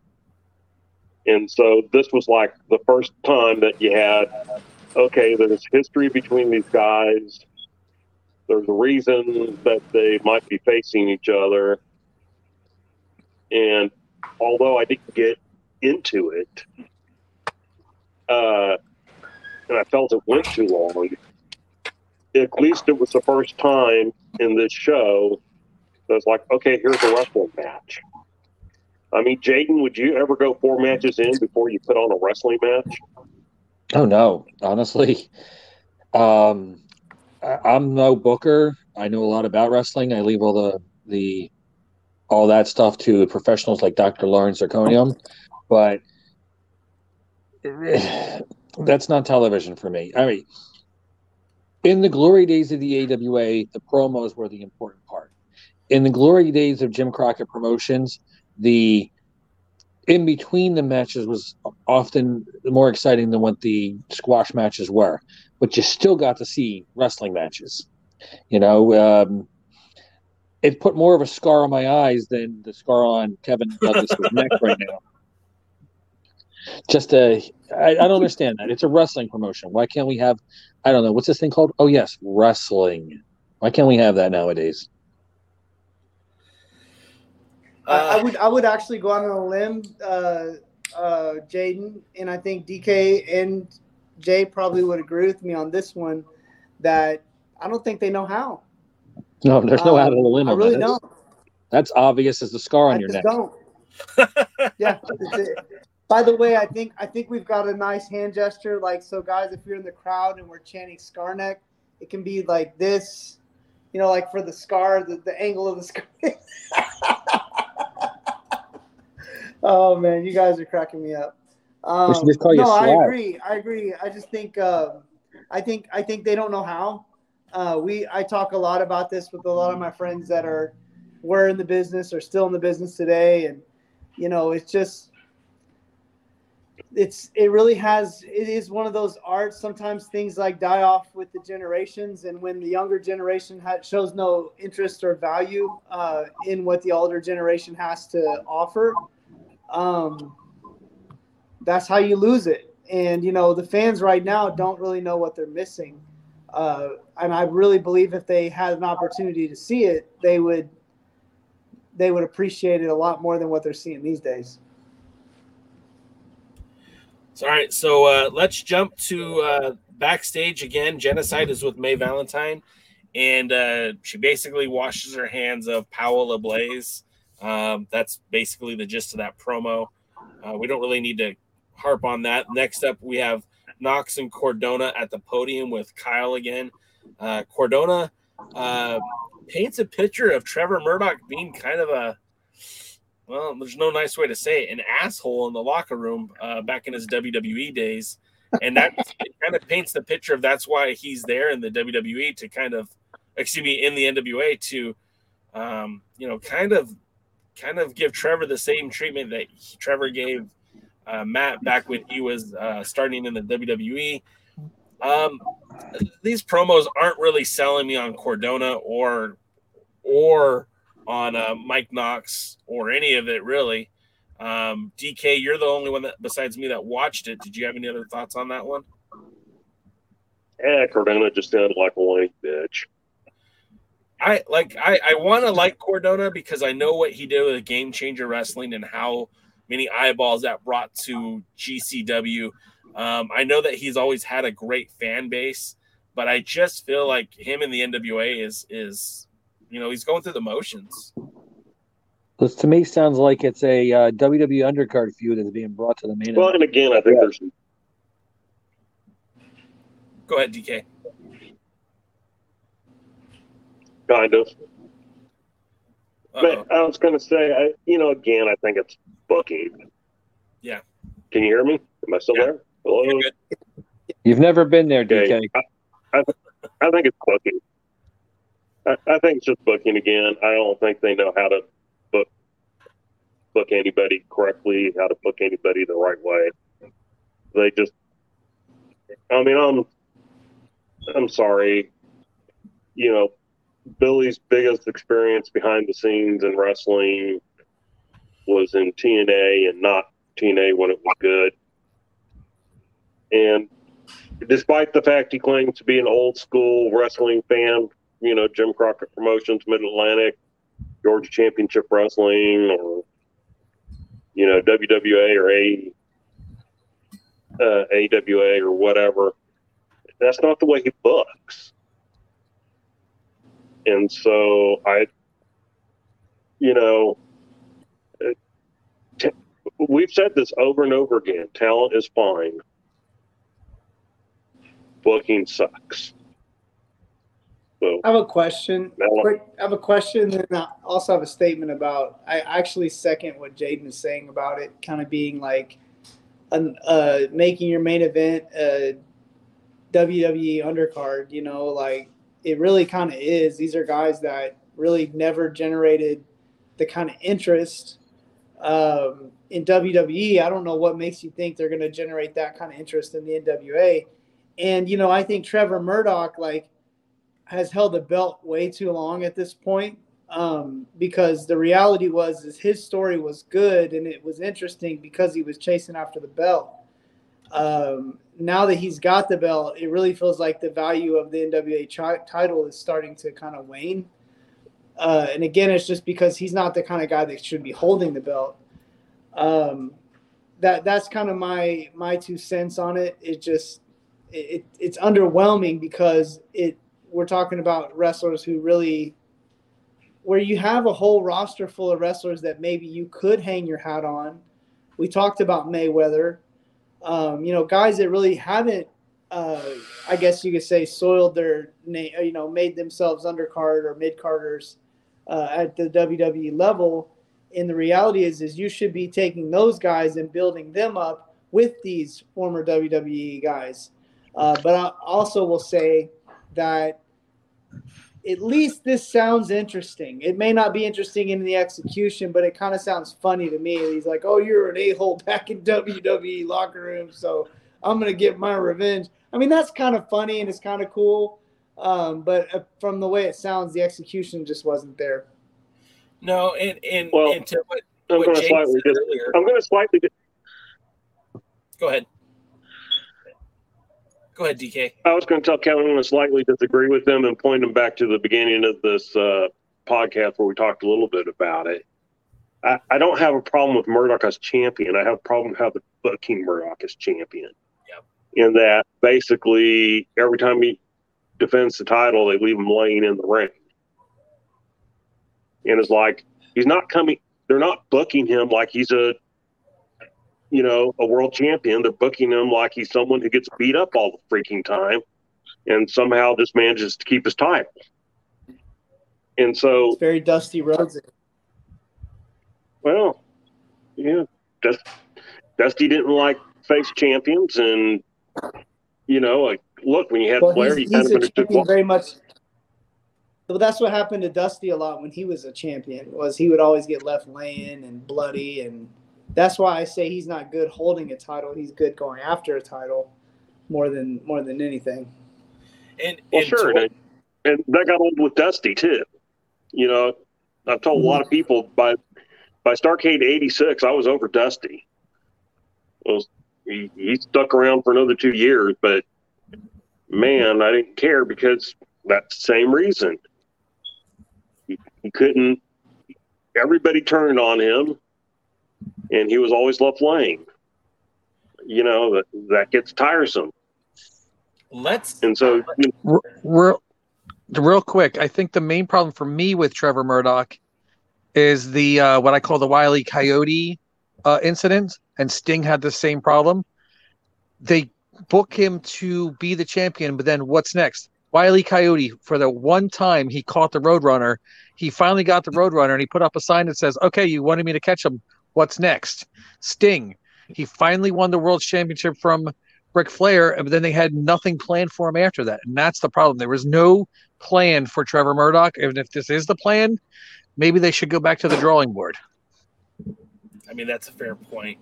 And so this was like the first time that you had, okay, there's history between these guys. There's a reason that they might be facing each other. And although I didn't get into it, uh, and I felt it went too long, at least it was the first time in this show that was like, okay, here's a wrestling match. I mean, Jaden, would you ever go four matches in before you put on a wrestling match? Oh no, honestly, um, I, I'm no booker. I know a lot about wrestling. I leave all the the all that stuff to professionals like Dr. Lawrence Zirconium, but that's not television for me. I mean, in the glory days of the AWA, the promos were the important part. In the glory days of Jim Crockett Promotions, the in between the matches was often more exciting than what the squash matches were, but you still got to see wrestling matches. You know, um, it put more of a scar on my eyes than the scar on Kevin Douglas's neck right now. Just a, I, I don't understand that. It's a wrestling promotion. Why can't we have, I don't know, what's this thing called? Oh, yes, wrestling. Why can't we have that nowadays? I, I would I would actually go out on a limb, uh, uh, Jaden, and I think DK and Jay probably would agree with me on this one. That I don't think they know how. No, there's no Um, out of the limb I really that. don't. That's obvious as the scar on I your neck. don't. yeah. By the way, I think I think we've got a nice hand gesture. Like so, guys, if you're in the crowd and we're chanting scar neck, it can be like this. You know, like for the scar, the, the angle of the scar. oh man, you guys are cracking me up. Um, We should just call you no, I agree. I agree. I just think um I think I think they don't know how. Uh, we I talk a lot about this with a lot of my friends that are were in the business or still in the business today, and you know it's just it's it really has it is one of those arts. Sometimes things like die off with the generations. And when the younger generation ha shows no interest or value uh, in what the older generation has to offer um, that's how you lose it. And you know the fans right now don't really know what they're missing uh, and i really believe if they had an opportunity to see it they would they would appreciate it a lot more than what they're seeing these days all right, so uh, let's jump to uh, backstage again. Genocide is with May Valentine, and uh, she basically washes her hands of Powell Ablaze. Um, that's basically the gist of that promo. Uh, we don't really need to harp on that. Next up, we have Knox and Cardona at the podium with Kyle again. Uh, Cardona uh, paints a picture of Trevor Murdoch being kind of a well, there's no nice way to say it, an asshole in the locker room uh, back in his WWE days, and that kind of paints the picture of that's why he's there in the WWE to kind of, excuse me, in the NWA to, um, you know, kind of, kind of give Trevor the same treatment that he, Trevor gave uh, Matt back when he was uh, starting in the WWE. Um, these promos aren't really selling me on Cardona or or on uh, Mike Knox or any of it really. Um, DK, you're the only one that besides me that watched it. Did you have any other thoughts on that one? Yeah, Cardona just sounded like a white bitch. I like I, I want to like Cardona because I know what he did with Game Changer Wrestling and how many eyeballs that brought to GCW. Um, I know that he's always had a great fan base, but I just feel like him in the NWA is is you know he's going through the motions. This to me sounds like it's a uh, WWE undercard feud that's being brought to the main. Well, and again, I think Yeah. there's Go ahead, DK. kind of. Uh-oh. But I was going to say, I, you know, again, I think it's booking. Yeah. Can you hear me? Am I still Yeah. there? Hello. You're good. You've never been there, Okay. DK. I, I think it's booking. I, I think it's just booking again. I don't think they know how to book book anybody correctly, how to book anybody the right way. They just, I mean, I'm, I'm sorry, you know, Billy's biggest experience behind the scenes in wrestling was in TNA and not TNA when it was good. And despite the fact he claims to be an old school wrestling fan, you know, Jim Crockett Promotions, Mid Atlantic, Georgia Championship Wrestling, or you know, WWA or A, uh, AWA or whatever. That's not the way he books. And so I, you know, we've said this over and over again. Talent is fine booking sucks. So I have a question. Quick, I have a question, and I also have a statement about. I actually second what Jaden is saying about it, kind of being like, an, uh, making your main event a WWE undercard. You know, like it really kind of is. These are guys that really never generated the kind of interest um, in WWE. I don't know what makes you think they're going to generate that kind of interest in the NWA. And you know, I think Trevor Murdoch, like has held the belt way too long at this point um, because the reality was is his story was good and it was interesting because he was chasing after the belt. Um, now that he's got the belt, it really feels like the value of the NWA chi- title is starting to kind of wane. Uh, and again, it's just because he's not the kind of guy that should be holding the belt. Um, that that's kind of my my two cents on it. It just it, it's underwhelming because it we're talking about wrestlers who really where you have a whole roster full of wrestlers that maybe you could hang your hat on. We talked about Mayweather, um, you know, guys that really haven't, uh, I guess you could say, soiled their name, you know, made themselves undercard or mid carders uh, at the WWE level. And the reality is, is you should be taking those guys and building them up with these former WWE guys. Uh, but I also will say that at least this sounds interesting. It may not be interesting in the execution, but it kind of sounds funny to me. He's like, "Oh, you're an a-hole back in WWE locker room, so I'm gonna get my revenge." I mean, that's kind of funny and it's kind of cool, um, but uh, from the way it sounds, the execution just wasn't there. No, and and, Well, and to what, I'm what going to James slightly said earlier. I'm going to slightly dis- Go ahead. Go ahead, DK. I was going to tell Kevin I'm going to slightly disagree with them and point them back to the beginning of this uh, podcast where we talked a little bit about it. I, I don't have a problem with Murdoch as champion. I have a problem with how the booking Murdoch as champion. Yep. In that basically every time he defends the title, they leave him laying in the ring. And it's like he's not coming they're not booking him like he's a you know, a world champion. They're booking him like he's someone who gets beat up all the freaking time and somehow just manages to keep his title. And so It's very Dusty Rhodes. Well, yeah, Dust, Dusty didn't like face champions, and you know, like look when you had Well, Flair, he's, you kind he's of a understood. champion very much. Well, that's what happened to Dusty a lot when he was a champion. Was he would always get left laying and bloody, and that's why I say he's not good holding a title. He's good going after a title more than more than anything. And, well, and sure, to- and, and that got old with Dusty too. You know, I've told a lot of mm-hmm. people by by Starcade '86, I was over Dusty. Well, he, he stuck around for another two years, but man, I didn't care because that's the same reason. He, he couldn't. Everybody turned on him, and he was always left laying. You know that that gets tiresome, let's and so you know, real, real quick, I think the main problem for me with Trevor Murdoch is the uh, what I call the Wiley Coyote uh, incident, and Sting had the same problem. They book him to be the champion, but then what's next? Wiley Coyote, for the one time he caught the Roadrunner, he finally got the Roadrunner, and he put up a sign that says, "Okay, you wanted me to catch him. What's next?" Sting. He finally won the world championship from Ric Flair, but then they had nothing planned for him after that, and that's the problem. There was no plan for Trevor Murdoch, and if this is the plan, maybe they should go back to the drawing board. I mean, that's a fair point.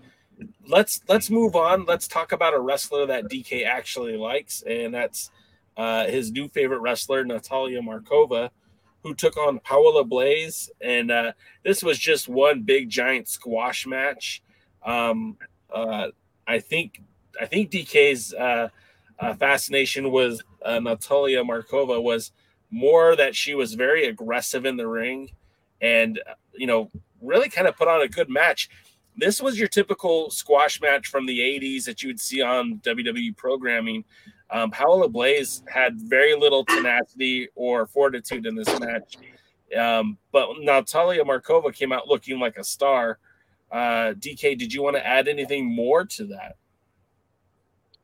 Let's let's move on. Let's talk about a wrestler that DK actually likes, and that's uh, his new favorite wrestler, Natalia Markova, who took on Paola Blaze, and uh, this was just one big giant squash match. Um, uh, I think I think DK's uh, uh, fascination was uh, Natalia Markova was more that she was very aggressive in the ring, and you know really kind of put on a good match. This was your typical squash match from the 80s that you would see on WWE programming. Um, Paola Blaze had very little tenacity or fortitude in this match. Um, but Natalia Markova came out looking like a star. Uh, DK, did you want to add anything more to that?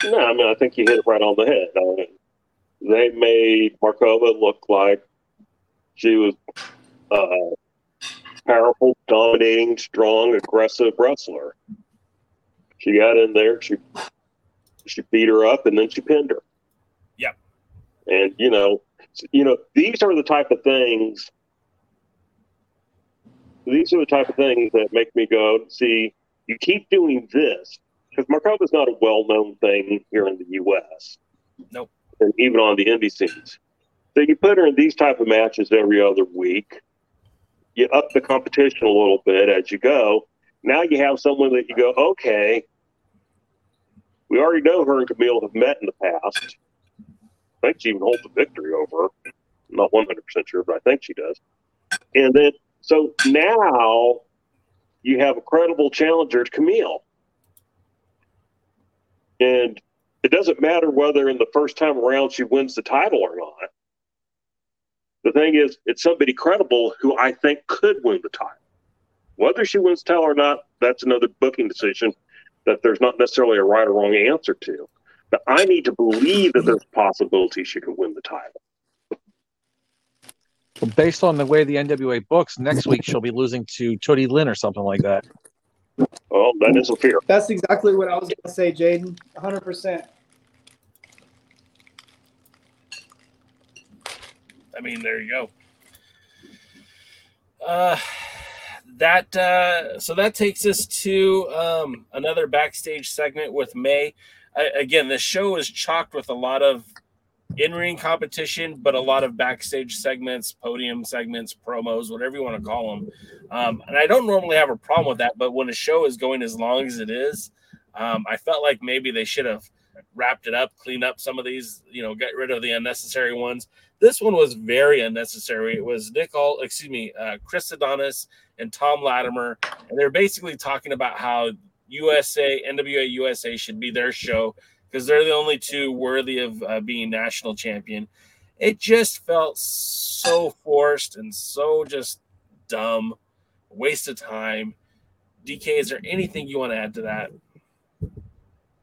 No, I mean, I think you hit it right on the head. I mean, they made Markova look like she was a powerful, dominating, strong, aggressive wrestler. She got in there, she she beat her up, and then she pinned her. Yep. And you know, you know, these are the type of things. These are the type of things that make me go, see, you keep doing this because Markova's not a well-known thing here in the U.S. Nope. And even on the indie scenes. So you put her in these type of matches every other week. You up the competition a little bit as you go. Now you have someone that you go, okay, we already know her and Kamille have met in the past. I think she even holds a victory over her. I'm not 100% sure, but I think she does. And then, so now you have a credible challenger Kamille. And it doesn't matter whether in the first time around she wins the title or not. The thing is, it's somebody credible who I think could win the title. Whether she wins the title or not, that's another booking decision that there's not necessarily a right or wrong answer to. But I need to believe that there's a possibility she could win the title. Well, based on the way the NWA books, next week she'll be losing to Tootie Lynn or something like that. Well, that is a fear. That's exactly what I was going to say, Jaden. 100%. I mean, there you go. Uh, that uh, so that takes us to um, another backstage segment with May. I, again, the show is chocked with a lot of in-ring competition, but a lot of backstage segments, podium segments, promos, whatever you want to call them. Um, and I don't normally have a problem with that, but when a show is going as long as it is, um, I felt like maybe they should have wrapped it up, cleaned up some of these, you know, get rid of the unnecessary ones. This one was very unnecessary. It was Nick All, excuse me, uh, Chris Adonis and Tom Latimer, and they're basically talking about how USA NWA USA should be their show because they're the only two worthy of uh, being national champion. It just felt so forced and so just dumb, waste of time. DK, is there anything you want to add to that?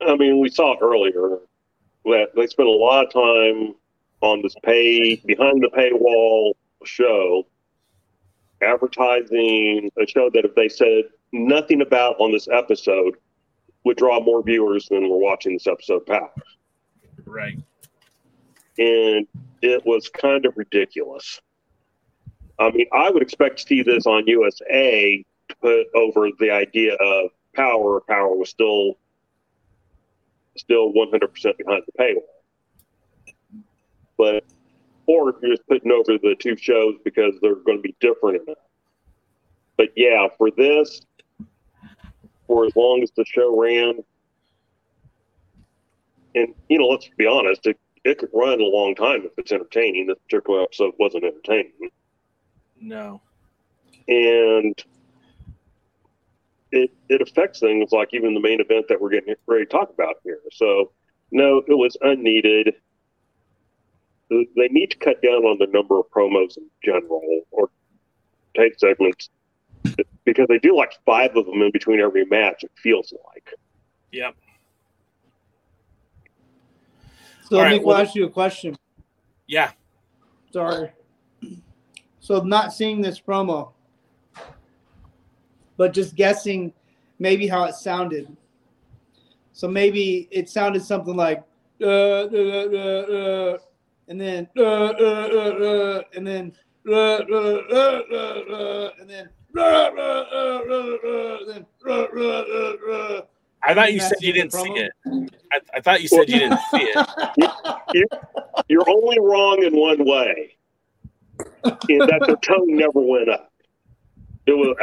I mean, we saw earlier that they spent a lot of time on this pay behind the paywall show advertising a show that if they said nothing about on this episode would draw more viewers than were watching this episode Powerrr. Right. And it was kind of ridiculous. I mean, I would expect to see this on USA to put over the idea of Powerrr. Powerrr was still still 100% behind the paywall. But, or if you're just putting over the two shows because they're going to be different enough. But yeah, for this, for as long as the show ran, and, you know, let's be honest, it, it could run a long time if it's entertaining. This particular episode wasn't entertaining. No. And it it affects things like even the main event that we're getting ready to talk about here. So no, it was unneeded. They need to cut down on the number of promos in general or tape segments because they do like five of them in between every match. It feels like. Yep. So All let right, me well- ask you a question. Yeah. Sorry. So not seeing this promo, but just guessing maybe how it sounded. So maybe it sounded something like uh, uh, uh, uh, and then uh, uh, uh, uh, and then uh, uh, uh, uh, uh, and then uh, uh, uh, uh, uh, then uh, uh, uh, uh. I thought you said you didn't see it. I, I thought you said you didn't see it. you, you're only wrong in one way, in that the tone never went up. It was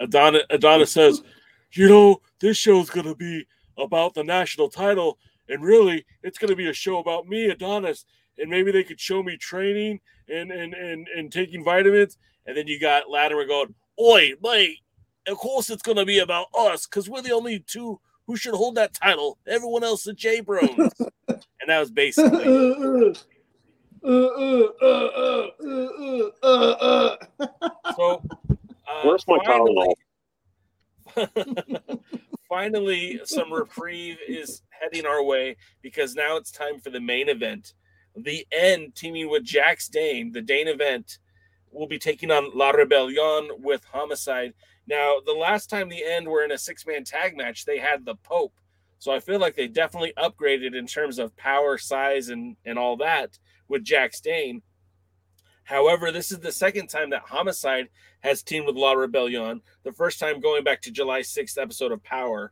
Adonis, Adonis says, you know, this show's going to be about the national title, and really, it's going to be a show about me, Adonis, and maybe they could show me training and and and, and taking vitamins, and then you got Latimer going, "Oi, mate, of course it's going to be about us because we're the only two who should hold that title. Everyone else is J Bros. and that was basically. Uh, uh, uh, uh, uh, uh, uh, uh. So, uh, Where's my finally- Tylenol? finally, some reprieve is heading our way because now it's time for the main event. The end, teaming with Jax Dane, the Dane event, will be taking on La Rebellion with Homicide. Now, the last time the end were in a six man tag match, they had the Pope. So I feel like they definitely upgraded in terms of power, size, and, and all that with Jax Dane. However, this is the second time that Homicide has teamed with La Rebellion. The first time going back to July 6th episode of Powerrr.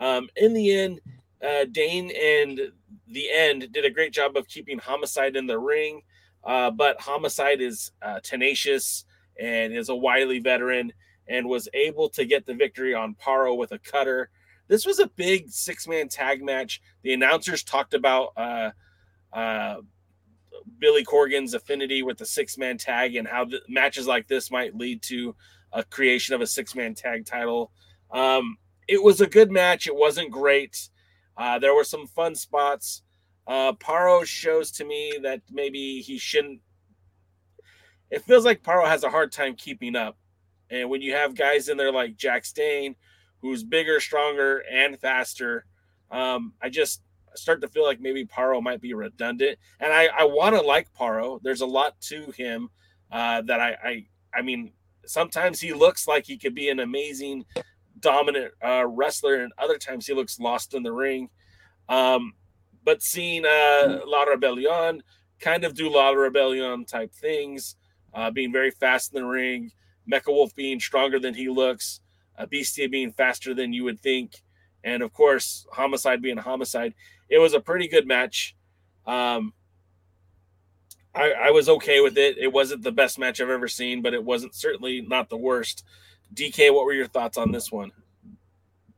Um, in the end, uh, Dane and the End did a great job of keeping Homicide in the ring, uh, but Homicide is uh, tenacious and is a wily veteran and was able to get the victory on Parrow with a cutter. This was a big six man tag match. The announcers talked about uh, uh, Billy Corgan's affinity with the six man tag and how the matches like this might lead to a creation of a six man tag title. Um, it was a good match. It wasn't great. Uh, there were some fun spots. Uh, Parrow shows to me that maybe he shouldn't. It feels like Parrow has a hard time keeping up. And when you have guys in there like Jax Dane, who's bigger, stronger, and faster, um, I just start to feel like maybe Parrow might be redundant. And I, I want to like Parrow. There's a lot to him uh, that I, I, I mean, sometimes he looks like he could be an amazing, dominant uh, wrestler, and other times he looks lost in the ring. Um, but seeing uh, La Rebellion kind of do La Rebellion type things, uh, being very fast in the ring, Mecha Wolf being stronger than he looks, uh, Bestia being faster than you would think, and of course Homicide being Homicide. It was a pretty good match. Um, I, I was okay with it. It wasn't the best match I've ever seen, but it wasn't certainly not the worst. DK, what were your thoughts on this one?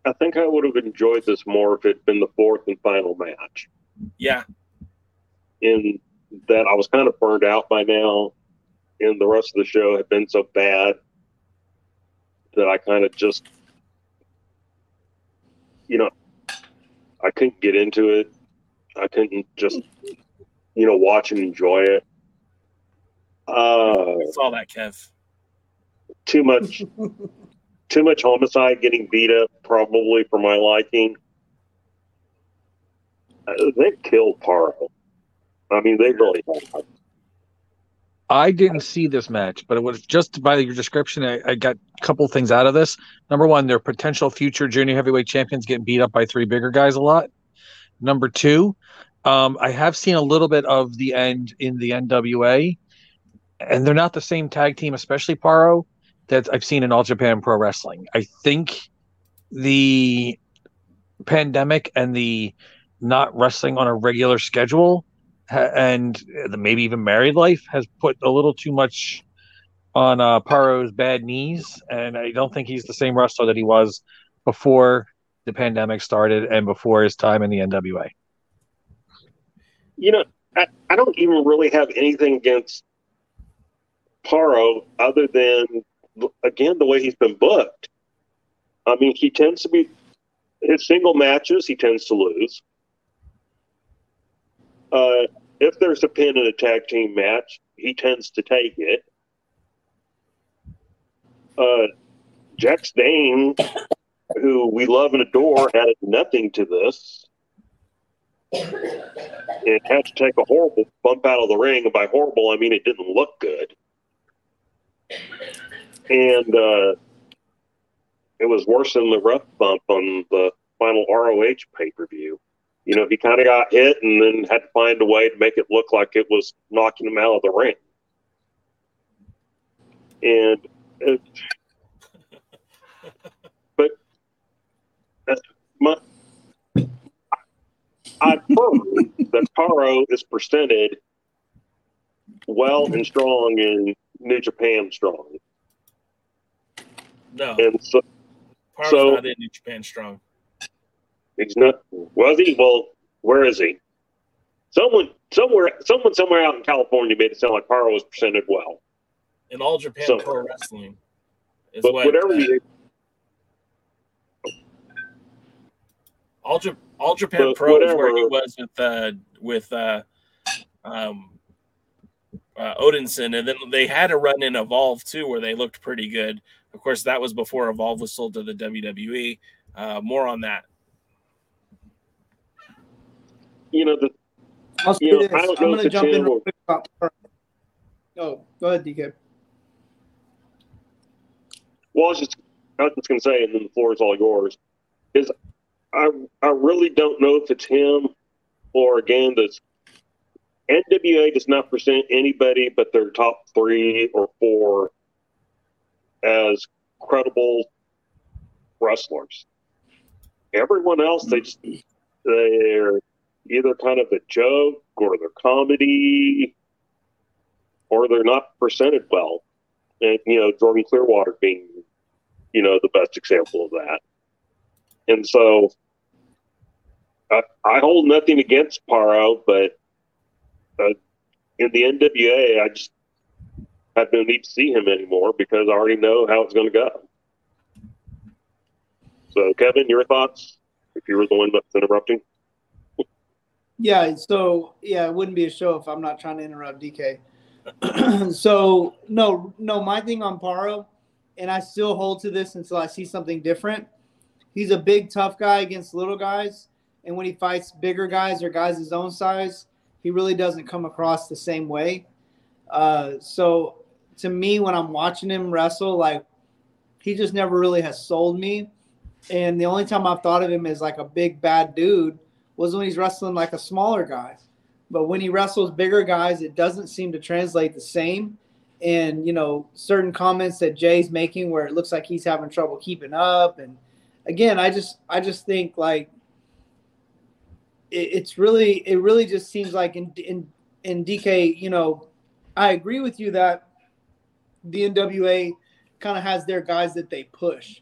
I think I would have enjoyed this more if it had been the fourth and final match. Yeah, In that I was kind of burned out by now, and the rest of the show had been so bad that I kind of just, you know, I couldn't get into it. I couldn't just, you know, watch and enjoy it. Uh, Saw that, Kev. too much, too much homicide getting beat up, probably for my liking. Uh, they killed Parrow. I mean, they really have. I didn't see this match, but it was just by your description. I, I got a couple things out of this. Number one, their potential future junior heavyweight champions getting beat up by three bigger guys a lot. Number two, um, I have seen a little bit of the end in the NWA, and they're not the same tag team, especially Parrow, that I've seen in All Japan Pro Wrestling. I think the pandemic and the not wrestling on a regular schedule and maybe even married life has put a little too much on uh, Parrow's bad knees, and I don't think he's the same wrestler that he was before the pandemic started and before his time in the NWA. You know, I, I don't even really have anything against Parrow other than, again, the way he's been booked. I mean, he tends to be, his single matches, he tends to lose. Uh, if there's a pin in a tag team match, he tends to take it. Uh, Jax Dane, who we love and adore, added nothing to this. It had to take a horrible bump out of the ring, and by horrible, I mean it didn't look good. And uh, it was worse than the rough bump on the final ROH pay per view. You know, he kind of got hit and then had to find a way to make it look like it was knocking him out of the ring. And it, but uh, my, I've heard that Parrow is presented well and strong in New Japan strong. No, And so Parrow's so- not in New Japan Strong. He's not was he? Well, where is he? Someone somewhere someone somewhere out in California made it sound like Parrow was presented well. In All Japan Pro Wrestling. Is But what, whatever uh, you All, Ja- All Japan But Pro is where he was with uh, with uh, um, uh, Odinson, and then they had a run in Evolve too, where they looked pretty good. Of course, that was before Evolve was sold to the WWE. Uh, more on that. You know the I'll say You know, this. I don't I'm going to jump in real quick about Oh, go ahead, DK. well, I was just I was just gonna say, and then the floor is all yours. Is I I really don't know if it's him or again the NWA does not present anybody but their top three or four as credible wrestlers. Everyone else, they just they're either kind of a joke or they're comedy or they're not presented well. And you know, Jordan Clearwater being, you know, the best example of that. And so I, I hold nothing against Parrow, but uh, in the NWA, I just have no need to see him anymore because I already know how it's going to go. So, Kevin, your thoughts? If you were the one that's interrupting, Yeah, so yeah, it wouldn't be a show if I'm not trying to interrupt DK. so no, no, my thing on Parrow, and I still hold to this until I see something different. He's a big, tough guy against little guys, and when he fights bigger guys or guys his own size, he really doesn't come across the same way. Uh, so to me, when I'm watching him wrestle, like he just never really has sold me. And the only time I've thought of him as like a big bad dude was when he's wrestling like a smaller guy. But when he wrestles bigger guys, it doesn't seem to translate the same. And you know, certain comments that Jay's making where it looks like he's having trouble keeping up. And again, I just I just think like it, it's really it really just seems like in in in DK, you know, I agree with you that the NWA kind of has their guys that they push,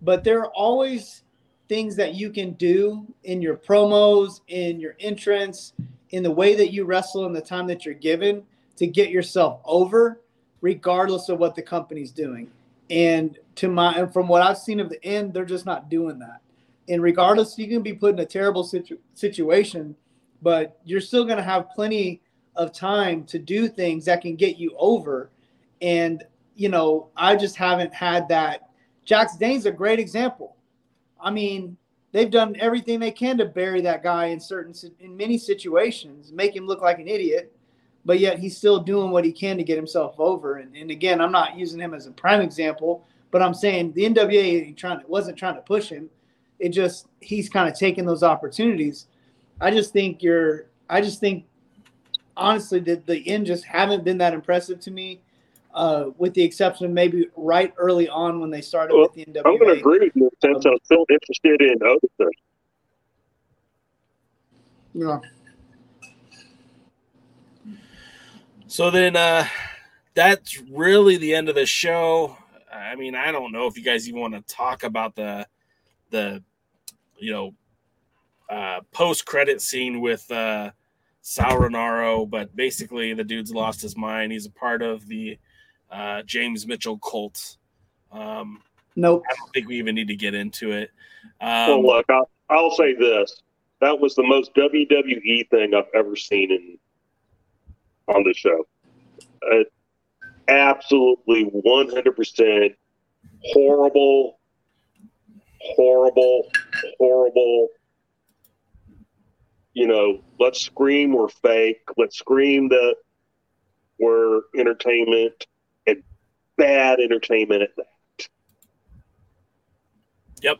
but they're always things that you can do in your promos, in your entrance, in the way that you wrestle in the time that you're given to get yourself over, regardless of what the company's doing. And to my and from what I've seen of the end, they're just not doing that. And regardless, you can be put in a terrible situ- situation, but you're still going to have plenty of time to do things that can get you over. And you know, I just haven't had that. Jax Dane's a great example. I mean, they've done everything they can to bury that guy in certain in many situations, make him look like an idiot, but yet he's still doing what he can to get himself over. And, and again, I'm not using him as a prime example, but I'm saying the NWA trying wasn't trying to push him. It just he's kind of taking those opportunities. I just think you're. I just think honestly that the end just haven't been that impressive to me. Uh, with the exception of maybe right early on when they started Well, with the NWA. I'm going to agree with you since I'm still interested in other Otis. Yeah. So then uh that's really the end of the show. I mean, I don't know if you guys even want to talk about the the you know uh post credit scene with uh Sal Rinauro, but basically the dude's lost his mind. He's a part of the uh James Mitchell cult. Um Nope. I don't think we even need to get into it. well, Um, look, I'll, I'll say this: that was the most WWE thing I've ever seen in on the show. Uh, absolutely, one hundred percent horrible, horrible, horrible. You know, let's scream we're fake. Let's scream that we're entertainment and bad entertainment at that. Yep.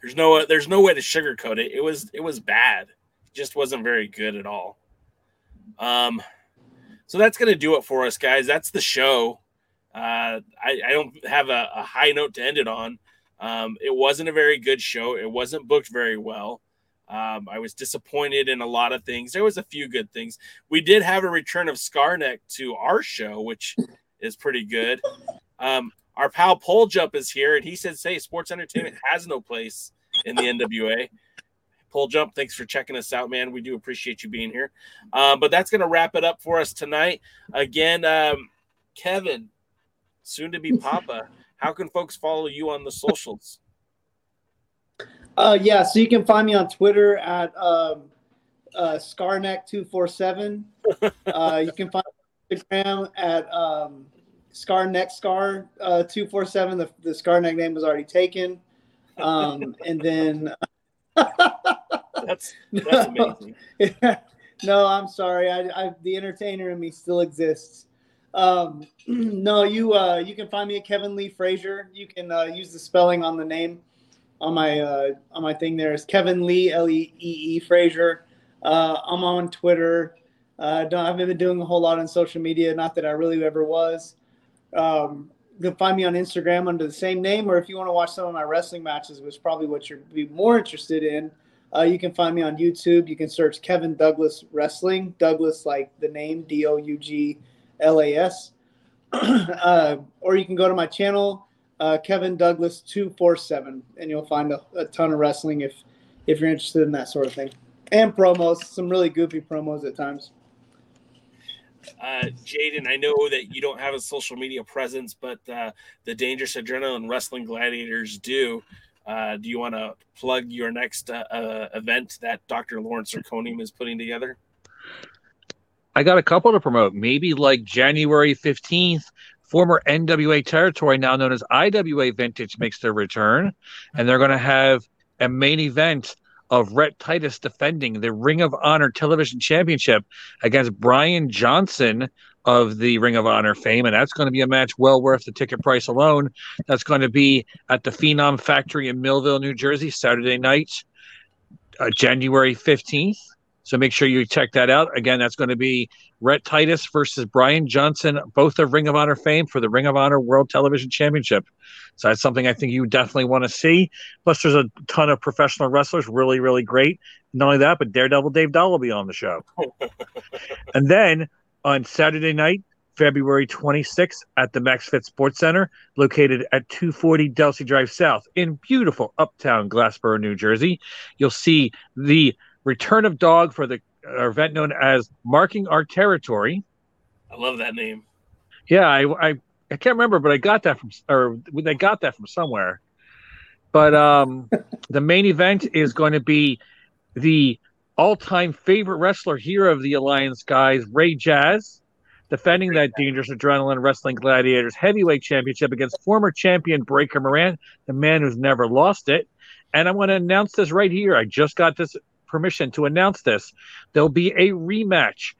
There's no there's no way to sugarcoat it. It was it was bad. It just wasn't very good at all. Um so that's gonna do it for us, guys. That's the show. Uh I, I don't have a, a high note to end it on. Um it wasn't a very good show. It wasn't booked very well. Um, I was disappointed in a lot of things. There was a few good things. We did have a return of Scarneck to our show, which is pretty good. Um, our pal Pole Jump is here, and he says, "Hey, sports entertainment has no place in the NWA." Pole Jump, thanks for checking us out, man. We do appreciate you being here. Um, but that's going to wrap it up for us tonight. Again, um, Kevin, soon to be Papa. How can folks follow you on the socials? Uh, yeah, so you can find me on Twitter at um, uh, Scarneck247. uh, you can find me on Instagram at um, ScarneckScar uh, 247. The, the Scarneck name was already taken. Um, and then. That's, that's amazing. no, I'm sorry. I, I, the entertainer in me still exists. Um, no, you uh, you can find me at Kevin Lee Frazier. You can uh, use the spelling on the name on my uh, on my thing. There is Kevin Lee L E E E Frazier. Uh, I'm on Twitter. Uh, don't, I haven't been doing a whole lot on social media. Not that I really ever was. Um, you can find me on Instagram under the same name, or if you want to watch some of my wrestling matches, which is probably what you'd be more interested in, uh, you can find me on YouTube. You can search Kevin Douglas Wrestling. Douglas, like the name D O U G L A S. uh, or you can go to my channel, uh, Kevin Douglas two four seven, and you'll find a, a ton of wrestling if if you're interested in that sort of thing, and promos. Some really goofy promos at times. Uh, Jaden, I know that you don't have a social media presence, but uh, the Dangerous Adrenaline Wrestling Gladiators do. Uh, do you want to plug your next uh, uh, event that Dr. Lawrence Zirconium is putting together? I got a couple to promote. Maybe like January 15th, former NWA territory, now known as IWA Vintage, makes their return. And they're going to have a main event of Rhett Titus defending the Ring of Honor Television Championship against Brian Johnson of the Ring of Honor fame. And that's going to be a match well worth the ticket price alone. That's going to be at the Phenom Factory in Millville, New Jersey, Saturday night, uh, January 15th. So make sure you check that out. Again, that's going to be Rhett Titus versus Brian Johnson, both of Ring of Honor fame for the Ring of Honor World Television Championship. So that's something I think you definitely want to see. Plus, there's a ton of professional wrestlers, really, really great. Not only that, but Daredevil Dave Dahl will be on the show. and then on Saturday night, February 26th at the Max Fit Sports Center, located at 240 Delsea Drive South in beautiful uptown Glassboro, New Jersey. You'll see the return of dog for the our event known as Marking Our Territory. I love that name. Yeah, I, I I can't remember, but I got that from or they got that from somewhere. But um, the main event is going to be the all-time favorite wrestler here of the Alliance guys, Ray Jazz, defending that Dangerous Adrenaline Wrestling Gladiators Heavyweight Championship against former champion Breaker Moran, the man who's never lost it. And I'm going to announce this right here. I just got this permission to announce this. There'll be a rematch.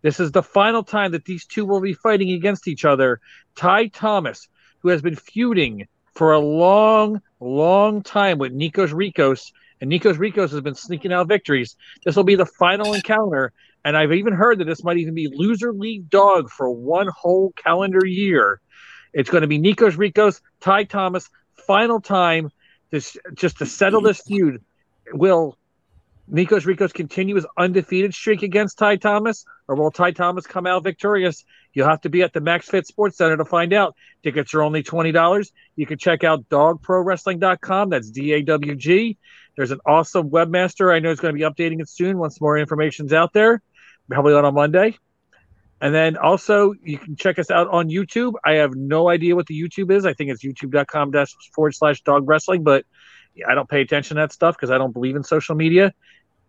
This is the final time that these two will be fighting against each other. Ty Thomas, who has been feuding for a long, long time with Nikos Ricos, and Nikos Ricos has been sneaking out victories. This will be the final encounter, and I've even heard that this might even be loser league dog for one whole calendar year. It's going to be Nikos Ricos, Ty Thomas, final time, this just to settle this feud. Will Nikos Ricos continue his undefeated streak against Ty Thomas, or will Ty Thomas come out victorious? You'll have to be at the Max Fit Sports Center to find out. Tickets are only $20. You can check out dawgprowrestling.com. That's D A W G. There's an awesome webmaster. I know is going to be updating it soon once more information's out there, probably on Monday. And then also, you can check us out on YouTube. I have no idea what the YouTube is. I think it's youtube.com forward slash dog wrestling, but I don't pay attention to that stuff because I don't believe in social media.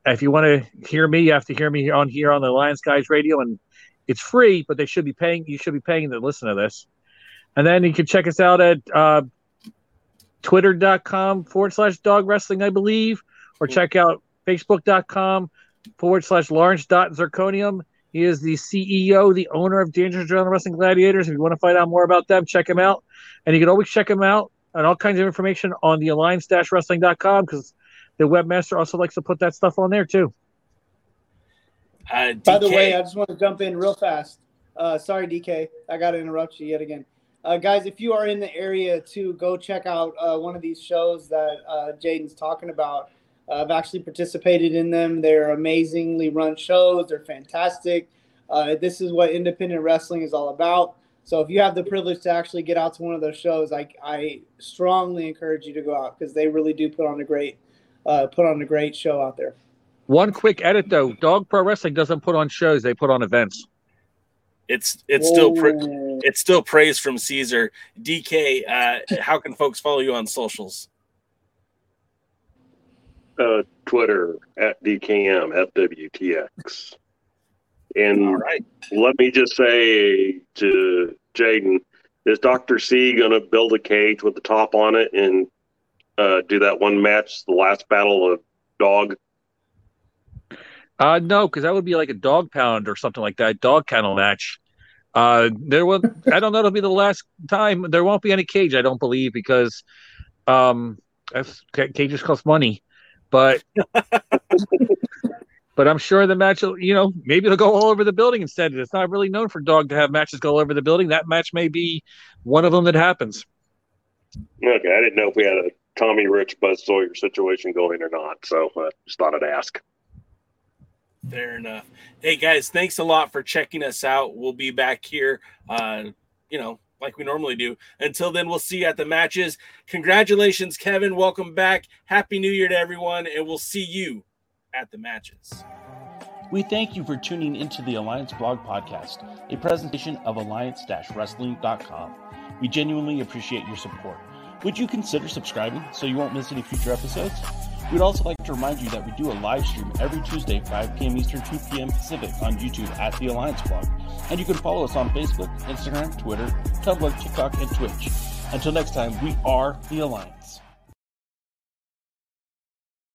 If you want to hear me, you have to hear me on here on the Alliance Guys Radio, and it's free, but they should be paying. You should be paying to listen to this. And then you can check us out at uh, twitter.com forward slash dog wrestling, I believe, or check out facebook.com forward slash Lawrence dot zirconium. He is the CEO, the owner of Dangerous Adrenaline Wrestling Gladiators. If you want to find out more about them, check him out. And you can always check him out and all kinds of information on the alliance-wrestling.com because the webmaster also likes to put that stuff on there too. Uh, By the way, I just want to jump in real fast. Uh, sorry, DK, I got to interrupt you yet again. Uh, guys, if you are in the area to go check out uh, one of these shows that uh, Jaden's talking about, uh, I've actually participated in them. They're amazingly run shows. They're fantastic. Uh, this is what independent wrestling is all about. So if you have the privilege to actually get out to one of those shows, I, I strongly encourage you to go out because they really do put on a great uh, put on a great show out there. One quick edit though: Dog Pro Wrestling doesn't put on shows; they put on events. it's it's still pra- it's still praise from Caesar. DK, uh, how can folks follow you on socials? Uh, Twitter at DKM FWTX. And All right. let me just say to Jaden, is Dr. C going to build a cage with the top on it and uh, do that one match, the last battle of dog? Uh, no, because that would be like a dog pound or something like that, dog kennel match. Uh, there will. I don't know. It'll be the last time. There won't be any cage. I don't believe because, um, that's, cages cost money, but. But I'm sure the match, will, you know, maybe it'll go all over the building instead. It's not really known for dog to have matches go all over the building. That match may be one of them that happens. Okay, I didn't know if we had a Tommy Rich Buzz Sawyer situation going or not, so uh, just thought I'd ask. Fair enough. Hey guys, thanks a lot for checking us out. We'll be back here, uh, you know, like we normally do. Until then, we'll see you at the matches. Congratulations, Kevin. Welcome back. Happy New Year to everyone, and we'll see you at the matches. We thank you for tuning into the Alliance Blog Podcast, a presentation of alliance wrestling.com. We genuinely appreciate your support. Would you consider subscribing so you won't miss any future episodes? We'd also like to remind you that we do a live stream every Tuesday, 5 p.m. Eastern, 2 p.m. Pacific on YouTube at The Alliance Blog. And you can follow us on Facebook, Instagram, Twitter, Tumblr, TikTok, and Twitch. Until next time, we are The Alliance.